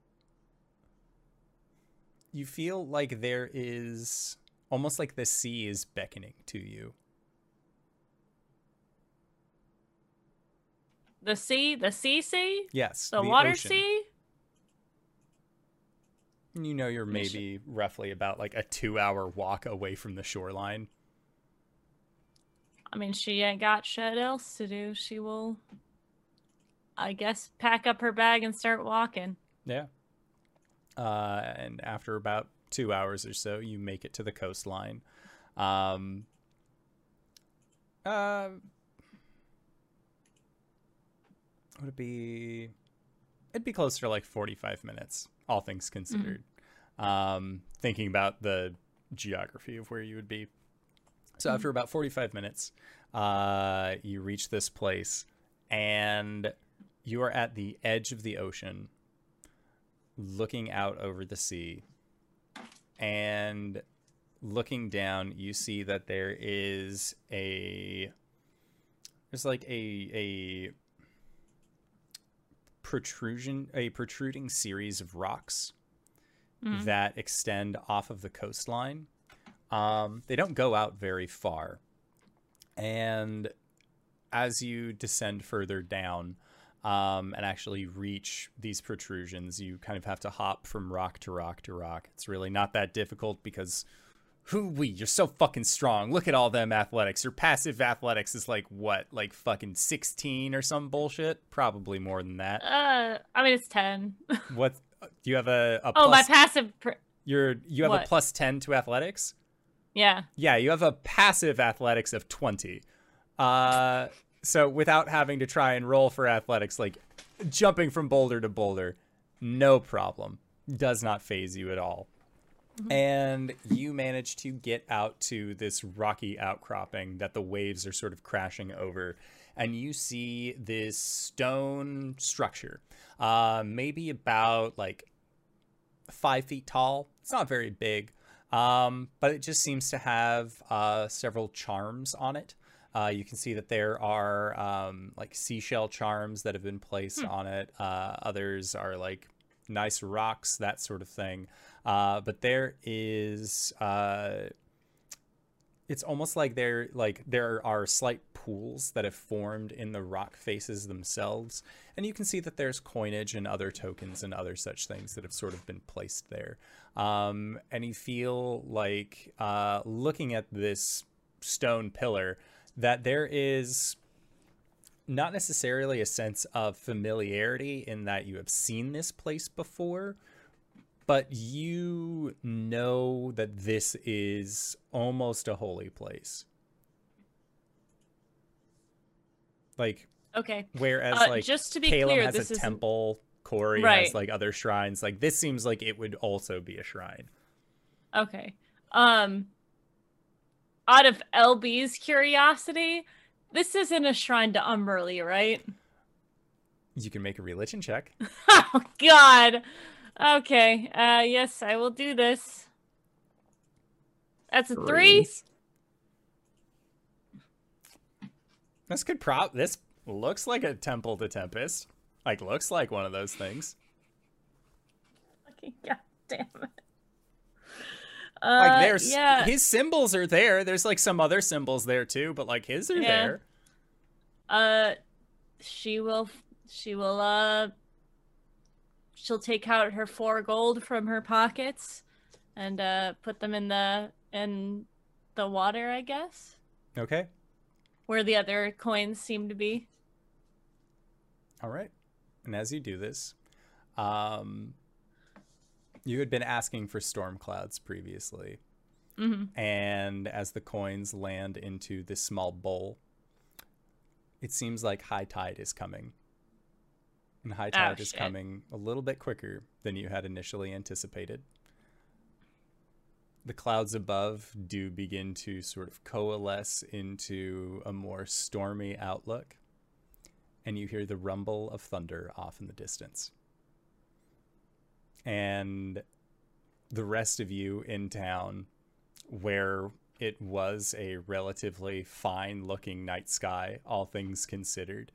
you feel like there is almost like the sea is beckoning to you. The sea, the sea, sea. Yes, the, the water ocean. sea. You know, you're maybe roughly about like a two-hour walk away from the shoreline. I mean, she ain't got shit else to do. She will I guess, pack up her bag and start walking. Yeah. Uh, and after about two hours or so, you make it to the coastline. Um, uh, would it be? It'd be closer to like forty-five minutes, all things considered. Um, thinking about the geography of where you would be. So after about forty-five minutes, uh, you reach this place, and you are at the edge of the ocean looking out over the sea and looking down you see that there is a there's like a a protrusion a protruding series of rocks Mhm. that extend off of the coastline um, they don't go out very far and as you descend further down um, and actually reach these protrusions, you kind of have to hop from rock to rock to rock. It's really not that difficult because who we you're so fucking strong. Look at all them athletics. Your passive athletics is like what, like fucking sixteen or some bullshit? Probably more than that. Uh, I mean, it's ten. What do you have a, a oh, my passive. Pr- you're you have a plus ten to athletics. yeah. Yeah, you have a passive athletics of 20. Uh, so without having to try and roll for athletics, like jumping from boulder to boulder, no problem. Does not phase you at all. And you manage to get out to this rocky outcropping that the waves are sort of crashing over. And you see this stone structure, uh, maybe about like five feet tall. It's not very big, um, but it just seems to have uh, several charms on it. Uh, you can see that there are um, like seashell charms that have been placed on it. Uh, others are like nice rocks, that sort of thing. Uh, but there is, uh, it's almost like there like there are slight pools that have formed in the rock faces themselves, and you can see that there's coinage and other tokens and other such things that have sort of been placed there. Um, and you feel like uh, looking at this stone pillar that there is not necessarily a sense of familiarity in that you have seen this place before, but you know that this is almost a holy place. Like, Okay. whereas, Uh, like, just to be Caleb clear, has this a is temple, Corey has, like, other shrines. Like, this seems like it would also be a shrine. Okay. Um out of LB's curiosity, this isn't a shrine to Umberlee, right? You can make a religion check. oh god. Okay. Uh yes, I will do this. That's a 3. Greens. This could prop. This looks like a temple to Tempest. Like, looks like one of those things. Fucking god damn it. Like, Uh, there's yeah. his symbols are there. There's like some other symbols there too, but like his are Yeah. there. Uh she will she will uh she'll take out her four gold from her pockets and uh put them in the in the water, I guess, Okay. where the other coins seem to be. All right. And as you do this, um, you had been asking for storm clouds previously. hmm And as the coins land into this small bowl, it seems like high tide is coming. And high tide is shit. coming a little bit quicker than you had initially anticipated. The clouds above do begin to sort of coalesce into a more stormy outlook, and you hear the rumble of thunder off in the distance. And the rest of you in town where it was a relatively fine looking night sky, all things considered,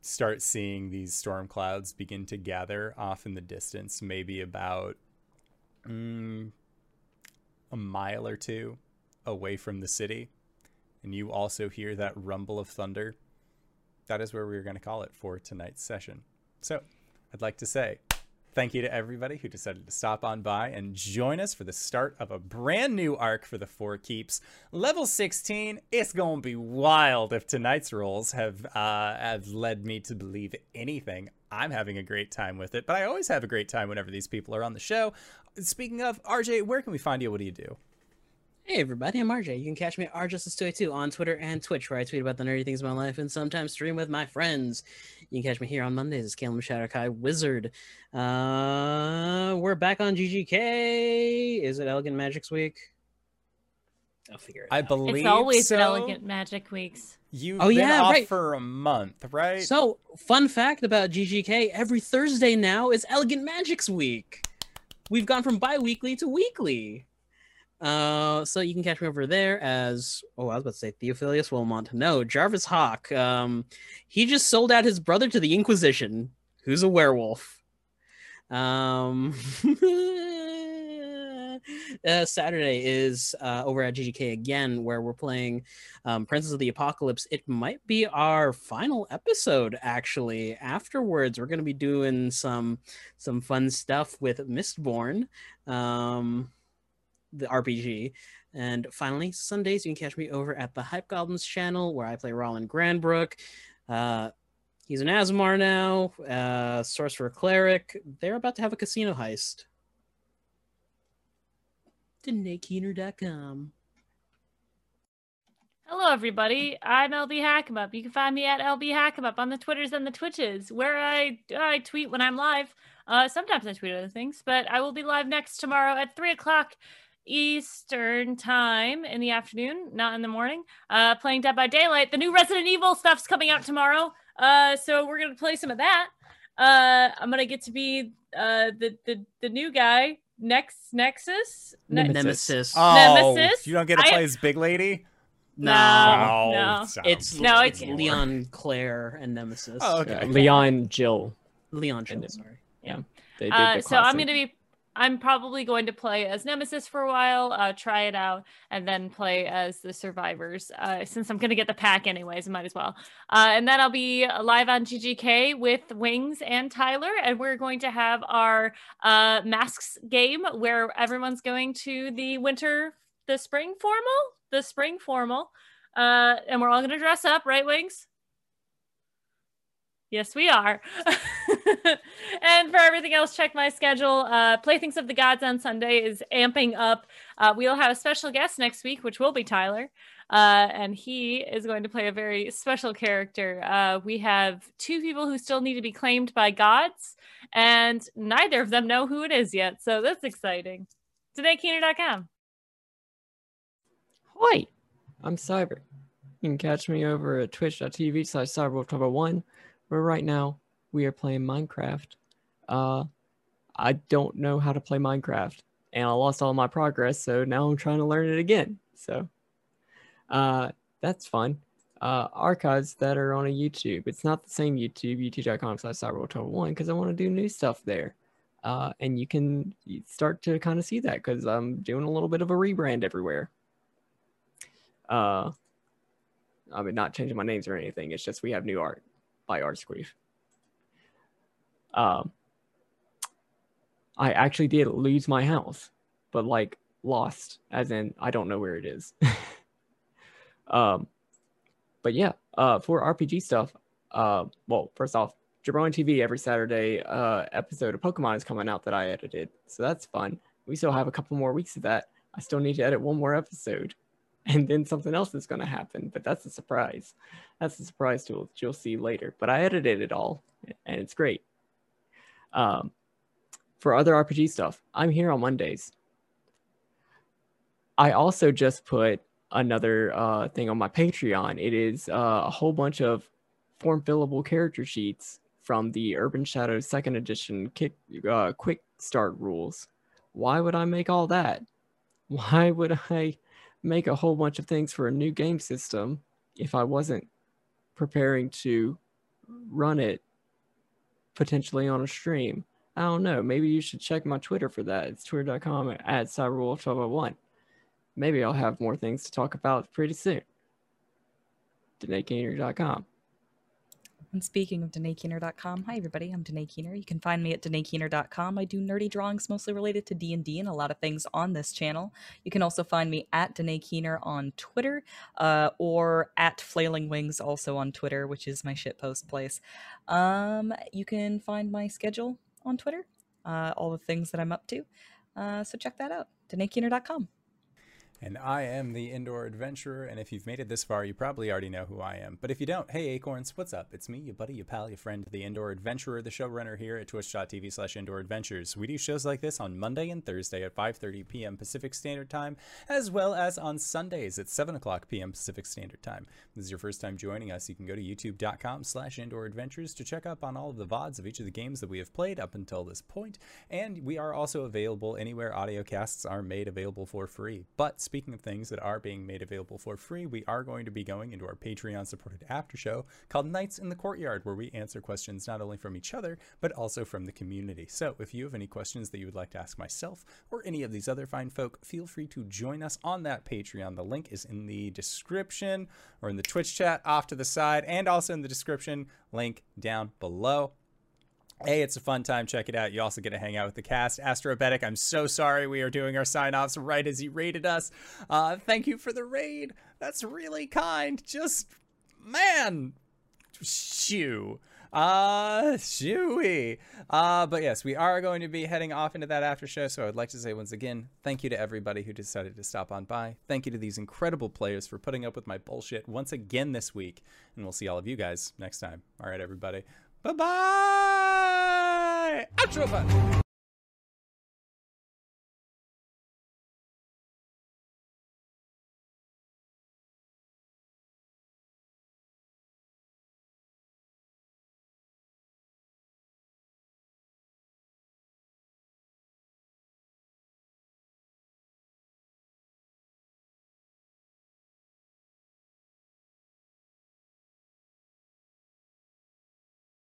start seeing these storm clouds begin to gather off in the distance, maybe about mm, a mile or two away from the city. And you also hear that rumble of thunder. that is where we're going to call it for tonight's session. So I'd like to say thank you to everybody who decided to stop on by and join us for the start of a brand new arc for the Four Keeps. Level 16, it's going to be wild if tonight's rolls have, uh, have led me to believe anything. I'm having a great time with it, but I always have a great time whenever these people are on the show. Speaking of, RJ, where can we find you? What do you do? Hey everybody, I'm RJ. You can catch me at rjustice282 on Twitter and Twitch, where I tweet about the nerdy things of my life and sometimes stream with my friends. You can catch me here on Mondays as Caleb Shadar-kai Wizard. Uh, we're back on GGK. Is it Elegant Magic's week? I'll figure it I out. believe It's always so. an elegant magic weeks. You've Oh, been yeah, off right. for a month, right? So, fun fact about GGK every Thursday now is Elegant Magic's week. We've gone from bi weekly to weekly. Uh, so you can catch me over there as oh, I was about to say Theophilus Wilmont. No, Jarvis Hawk. Um, he just sold out his brother to the Inquisition, who's a werewolf. Um, uh, Saturday is uh, over at GGK again, where we're playing um, Princes of the Apocalypse. It might be our final episode, actually. Afterwards, we're going to be doing some some fun stuff with Mistborn, um, the RPG. And finally, Sundays, you can catch me over at the Hype Goblins channel, where I play Roland Granbrook. Uh, he's an Aasimar now, uh, Sorcerer Cleric. They're about to have a casino heist. DanaeKeener.com. Hello, everybody. I'm LB Hackemup. You can find me at LB Hackemup on the Twitters and the Twitches, where I I tweet when I'm live. Uh, sometimes I tweet other things, but I will be live next tomorrow at three o'clock Eastern time in the afternoon, not in the morning. Uh, playing Dead by Daylight. The new Resident Evil stuff's coming out tomorrow. Uh, so we're gonna play some of that. Uh, I'm gonna get to be uh the the the new guy. Next Nexus. Ne- Nemesis. Nemesis. Oh, Nemesis? you don't get to I- play as Big Lady? No, Oh, no. It's No, good. it's- Leon, Claire, and Nemesis. Oh, okay. Yeah, Leon, Jill. Leon, Jill, And then- sorry. They did Uh, the so I'm going to be, I'm probably going to play as Nemesis for a while, uh, try it out, and then play as the survivors. Uh, since I'm going to get the pack anyways, I might as well. Uh, and then I'll be live on GGK with Wings and Tyler, and we're going to have our uh, masks game where everyone's going to the winter, the spring formal, the spring formal, uh, and we're all going to dress up, right, Wings? Yes, we are. and for everything else, check my schedule. Uh, Playthings of the Gods on Sunday is amping up. Uh, we'll have a special guest next week, which will be Tyler. Uh, and he is going to play a very special character. Uh, we have two people who still need to be claimed by gods, and neither of them know who it is yet. So that's exciting. DanaeKeener.com. Hoi! I'm Cyber. You can catch me over at twitch.tv slash cyberwolf1201, where right now we are playing Minecraft. Uh, I don't know how to play Minecraft, and I lost all my progress, so now I'm trying to learn it again. So, uh, that's fun. Uh, archives that are on a YouTube. It's not the same YouTube, youtube.com slash cyberwolf1201, because I want to do new stuff there. Uh, and you can start to kind of see that because I'm doing a little bit of a rebrand everywhere uh i mean not changing my names or anything it's just we have new art by squeef um i actually did lose my house but like lost as in i don't know where it is um but yeah uh for rpg stuff uh well first off Jabroni TV every Saturday uh episode of Pokemon is coming out that I edited. So that's fun. We still have a couple more weeks of that. I still need to edit one more episode and then something else is going to happen. But that's a surprise. That's a surprise tool that you'll see later. But I edited it all, and it's great. Um, for other RPG stuff, I'm here on Mondays. I also just put another uh, thing on my Patreon. It is uh, a whole bunch of form fillable character sheets from the Urban Shadows Second Edition kick, uh, Quick Start rules. Why would I make all that? Why would I? Make a whole bunch of things for a new game system if I wasn't preparing to run it potentially on a stream. I don't know. Maybe you should check my Twitter for that. It's twitter.com at cyberwolf1201. Maybe I'll have more things to talk about pretty soon. DanaeKeener.com. And speaking of DanaeKeener.com, hi everybody, I'm Danae Keener. You can find me at DanaeKeener.com. I do nerdy drawings mostly related to D&D and a lot of things on this channel. You can also find me at Danae Keener on Twitter uh, or at Flailing Wings also on Twitter, which is my shitpost place. Um, you can find my schedule on Twitter, uh, all the things that I'm up to. Uh, so check that out, DanaeKeener.com. And I am the Indoor Adventurer, and if you've made it this far, you probably already know who I am. But if you don't, hey Acorns, what's up? It's me, your buddy, your pal, your friend, the Indoor Adventurer, the showrunner here at twitch.tv slash indoor adventures. We do shows like this on Monday and Thursday at 5.30 p.m. Pacific Standard Time, as well as on Sundays at 7 o'clock p.m. Pacific Standard Time. If this is your first time joining us, you can go to youtube.com slash indoor adventures to check up on all of the VODs of each of the games that we have played up until this point. And we are also available anywhere audio casts are made available for free. But speaking of things that are being made available for free, we are going to be going into our Patreon supported after show called Nights in the Courtyard, where we answer questions not only from each other, but also from the community. So if you have any questions that you would like to ask myself or any of these other fine folk, feel free to join us on that Patreon. The link is in the description or in the Twitch chat off to the side and also in the description link down below. Hey, it's a fun time. Check it out. You also get to hang out with the cast. Astrobetic, I'm so sorry we are doing our sign offs right as you rated us. Uh, thank you for the raid. That's really kind. Just, man, shoo. Uh, shooey. Uh, but yes, we are going to be heading off into that after show. So I'd like to say once again, thank you to everybody who decided to stop on by. Thank you to these incredible players for putting up with my bullshit once again this week. And we'll see all of you guys next time. All right, everybody. Bye bye. Outro button.